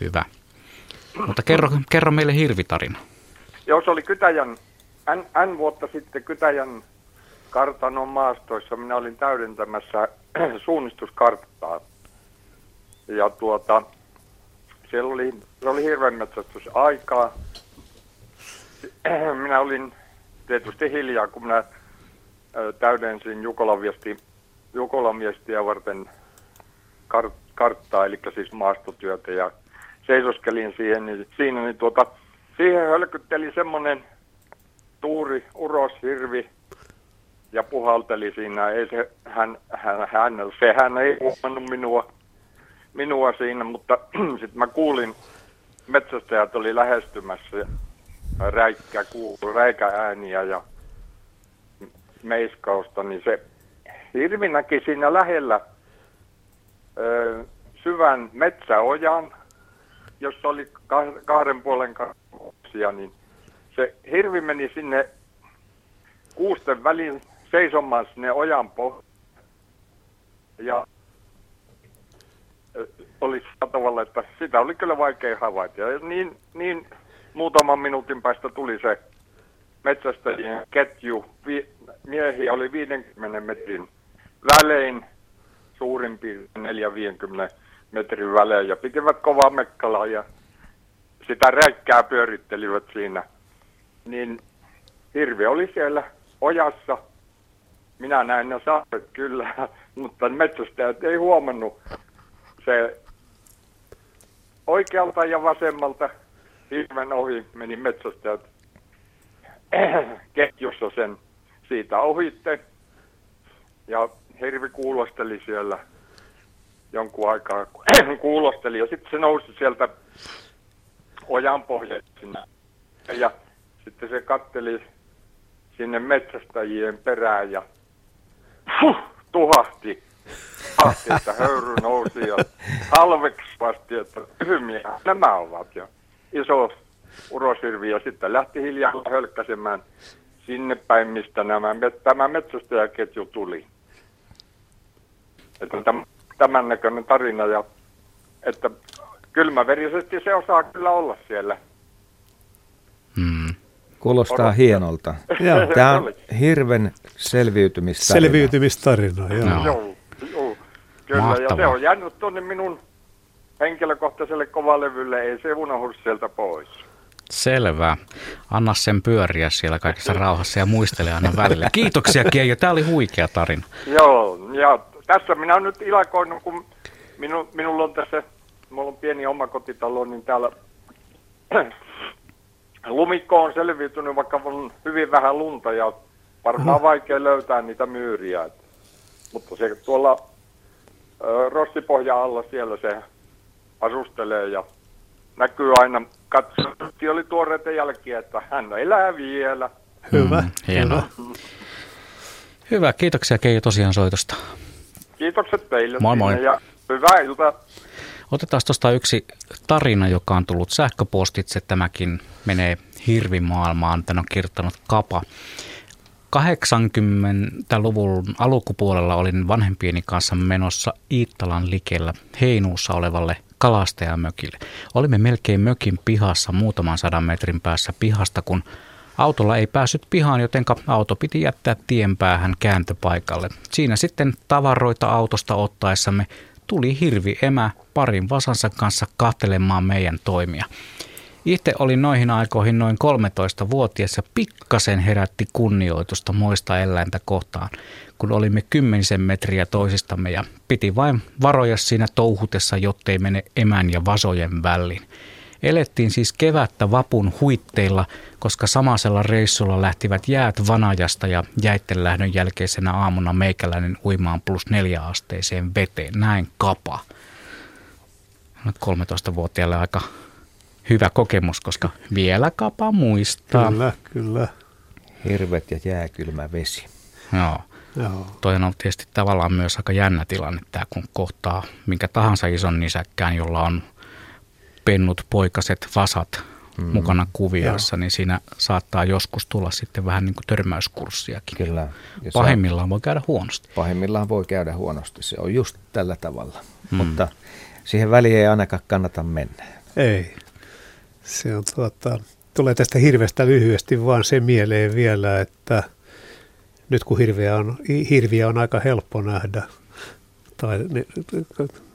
S2: Hyvä. Mutta kerro, kerro meille hirvitarina.
S18: Joo, se oli Kytäjän N, N vuotta sitten Kytäjän kartanon maastoissa minä olin täydentämässä suunnistuskarttaa. Ja tuota, siellä oli, se oli hirveän aikaa. Minä olin tietysti hiljaa, kun minä täydensin Jukolamiesti, Jukolamiestiä varten kart, karttaa, eli siis maastotyötä, ja seisoskelin siihen, niin siinä niin tuota, siihen hölkytteli semmoinen tuuri uroshirvi ja puhalteli siinä. Ei se, hän, hän, hän, sehän ei huomannut minua, minua siinä, mutta sitten mä kuulin, metsästäjät oli lähestymässä räikkä, räikä ääniä ja meiskausta, niin se hirvi näki siinä lähellä ö, syvän metsäojan, jossa oli kahden puolen kaksia, niin se hirvi meni sinne kuusten väliin seisomaan sinne ojan. Ja oli sillä tavalla, että sitä oli kyllä vaikea havaita. Ja niin, niin muutaman minuutin päästä tuli se metsästäjien ketju. Vi, miehiä oli 50 metrin välein, suurin piirtein 4-50 metrin välein. Ja pitivät kovaa mekkalaa ja sitä räikkää pyörittelivät siinä – niin hirvi oli siellä ojassa. Minä näin ne saaret kyllä, mutta metsästäjät ei huomannut. Se oikealta ja vasemmalta hirven ohi meni metsästäjät ketjussa sen siitä ohitte. Ja hirvi kuulosteli siellä jonkun aikaa, kuulosteli ja sitten se nousi sieltä ojan pohjalle Ja sitten se katteli sinne metsästäjien perään ja puh, tuhahti. Tuhahti, että höyry nousi ja halveksivasti, että tyhmiä nämä ovat. Ja iso urosirvi ja sitten lähti hiljaa hölkkäsemään sinne päin, mistä nämä, tämä metsästäjäketju tuli. Että tämän, tämän näköinen tarina ja että kylmäverisesti se osaa kyllä olla siellä.
S3: Kuulostaa Odottaa. hienolta. Tämä on hirven selviytymistarina.
S4: Selviytymistarina, joo.
S18: No. Joo, joo. Kyllä, Mahtavaa. ja se on jäänyt tuonne minun henkilökohtaiselle kovalevylle, ei se unohdu sieltä pois.
S2: Selvä. Anna sen pyöriä siellä kaikessa rauhassa ja muistele aina välillä. Kiitoksia Keijo, tämä oli huikea tarina.
S18: Joo, ja tässä minä olen nyt ilakoinut, kun minu, minulla on tässä mulla on pieni omakotitalo, niin täällä lumikko on selviytynyt, vaikka on hyvin vähän lunta ja varmaan vaikea löytää niitä myyriä. Mutta se tuolla ö, rossipohja alla siellä se asustelee ja näkyy aina, katsottiin oli tuoreita jälkiä, että hän elää vielä.
S4: Hyvä. Mm,
S2: hienoa. Hyvä. Hyvä, kiitoksia Keijo tosiaan soitosta.
S18: Kiitokset teille.
S2: Moi moi.
S18: Ja hyvää iltaa.
S2: Otetaan tuosta yksi tarina, joka on tullut sähköpostitse. Tämäkin menee hirvimaailmaan. Tän on kirjoittanut Kapa. 80-luvun alkupuolella olin vanhempieni kanssa menossa Iittalan likellä Heinuussa olevalle kalastajamökille. Olimme melkein mökin pihassa muutaman sadan metrin päässä pihasta, kun autolla ei päässyt pihaan, joten auto piti jättää tien päähän kääntöpaikalle. Siinä sitten tavaroita autosta ottaessamme tuli hirvi emä parin vasansa kanssa kahtelemaan meidän toimia. Itse olin noihin aikoihin noin 13-vuotias ja pikkasen herätti kunnioitusta moista eläintä kohtaan, kun olimme kymmenisen metriä toisistamme ja piti vain varoja siinä touhutessa, jottei mene emän ja vasojen väliin. Elettiin siis kevättä vapun huitteilla, koska samaisella reissulla lähtivät jäät Vanajasta ja jäitten lähdön jälkeisenä aamuna meikäläinen uimaan plus neljä asteeseen veteen. Näin kapa. 13-vuotiaalle aika hyvä kokemus, koska vielä kapa muistaa.
S4: Kyllä, kyllä.
S3: Hirvet ja jääkylmä vesi.
S2: Joo. Joo. Toi on tietysti tavallaan myös aika jännä tilanne, tämä kun kohtaa minkä tahansa ison nisäkkään, jolla on pennut, poikaset, vasat mm. mukana kuvioissa, niin siinä saattaa joskus tulla sitten vähän niin kuin törmäyskurssiakin.
S3: Kyllä. Ja
S2: pahimmillaan voi käydä huonosti.
S3: Pahimmillaan voi käydä huonosti, se on just tällä tavalla. Mm. Mutta siihen väliin ei ainakaan kannata mennä.
S4: Ei. Se on tuota, tulee tästä hirveästä lyhyesti vaan se mieleen vielä, että nyt kun hirviä on, hirviä on aika helppo nähdä, tai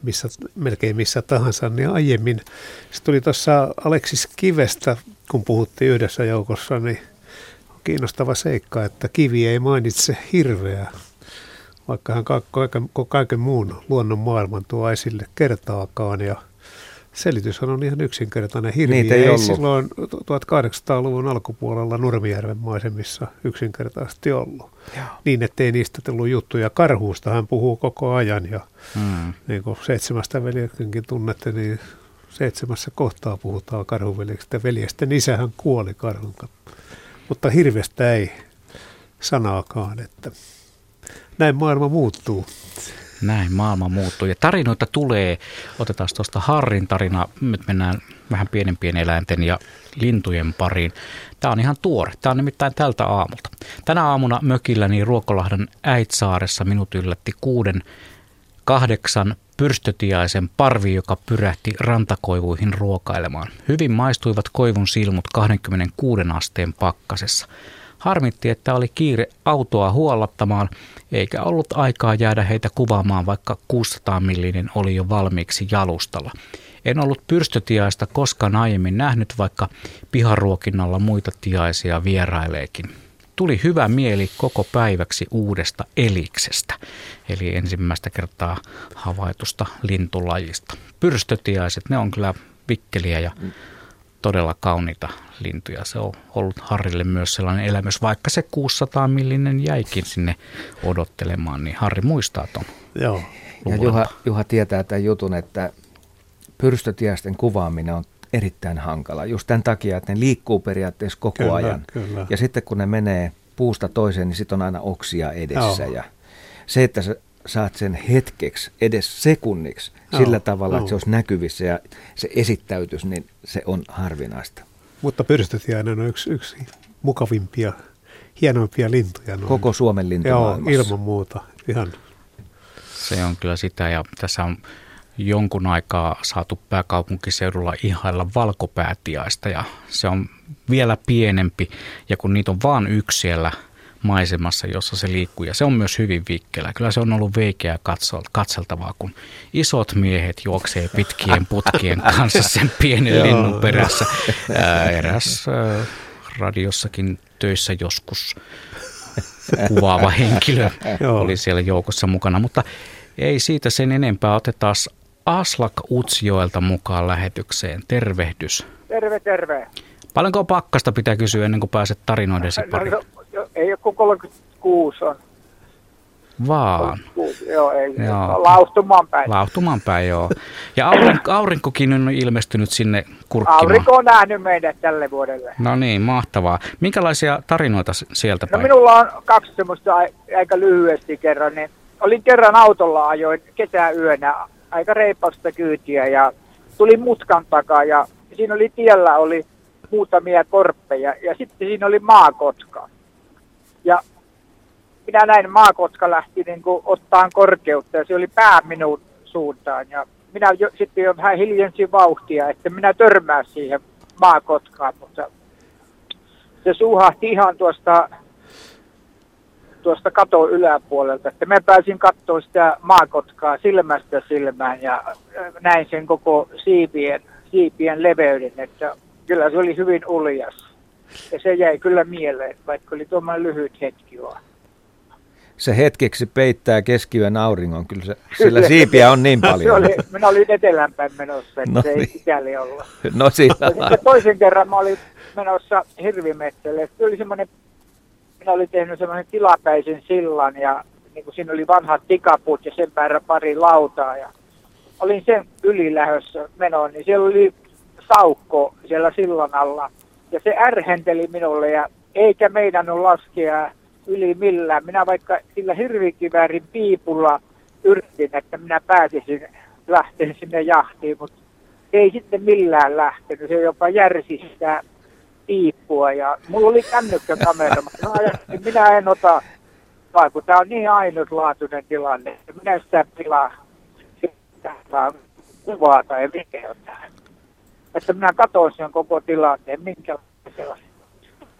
S4: missä, melkein missä tahansa, niin aiemmin se tuli tuossa Aleksis Kivestä, kun puhuttiin yhdessä joukossa, niin on kiinnostava seikka, että Kivi ei mainitse hirveää, vaikka hän kaiken, kaiken muun luonnon maailman tuo esille kertaakaan ja – Selitys on ihan yksinkertainen. Hirviä Niitä ei, ei silloin 1800-luvun alkupuolella Nurmijärven maisemissa yksinkertaisesti ollut. Joo. Niin, ettei niistä tullut juttuja. Karhuusta hän puhuu koko ajan ja mm. niin kuin seitsemästä veljestäkin tunnette, niin seitsemässä kohtaa puhutaan karhuveljestä. Veljesten isähän kuoli karhun Mutta hirvestä ei sanaakaan, että näin maailma muuttuu.
S2: Näin maailma muuttuu ja tarinoita tulee. Otetaan tuosta Harrin tarina. Nyt mennään vähän pienempien eläinten ja lintujen pariin. Tämä on ihan tuore. Tämä on nimittäin tältä aamulta. Tänä aamuna mökilläni Ruokolahden Äitsaaressa minut yllätti kuuden kahdeksan pyrstötiaisen parvi, joka pyrähti rantakoivuihin ruokailemaan. Hyvin maistuivat koivun silmut 26 asteen pakkasessa. Harmitti, että oli kiire autoa huollattamaan, eikä ollut aikaa jäädä heitä kuvaamaan, vaikka 600 millinen oli jo valmiiksi jalustalla. En ollut pyrstötiaista koskaan aiemmin nähnyt, vaikka piharuokinnalla muita tiaisia vieraileekin. Tuli hyvä mieli koko päiväksi uudesta eliksestä, eli ensimmäistä kertaa havaitusta lintulajista. Pyrstötiaiset, ne on kyllä vikkeliä ja todella kauniita lintuja. Se on ollut Harrille myös sellainen elämys, vaikka se 600 millinen jäikin sinne odottelemaan, niin Harri muistaa ton.
S4: Joo.
S3: Ja Juha, Juha tietää tämän jutun, että pyrstötiaisten kuvaaminen on erittäin hankala. Just tämän takia, että ne liikkuu periaatteessa koko kyllä, ajan. Kyllä. Ja sitten kun ne menee puusta toiseen, niin sitten on aina oksia edessä. Joo. Ja se, että sä saat sen hetkeksi, edes sekunniksi, Joo, sillä tavalla, että se olisi näkyvissä ja se esittäytys, niin se on harvinaista.
S4: Mutta pyrstötiainen on yksi, yksi mukavimpia, hienoimpia lintuja. Noin.
S3: Koko Suomen lintumaailmassa.
S4: Joo, ilman muuta. Ihan.
S2: Se on kyllä sitä ja tässä on jonkun aikaa saatu pääkaupunkiseudulla ihailla valkopäätiaista ja se on vielä pienempi ja kun niitä on vain yksi siellä maisemassa, jossa se liikkuu. Ja se on myös hyvin vikkelä. Kyllä se on ollut veikeä katseltavaa, kun isot miehet juoksee pitkien putkien kanssa sen pienen linnun perässä. Ää, eräs ää, radiossakin töissä joskus kuvaava henkilö oli siellä joukossa mukana, mutta ei siitä sen enempää. Otetaan Aslak Utsjoelta mukaan lähetykseen. Tervehdys.
S19: Terve, terve.
S2: Paljonko pakkasta pitää kysyä ennen kuin pääset tarinoidesi pari? No,
S19: no, ei ole kuin 36 on.
S2: Vaan.
S19: Joo, ei. Joo. Lauhtumaan päin.
S2: Lauhtumaan päin, joo. Ja aurinko, aurinkokin on ilmestynyt sinne kurkkimaan.
S19: Aurinko on nähnyt meidät tälle vuodelle.
S2: No niin, mahtavaa. Minkälaisia tarinoita sieltä no päin?
S19: No minulla on kaksi semmoista aika lyhyesti kerran. Niin olin kerran autolla ajoin kesäyönä aika reipasta kyytiä ja tuli mutkan takaa ja siinä oli tiellä oli muutamia korppeja ja sitten siinä oli maakotka. Ja minä näin maakotka lähti niin kuin ottaan korkeutta ja se oli pää minun suuntaan. Ja minä jo, sitten jo vähän hiljensin vauhtia, että minä törmää siihen maakotkaan, mutta se suuhahti ihan tuosta, tuosta katon yläpuolelta. Että mä pääsin katsoa sitä maakotkaa silmästä silmään ja näin sen koko siipien, siipien leveyden, että kyllä se oli hyvin uljas. Ja se jäi kyllä mieleen, vaikka oli tuommoinen lyhyt hetki vaan
S3: se hetkeksi peittää keskiyön auringon, kyllä se, sillä siipiä on niin paljon.
S19: oli, minä olin etelänpäin menossa, että no se ei niin. sikäli olla.
S3: No sillä
S19: toisen kerran mä olin menossa hirvimetsälle. Se oli semmoinen, minä olin tehnyt semmoinen tilapäisen sillan ja niin kuin siinä oli vanhat tikapuut ja sen päällä pari lautaa ja olin sen yli lähdössä menoon, niin siellä oli saukko siellä sillan alla ja se ärhenteli minulle ja eikä meidän ole laskea yli millään. Minä vaikka sillä hirvikiväärin piipulla yritin, että minä pääsisin lähteä sinne jahtiin, mutta ei sitten millään lähtenyt. Se jopa järsi sitä piippua ja mulla oli kännykkäkamera. Mä ajattelin, minä en ota, vaan kun tämä on niin ainutlaatuinen tilanne, että minä sitä pilaa kuvaa tai videota. Että minä katsoin sen koko tilanteen, minkälaisella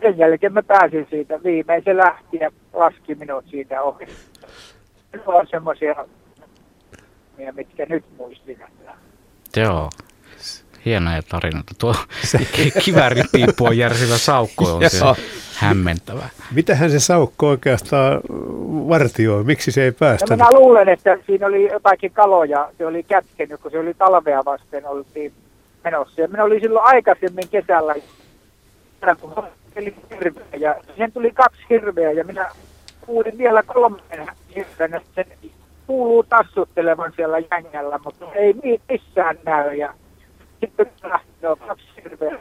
S19: sen jälkeen mä pääsin siitä viimeisen lähti ja laski minut siitä ohi. Ne on semmoisia, mitkä nyt muistin.
S2: Joo. Hienoja tarinoita. Tuo kivääripiippu on järsivä saukko, on se hämmentävä.
S4: Mitähän se saukko oikeastaan vartioi? Miksi se ei päästä?
S19: No minä luulen, että siinä oli jotakin kaloja. Se oli kätkenyt, kun se oli talvea vasten oltiin menossa. Ja minä olin silloin aikaisemmin kesällä, kun hirveä ja sen tuli kaksi hirveä ja minä kuulin vielä kolmannen hirveän, että sen kuuluu tassuttelevan siellä jängällä, mutta ei missään näy. Ja sitten lähti kaksi hirveä.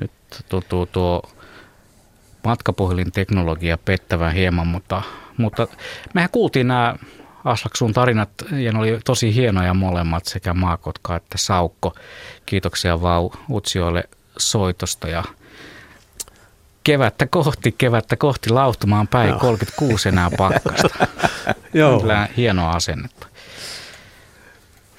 S2: Nyt tuntuu tuo matkapuhelin teknologia pettävän hieman, mutta, mutta mehän kuultiin nämä Aslak, sun tarinat, ja ne oli tosi hienoja molemmat, sekä Maakotka että Saukko. Kiitoksia vaan Utsioille soitosta ja kevättä kohti, kevättä kohti lauhtumaan päin, Joo. 36 enää pakkasta. Joo. Kyllä hienoa asennetta.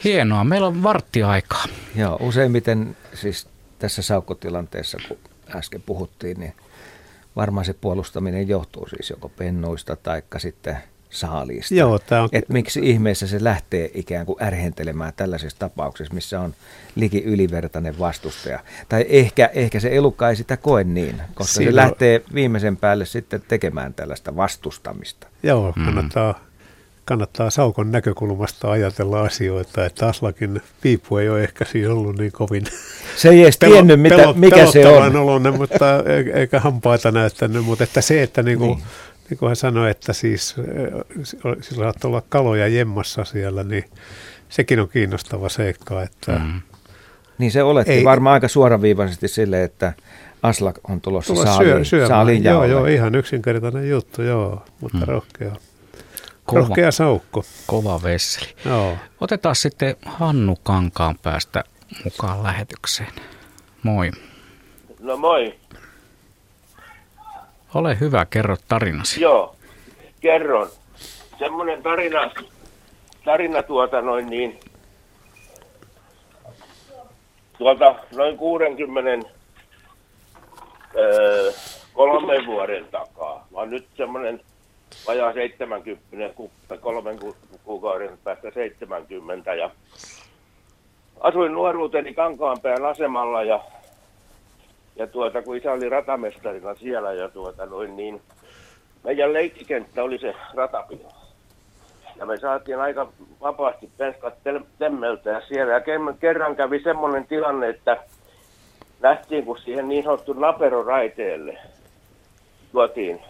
S2: Hienoa, meillä on varttiaikaa.
S3: Joo, useimmiten siis tässä saukkotilanteessa, kun äsken puhuttiin, niin varmaan se puolustaminen johtuu siis joko pennuista tai sitten – saaliista. Joo, on... Et miksi ihmeessä se lähtee ikään kuin ärhentelemään tällaisessa tapauksessa, missä on liki ylivertainen vastustaja. Tai ehkä, ehkä se elukka ei sitä koe niin, koska Siinä... se lähtee viimeisen päälle sitten tekemään tällaista vastustamista.
S4: Joo, mm. kannattaa, mm. kannattaa Saukon näkökulmasta ajatella asioita, että Aslakin piippu ei ole ehkä siinä ollut niin kovin
S3: se ei edes tiennyt, mitä, mikä se on.
S4: Oloinen, mutta eikä hampaita näyttänyt, mutta että se, että niinku niin. Niin kuin hän sanoi, että siis sillä saattaa olla kaloja jemmassa siellä, niin sekin on kiinnostava seikka. Että mm.
S3: Niin se oletti ei, varmaan aika suoraviivaisesti sille, että Aslak on tulossa saaliin, syö, saaliin
S4: Joo, joo, ihan yksinkertainen juttu, joo, mutta mm. rohkea. Kova, rohkea saukko.
S2: Kova vesseli. Joo. Otetaan sitten Hannu Kankaan päästä mukaan lähetykseen. Moi.
S20: No moi.
S2: Ole hyvä, kerro tarinasi.
S20: Joo, kerron. Semmoinen tarina, tarina tuota noin niin, tuolta noin 60 öö, kolmen vuoden takaa. Oon nyt semmoinen vajaa 70, kolmen kuukauden päästä 70 ja asuin nuoruuteni Kankaanpään asemalla ja, ja tuota, kun isä oli ratamestarina siellä ja tuota, noin, niin meidän leikkikenttä oli se ratapila. Ja me saatiin aika vapaasti penskat temmeltä siellä. Ja kerran kävi semmoinen tilanne, että nähtiin, kun siihen niin sanottu naperoraiteelle tuotiin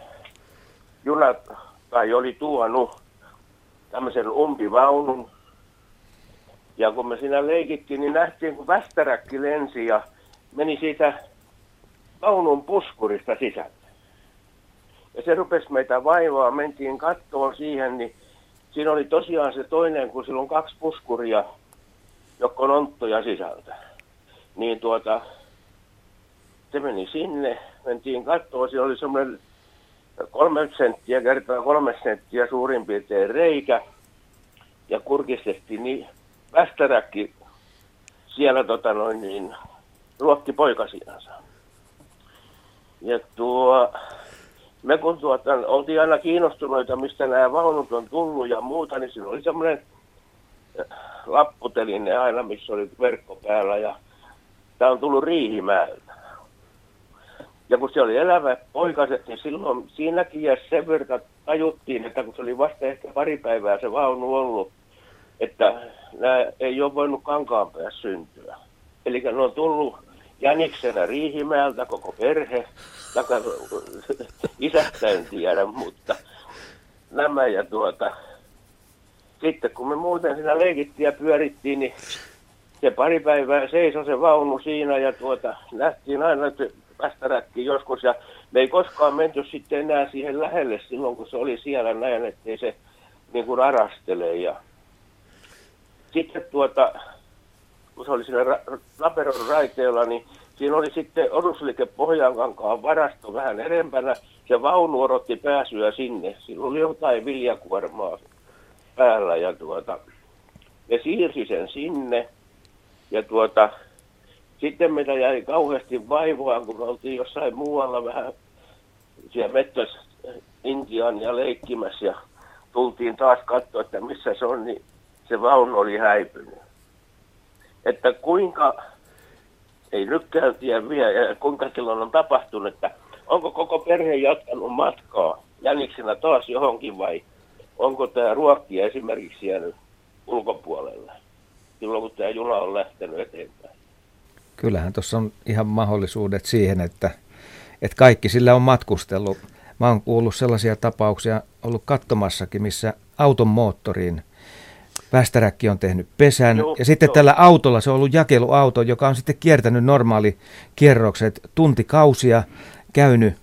S20: junat, tai oli tuonut tämmöisen umpivaunun. Ja kun me siinä leikittiin, niin nähtiin, kun västäräkki lensi ja meni siitä vaunun puskurista sisälle. Ja se rupesi meitä vaivaa, mentiin kattoon siihen, niin siinä oli tosiaan se toinen, kun sillä on kaksi puskuria, jotka on onttoja sisältä. Niin tuota, se meni sinne, mentiin kattoon, siinä oli semmoinen kolme senttiä kertaa kolme senttiä suurin piirtein reikä. Ja kurkistettiin niin västäräkki siellä tota noin niin, ruokki poikasiansa. Ja tuo, me kun tuota, oltiin aina kiinnostuneita, mistä nämä vaunut on tullut ja muuta, niin siinä oli semmoinen äh, lapputeline aina, missä oli verkko päällä ja tämä on tullut Riihimäeltä. Ja kun se oli elävä poikaset, niin silloin siinäkin ja sen verran tajuttiin, että kun se oli vasta ehkä pari päivää se vaunu ollut, että nämä ei ole voinut kankaan päässä syntyä. Eli ne on tullut jäniksenä Riihimäeltä koko perhe, taka, isästä en tiedä, mutta nämä ja tuota, sitten kun me muuten siinä leikittiin ja pyörittiin, niin se pari päivää seisoi se vaunu siinä ja tuota, nähtiin aina, että västäräkki joskus ja me ei koskaan menty sitten enää siihen lähelle silloin, kun se oli siellä näin, ettei se niin kuin arastele ja sitten tuota, kun se oli siinä Laperon raiteella, niin siinä oli sitten odusliike Pohjankankaan varasto vähän edempänä. Se vaunu odotti pääsyä sinne. Siinä oli jotain viljakuormaa päällä ja tuota, ne siirsi sen sinne. Ja tuota, sitten meitä jäi kauheasti vaivoa, kun me oltiin jossain muualla vähän siellä mettässä Intian ja leikkimässä ja tultiin taas katsoa, että missä se on, niin se vaunu oli häipynyt. Että kuinka, ei nytkään tiedä vielä, kuinka silloin on tapahtunut, että onko koko perhe jatkanut matkaa jäniksenä taas johonkin vai onko tämä ruokki esimerkiksi jäänyt ulkopuolelle silloin, kun tämä juna on lähtenyt eteenpäin.
S3: Kyllähän tuossa on ihan mahdollisuudet siihen, että, että kaikki sillä on matkustellut. Mä oon kuullut sellaisia tapauksia, ollut katsomassakin, missä auton moottoriin – Västäräkki on tehnyt pesän. Joo, ja sitten joo. tällä autolla, se on ollut jakeluauto, joka on sitten kiertänyt normaali kierrokset tuntikausia, käynyt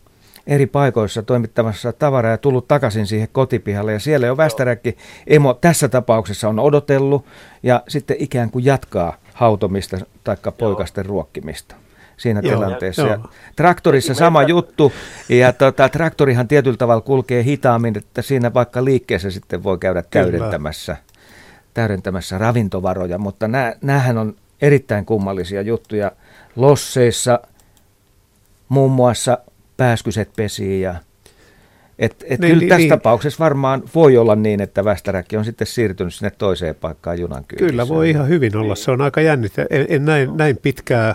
S3: eri paikoissa toimittamassa tavaraa ja tullut takaisin siihen kotipihalle. Ja siellä jo västäräkki emo tässä tapauksessa on odotellut ja sitten ikään kuin jatkaa hautomista tai poikasten ruokkimista siinä Joo, tilanteessa. Ja, traktorissa sama juttu, ja tota, traktorihan tietyllä tavalla kulkee hitaammin, että siinä vaikka liikkeessä sitten voi käydä täydentämässä. Kyllä täydentämässä ravintovaroja, mutta näähän on erittäin kummallisia juttuja. Losseissa muun muassa pääskyset pesii ja et, et niin, kyllä niin, tässä niin. tapauksessa varmaan voi olla niin, että Västäräkki on sitten siirtynyt sinne toiseen paikkaan junan kyydissä.
S4: Kyllä voi ihan hyvin olla, se on aika jännitä. En, en näin, näin pitkää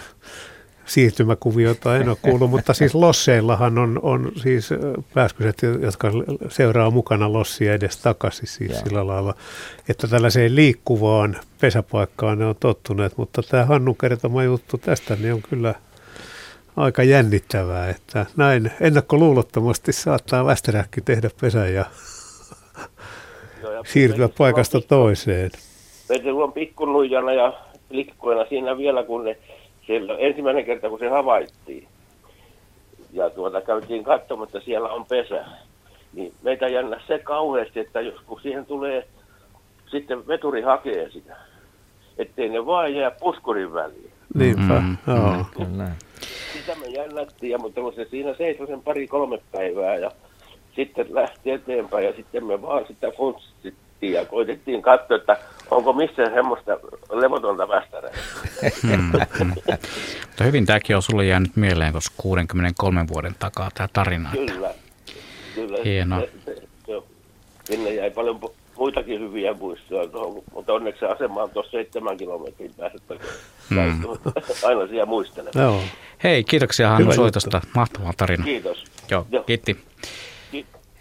S4: siirtymäkuviota en ole kuullut, mutta siis losseillahan on, on siis pääskyset, jotka seuraa mukana lossia edes takaisin siis Jaa. sillä lailla, että tällaiseen liikkuvaan pesäpaikkaan ne on tottuneet, mutta tämä Hannu kertoma juttu tästä niin on kyllä aika jännittävää, että näin ennakkoluulottomasti saattaa västeräkki tehdä pesän ja, Joo, ja siirtyä paikasta toiseen.
S20: Meitä on pikkunuijana ja likkoina siinä vielä, kun ne silloin ensimmäinen kerta, kun se havaittiin, ja tuota, käytiin katsomaan, että siellä on pesä, niin meitä jännä se kauheasti, että jos kun siihen tulee, sitten veturi hakee sitä, ettei ne vaan jää puskurin väliin.
S4: Niinpä, mm, joo.
S20: Kyllä. Sitä me jännättiin, mutta kun se siinä seisoi sen pari-kolme päivää ja sitten lähti eteenpäin ja sitten me vaan sitä funtsittiin ja koitettiin katsoa, että onko missään semmoista levotonta västärää.
S2: Mutta hyvin tämäkin on sulle jäänyt mieleen tuossa 63 vuoden takaa tämä tarina.
S20: Kyllä. kyllä
S2: Hienoa.
S20: Se, se, se, sinne jäi paljon muitakin hyviä muistoja, mutta onneksi se asema on tuossa seitsemän kilometrin päässä. Hmm. Aina siellä muistelen.
S2: Hei, kiitoksia Hannu soitosta. Mahtavaa tarina.
S20: Kiitos.
S2: Joo, Joo. kiitti.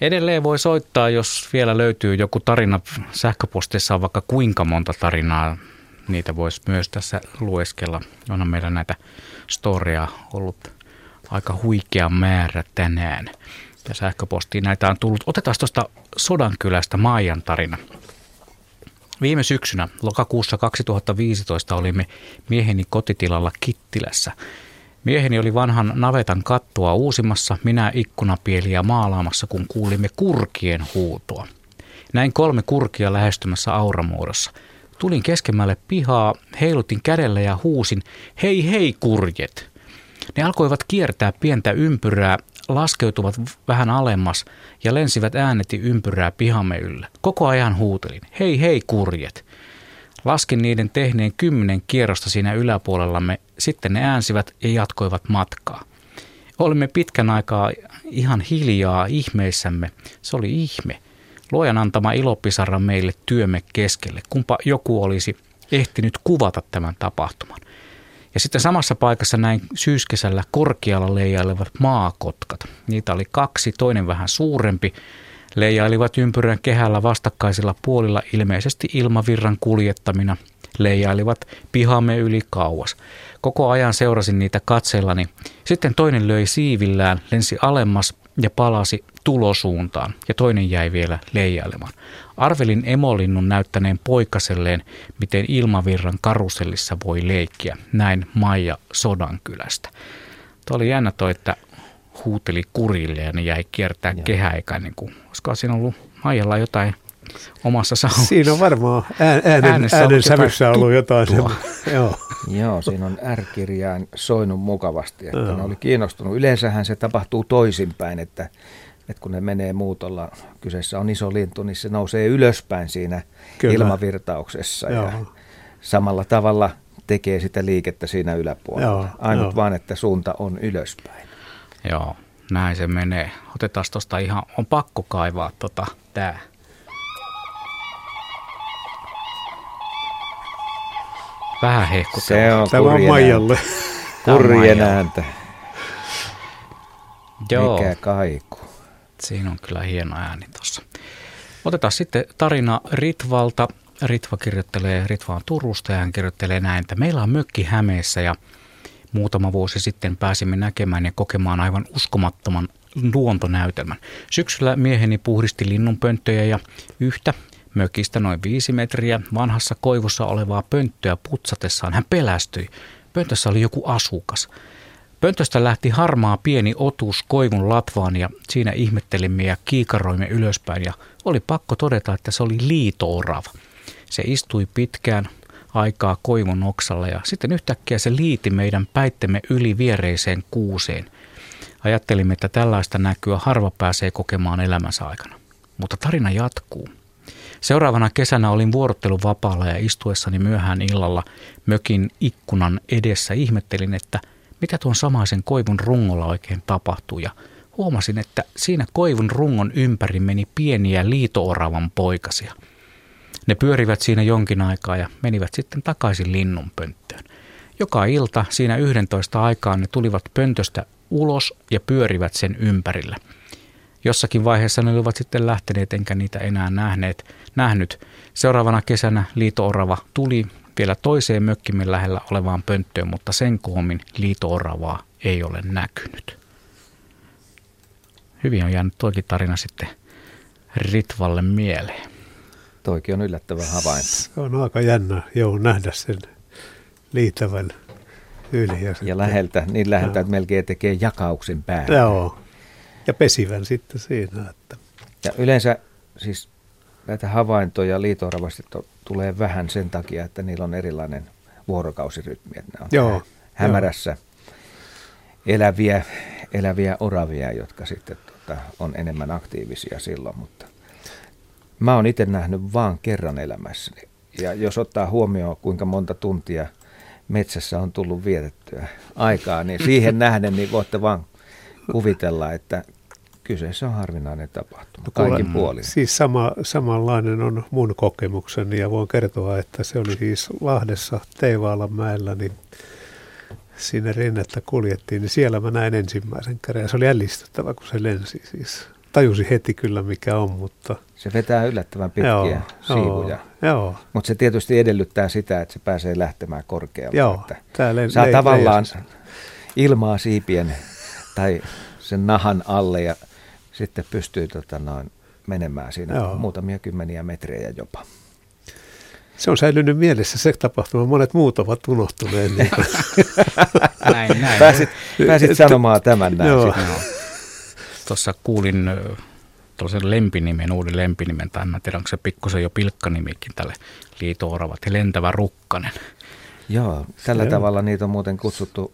S2: Edelleen voi soittaa, jos vielä löytyy joku tarina. Sähköpostissa on vaikka kuinka monta tarinaa. Niitä voisi myös tässä lueskella. Onhan meillä näitä storia ollut aika huikea määrä tänään. Ja sähköpostiin näitä on tullut. Otetaan tuosta Sodankylästä Maijan tarina. Viime syksynä, lokakuussa 2015, olimme mieheni kotitilalla Kittilässä. Mieheni oli vanhan navetan kattoa uusimassa, minä ikkunapieliä maalaamassa, kun kuulimme kurkien huutoa. Näin kolme kurkia lähestymässä auramuodossa. Tulin keskemmälle pihaa, heilutin kädellä ja huusin, hei hei kurjet. Ne alkoivat kiertää pientä ympyrää, laskeutuvat vähän alemmas ja lensivät ääneti ympyrää pihamme yllä. Koko ajan huutelin, hei hei kurjet. Laskin niiden tehneen kymmenen kierrosta siinä yläpuolellamme, sitten ne äänsivät ja jatkoivat matkaa. Olimme pitkän aikaa ihan hiljaa ihmeissämme. Se oli ihme. Luojan antama ilopisara meille työmme keskelle, kumpa joku olisi ehtinyt kuvata tämän tapahtuman. Ja sitten samassa paikassa näin syyskesällä korkealla leijailevat maakotkat. Niitä oli kaksi, toinen vähän suurempi. Leijailivat ympyrän kehällä vastakkaisilla puolilla ilmeisesti ilmavirran kuljettamina. Leijailivat pihamme yli kauas. Koko ajan seurasin niitä katseellani. Sitten toinen löi siivillään, lensi alemmas ja palasi tulosuuntaan ja toinen jäi vielä leijailemaan. Arvelin emolinnun näyttäneen poikaselleen, miten ilmavirran karusellissa voi leikkiä. Näin Maija Sodankylästä. Tuo oli jännä toi, että huuteli kurille ja ne jäi kiertää kehäikään. Niin kuin, olisiko siinä ollut Maijalla jotain omassa saunassa?
S4: Siinä on varmaan äänen, äänen sävyssä ollut jotain.
S3: Joo. joo, siinä on R-kirjain soinut mukavasti, että joo. ne oli kiinnostunut. Yleensähän se tapahtuu toisinpäin, että että kun ne menee muutolla, kyseessä on iso lintu, niin se nousee ylöspäin siinä Kyllä. ilmavirtauksessa Joo. ja samalla tavalla tekee sitä liikettä siinä yläpuolella. Joo, Ainut jo. vaan, että suunta on ylöspäin.
S2: Joo, näin se menee. Otetaan tuosta ihan, on pakko kaivaa tota, tää. Vähän hehkutella.
S3: Se on
S4: Tämä on Maijalle.
S3: Kurjen ääntä.
S2: Joo.
S3: Mikä kaiku.
S2: Siinä on kyllä hieno ääni tuossa. Otetaan sitten tarina Ritvalta. Ritva kirjoittelee, Ritva on Turusta ja hän kirjoittelee näin, että meillä on mökki Hämeessä ja muutama vuosi sitten pääsimme näkemään ja kokemaan aivan uskomattoman luontonäytelmän. Syksyllä mieheni puhdisti linnunpönttöjä ja yhtä mökistä noin viisi metriä vanhassa koivussa olevaa pönttöä putsatessaan hän pelästyi. Pöntössä oli joku asukas. Pöntöstä lähti harmaa pieni otus koivun latvaan ja siinä ihmettelimme ja kiikaroimme ylöspäin ja oli pakko todeta, että se oli liitoorava. Se istui pitkään aikaa koivun oksalla ja sitten yhtäkkiä se liiti meidän päittemme yli viereiseen kuuseen. Ajattelimme, että tällaista näkyä harva pääsee kokemaan elämänsä aikana. Mutta tarina jatkuu. Seuraavana kesänä olin vuorottelun vapaalla ja istuessani myöhään illalla mökin ikkunan edessä ihmettelin, että – mitä tuon samaisen koivun rungolla oikein tapahtui ja huomasin, että siinä koivun rungon ympäri meni pieniä liitooravan poikasia. Ne pyörivät siinä jonkin aikaa ja menivät sitten takaisin linnunpönttöön. Joka ilta siinä 11 aikaan ne tulivat pöntöstä ulos ja pyörivät sen ympärillä. Jossakin vaiheessa ne olivat sitten lähteneet enkä niitä enää nähneet, nähnyt. Seuraavana kesänä liitoorava tuli vielä toiseen mökkimme lähellä olevaan pönttöön, mutta sen koomin liitooravaa ei ole näkynyt. Hyvin on jäänyt toikin tarina sitten Ritvalle mieleen.
S3: Toikin on yllättävä havainto.
S4: Se on aika jännä, joo, nähdä sen liitävän yli.
S3: Ja, ja läheltä, niin läheltä, että melkein tekee jakauksen päälle.
S4: Joo, ja pesivän sitten siinä. Että.
S3: Ja yleensä siis näitä havaintoja liitooravasti tulee vähän sen takia, että niillä on erilainen vuorokausirytmi. Että ne on
S4: Joo,
S3: hämärässä jo. eläviä, eläviä oravia, jotka sitten tota, on enemmän aktiivisia silloin. Mutta mä oon itse nähnyt vaan kerran elämässäni. Ja jos ottaa huomioon, kuinka monta tuntia metsässä on tullut vietettyä aikaa, niin siihen nähden niin voitte vaan kuvitella, että kyseessä on harvinainen tapahtuma no, kaikin puolin.
S4: Siis sama, samanlainen on mun kokemukseni ja voin kertoa, että se oli siis Lahdessa Teivaalan mäellä, niin sinne rinnettä kuljettiin, niin siellä mä näin ensimmäisen kerran se oli ällistyttävä, kun se lensi siis tajusin heti kyllä mikä on, mutta...
S3: Se vetää yllättävän pitkiä joo, siivuja.
S4: Joo.
S3: Mutta se tietysti edellyttää sitä, että se pääsee lähtemään korkealle.
S4: Joo,
S3: että
S4: tää
S3: saa le- tavallaan ilmaa siipien tai sen nahan alle ja sitten pystyy tota noin, menemään siinä Joo. muutamia kymmeniä metrejä jopa.
S4: Se on säilynyt mielessä se tapahtuma. Monet muut ovat unohtuneet. Niin
S3: näin, näin. Pääsit, pääsit sanomaan tämän näin. Joo.
S2: Tuossa kuulin tuollaisen lempinimen, uuden lempinimen, tai en tiedä, onko se pikkusen jo pilkkanimikin tälle liito-oravat, lentävä rukkanen.
S3: Joo, tällä se tavalla on. niitä on muuten kutsuttu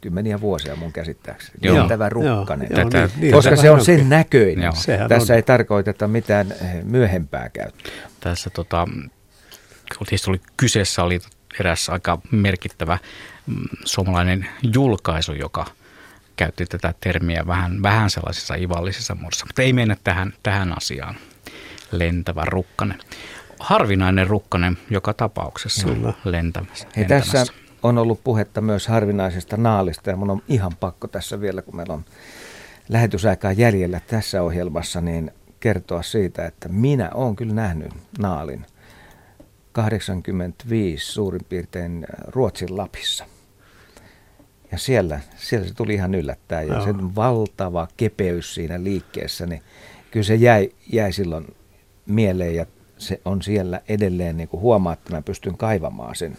S3: kymmeniä vuosia mun käsittääkseni. Joo. Lentävä rukkanen. Joo, Tätä, niin, koska se on sen näköinen. Joo. Tässä on. ei tarkoiteta mitään eh, myöhempää käyttöä.
S2: Tässä tota, tietysti oli kyseessä oli eräs aika merkittävä mm, suomalainen julkaisu, joka käytti tätä termiä vähän, vähän sellaisessa ivallisessa muodossa, mutta ei mennä tähän, tähän asiaan. Lentävä rukkanen. Harvinainen rukkanen joka tapauksessa Kyllä. lentämässä.
S3: Hei, tässä on ollut puhetta myös harvinaisesta naalista ja mun on ihan pakko tässä vielä, kun meillä on lähetysaikaa jäljellä tässä ohjelmassa, niin kertoa siitä, että minä olen kyllä nähnyt naalin 85 suurin piirtein Ruotsin Lapissa. Ja siellä, siellä se tuli ihan yllättäen ja sen valtava kepeys siinä liikkeessä, niin kyllä se jäi, jäi silloin mieleen ja se on siellä edelleen, niin kuin huomaa, että mä pystyn kaivamaan sen.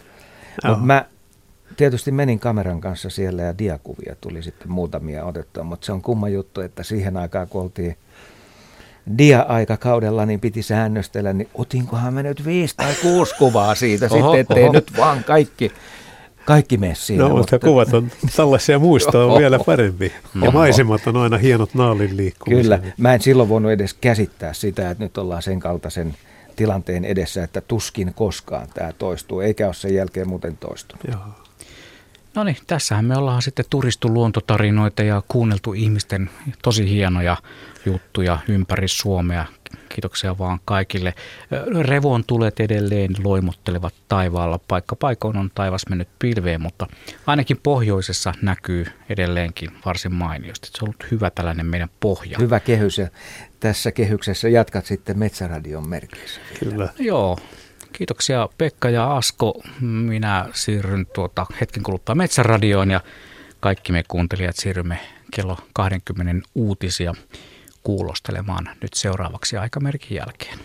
S3: Mutta mä tietysti menin kameran kanssa siellä ja diakuvia tuli sitten muutamia otettua, mutta se on kumma juttu, että siihen aikaan kun oltiin dia-aikakaudella, niin piti säännöstellä, niin otinkohan me nyt viisi tai kuusi kuvaa siitä oho, sitten, ettei oho. nyt vaan kaikki, kaikki mene siinä.
S4: No, mutta, mutta kuvat on tällaisia muistoa on vielä parempi. Ja maisemat on aina hienot naalin liikkumisen.
S3: Kyllä, mä en silloin voinut edes käsittää sitä, että nyt ollaan sen kaltaisen tilanteen edessä, että tuskin koskaan tämä toistuu, eikä ole sen jälkeen muuten toistunut. Joo.
S2: No niin, tässähän me ollaan sitten turistu luontotarinoita ja kuunneltu ihmisten tosi hienoja juttuja ympäri Suomea. Kiitoksia vaan kaikille. Revon tulet edelleen loimottelevat taivaalla. Paikka paikoin on taivas mennyt pilveen, mutta ainakin pohjoisessa näkyy edelleenkin varsin mainiosti. Se on ollut hyvä tällainen meidän pohja.
S3: Hyvä kehys ja tässä kehyksessä jatkat sitten Metsäradion merkeissä.
S2: Kyllä. Joo, Kiitoksia Pekka ja Asko. Minä siirryn tuota hetken kuluttua Metsäradioon ja kaikki me kuuntelijat siirrymme kello 20 uutisia kuulostelemaan nyt seuraavaksi aikamerkin jälkeen.